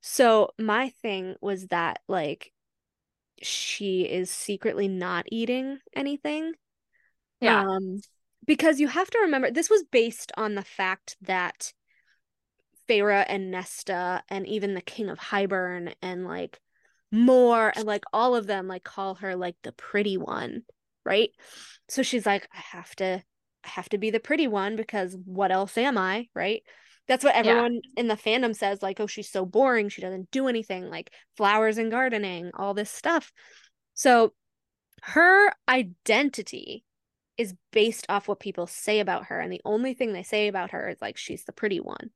So my thing was that like she is secretly not eating anything. Yeah. um, because you have to remember this was based on the fact that Feyre and Nesta and even the King of Hybern and like more and like all of them like call her like the pretty one, right? So she's like, I have to I have to be the pretty one because what else am I, right? That's what everyone in the fandom says, like, oh, she's so boring, she doesn't do anything, like flowers and gardening, all this stuff. So her identity is based off what people say about her and the only thing they say about her is like she's the pretty one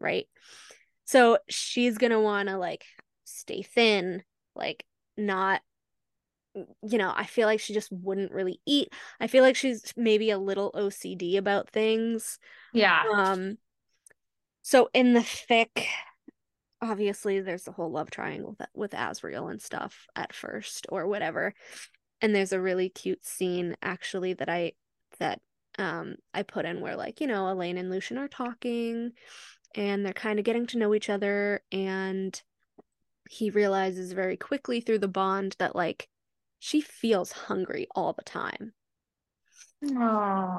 right so she's gonna want to like stay thin like not you know i feel like she just wouldn't really eat. I feel like she's maybe a little ocd about things. Yeah. um so in the fic obviously there's the whole love triangle with, with Azriel and stuff at first or whatever. And there's a really cute scene actually that I that um I put in where like you know Elain and Lucien are talking and they're kind of getting to know each other. And he realizes very quickly through the bond that like she feels hungry all the time.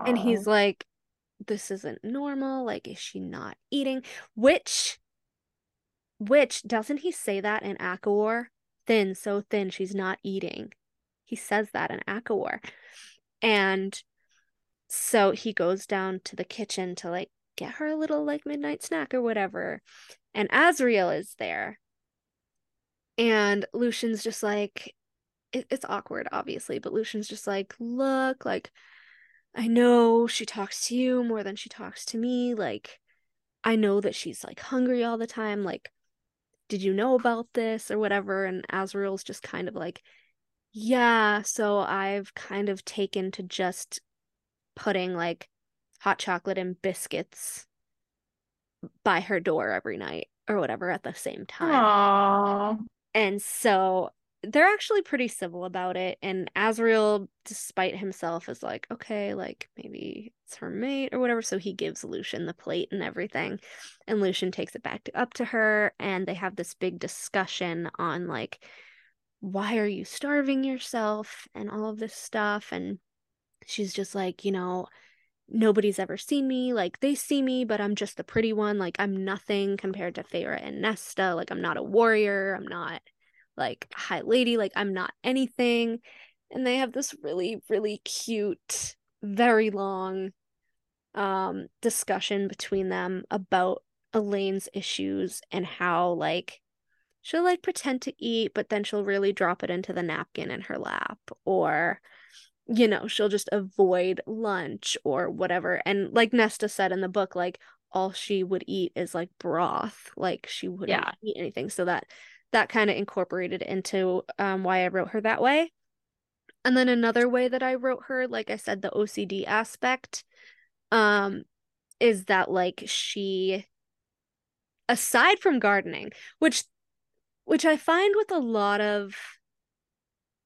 And he's like this isn't normal like is she not eating? Which which doesn't he say that in ACOWAR? Thin so thin she's not eating. He says that in ACOWAR. And so he goes down to the kitchen to like get her a little like midnight snack or whatever. And Azriel is there. And Lucien's just like, it, it's awkward, obviously, but Lucien's just like, look, like, I know she talks to you more than she talks to me. Like, I know that she's like hungry all the time. Like, did you know about this or whatever? And Azriel's just kind of like, yeah, so I've kind of taken to just putting like hot chocolate and biscuits by her door every night or whatever at the same time. Aww. And so they're actually pretty civil about it. And Azriel, despite himself, is like, okay, like maybe it's her mate or whatever. So he gives Lucien the plate and everything. And Lucien takes it back to, up to her. And they have this big discussion on like, why are you starving yourself and all of this stuff. And she's just like, you know, nobody's ever seen me. Like they see me, but I'm just the pretty one. Like I'm nothing compared to Feyre and Nesta. Like I'm not a warrior. I'm not like high lady. Like I'm not anything. And they have this really, really cute, very long um discussion between them about elain's issues and how like she'll like pretend to eat, but then she'll really drop it into the napkin in her lap or you know, she'll just avoid lunch or whatever. And like Nesta said in the book, like all she would eat is like broth. Like she wouldn't Yeah. eat anything. So that that kind of incorporated into um why I wrote her that way. And then another way that I wrote her, like I said, the OCD aspect, um, is that like she aside from gardening, which which I find with a lot of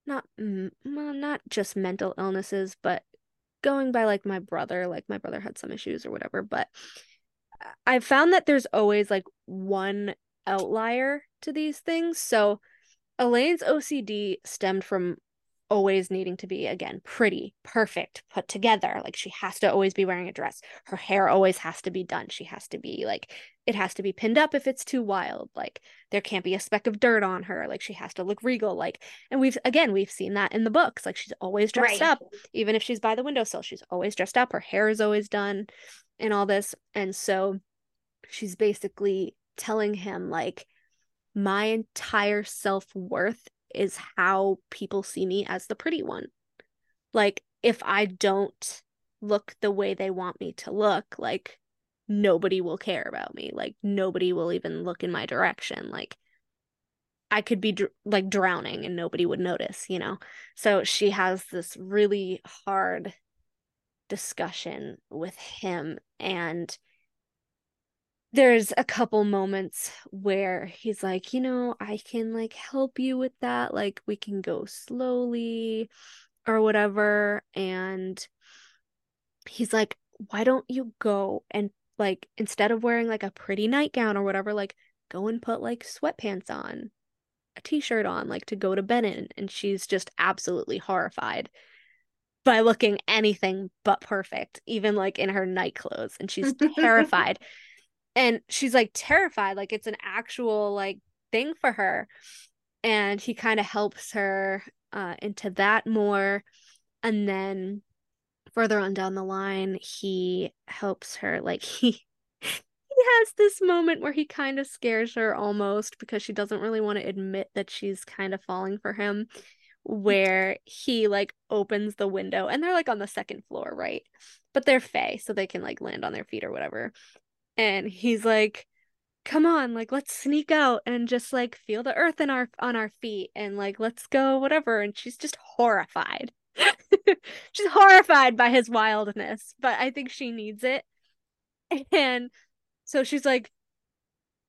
not well, not just mental illnesses, but going by like my brother, like my brother had some issues or whatever, but I've found that there's always like one outlier to these things. So Elain's OCD stemmed from always needing to be again pretty, perfect, put together. Like she has to always be wearing a dress. Her hair always has to be done. She has to be like it has to be pinned up if it's too wild. Like there can't be a speck of dirt on her. Like she has to look regal. Like and we've again we've seen that in the books. Like she's always dressed Right. up, even if she's by the windowsill. She's always dressed up. Her hair is always done, and all this. And so she's basically telling him like my entire self-worth is how people see me as the pretty one. Like if I don't look the way they want me to look, like nobody will care about me. Like nobody will even look in my direction. Like I could be dr- like drowning and nobody would notice, you know. So she has this really hard discussion with him and there's a couple moments where he's like, you know, I can like help you with that. Like we can go slowly or whatever. And he's like, why don't you go and like instead of wearing like a pretty nightgown or whatever, like go and put like sweatpants on, a t-shirt on, like to go to bed in. And she's just absolutely horrified by looking anything but perfect, even like in her night clothes. And she's [laughs] terrified and she's like terrified like it's an actual like thing for her. And he kind of helps her uh into that more. And then further on down the line he helps her like [laughs] he he has this moment where he kind of scares her almost because she doesn't really want to admit that she's kind of falling for him where he like opens the window and they're like on the second floor right? But they're fey so they can like land on their feet or whatever and he's like come on like let's sneak out and just like feel the earth in our on our feet and like let's go whatever and she's just horrified. [laughs] She's horrified by his wildness but i think she needs it. [laughs] And so she's like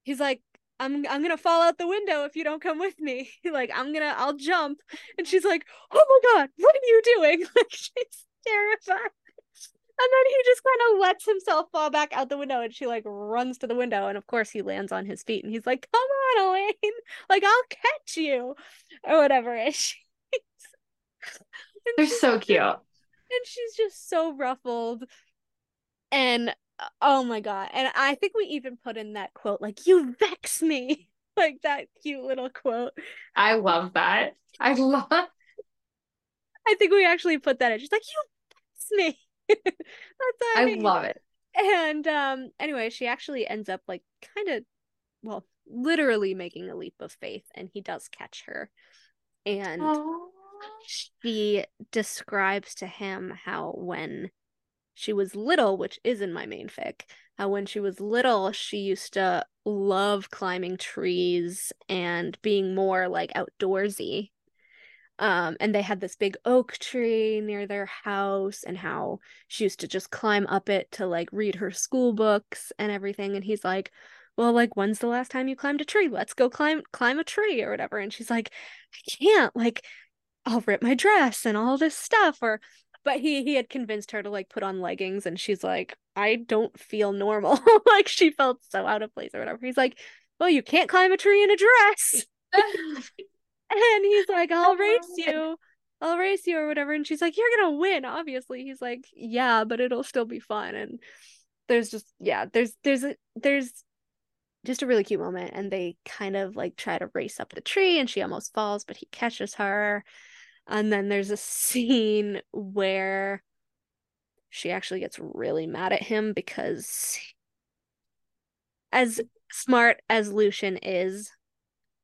he's like i'm i'm gonna fall out the window if you don't come with me. [laughs] Like i'm gonna i'll jump. And she's like oh my god what are you doing? Like she's terrified and then he just kind of lets himself fall back out the window and she like runs to the window and of course he lands on his feet and he's like come on elain. [laughs] Like i'll catch you. Or whatever and she's [laughs] and They're she's so cute. and she's just so ruffled. And uh, oh my god. And i think we even put in that quote like you vex me. [laughs] Like that cute little quote. I love that. I love i think we actually put that in. She's like you vex me. [laughs] that's I love it. And um anyway, she actually ends up like kind of well, literally making a leap of faith and he does catch her. And Oh. she describes to him how when she was little, which is in my main fic, how when she was little, she used to love climbing trees and being more like outdoorsy. Um, and they had this big oak tree near their house, and how she used to just climb up it to like read her school books and everything. And he's like, Well, like, when's the last time you climbed a tree? Let's go climb climb a tree or whatever. And she's like, I can't, like, I'll rip my dress and all this stuff. Or but he he had convinced her to like put on leggings and she's like, I don't feel normal. [laughs] like she felt so out of place or whatever. He's like, Well, you can't climb a tree in a dress. [laughs] [laughs] And he's like, [laughs] I'll race you. I'll race you or whatever. And she's like, You're gonna win, obviously. He's like, Yeah, but it'll still be fun. And there's just yeah, there's there's a there's just a really cute moment and they kind of like try to race up the tree and she almost falls, but he catches her. And then there's a [laughs] scene where she actually gets really mad at him because as smart as Lucien is,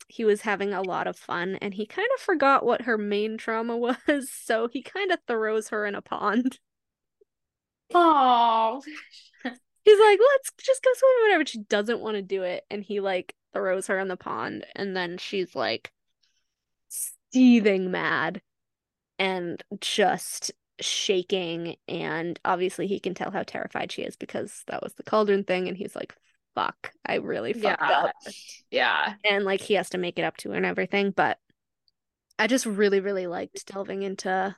he was having a lot of fun and he kind of forgot what her main trauma [laughs] was, so he kind of throws her in a pond. Oh. He's like, let's just go swimming whatever. She doesn't want to do it. And he like throws her in the pond. And then she's like seething mad and just shaking. And obviously, he can tell how terrified she is because that was the cauldron thing. And he's like, fuck, I really fucked Yeah. up. Yeah. And like, he has to make it up to her and everything. But I just really, really liked delving into.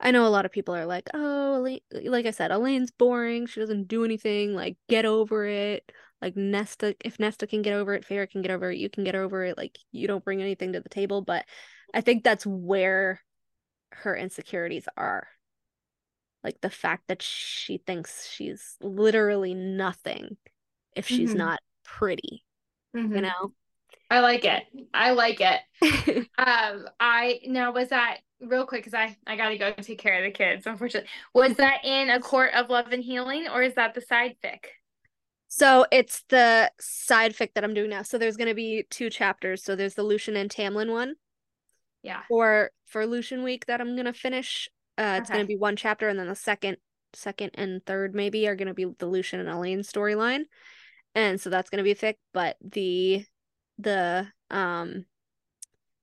I know a lot of people are like, oh, Elain, like I said, Elain's boring. She doesn't do anything. Like, get over it. Like, Nesta, if Nesta can get over it, Feyre can get over it, you can get over it. Like, you don't bring anything to the table. But I think that's where her insecurities are. Like, the fact that she thinks she's literally nothing if she's Mhm. not pretty, you Mhm. know? I like it. I like it. [laughs] Um, I now was that real quick because I I gotta go take care of the kids. Unfortunately, was that in a court of love and healing, or is that the side fic? So it's the side fic that I'm doing now. So there's going to be two chapters. So there's the Lucien and Tamlin one Yeah. or for Lucien week that I'm going to finish. Uh it's going to be one chapter and then the second second and third maybe are going to be the Lucien and Elain storyline. And so that's going to be thick but the the um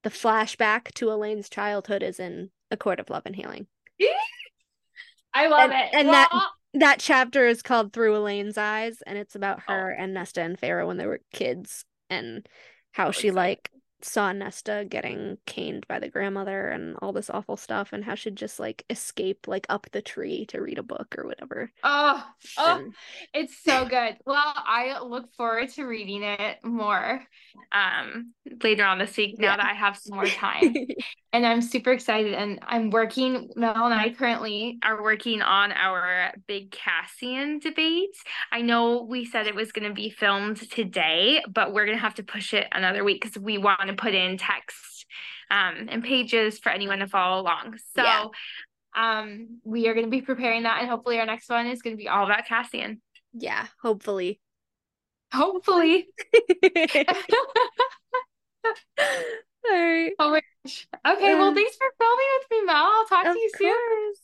the flashback to Elain's childhood is in A Court of Love and Healing. [laughs] I love And- it. and that- Well, That chapter is called Through Elain's Eyes and it's about Oh. her and Nesta and Feyre when they were kids and how she like saw Nesta getting caned by the grandmother and all this awful stuff and how she'd just like escape like up the tree to read a book or whatever. Oh, oh, And- it's so good. Well, I look forward to reading it more um later on this week now Yeah. that I have some more time. [laughs] and I'm super excited. And I'm working, Mel and I currently are working on our big Cassian debate. I know we said it was going to be filmed today, but we're going to have to push it another week because we want to put in text um, and pages for anyone to follow along. So, Yeah. um, we are going to be preparing that, and hopefully, our next one is going to be all about Cassian. yeah, hopefully. Hopefully. [laughs] [laughs] All right. Oh. Okay, well, thanks for filming with me, Mel. I'll talk Of to you soon. course.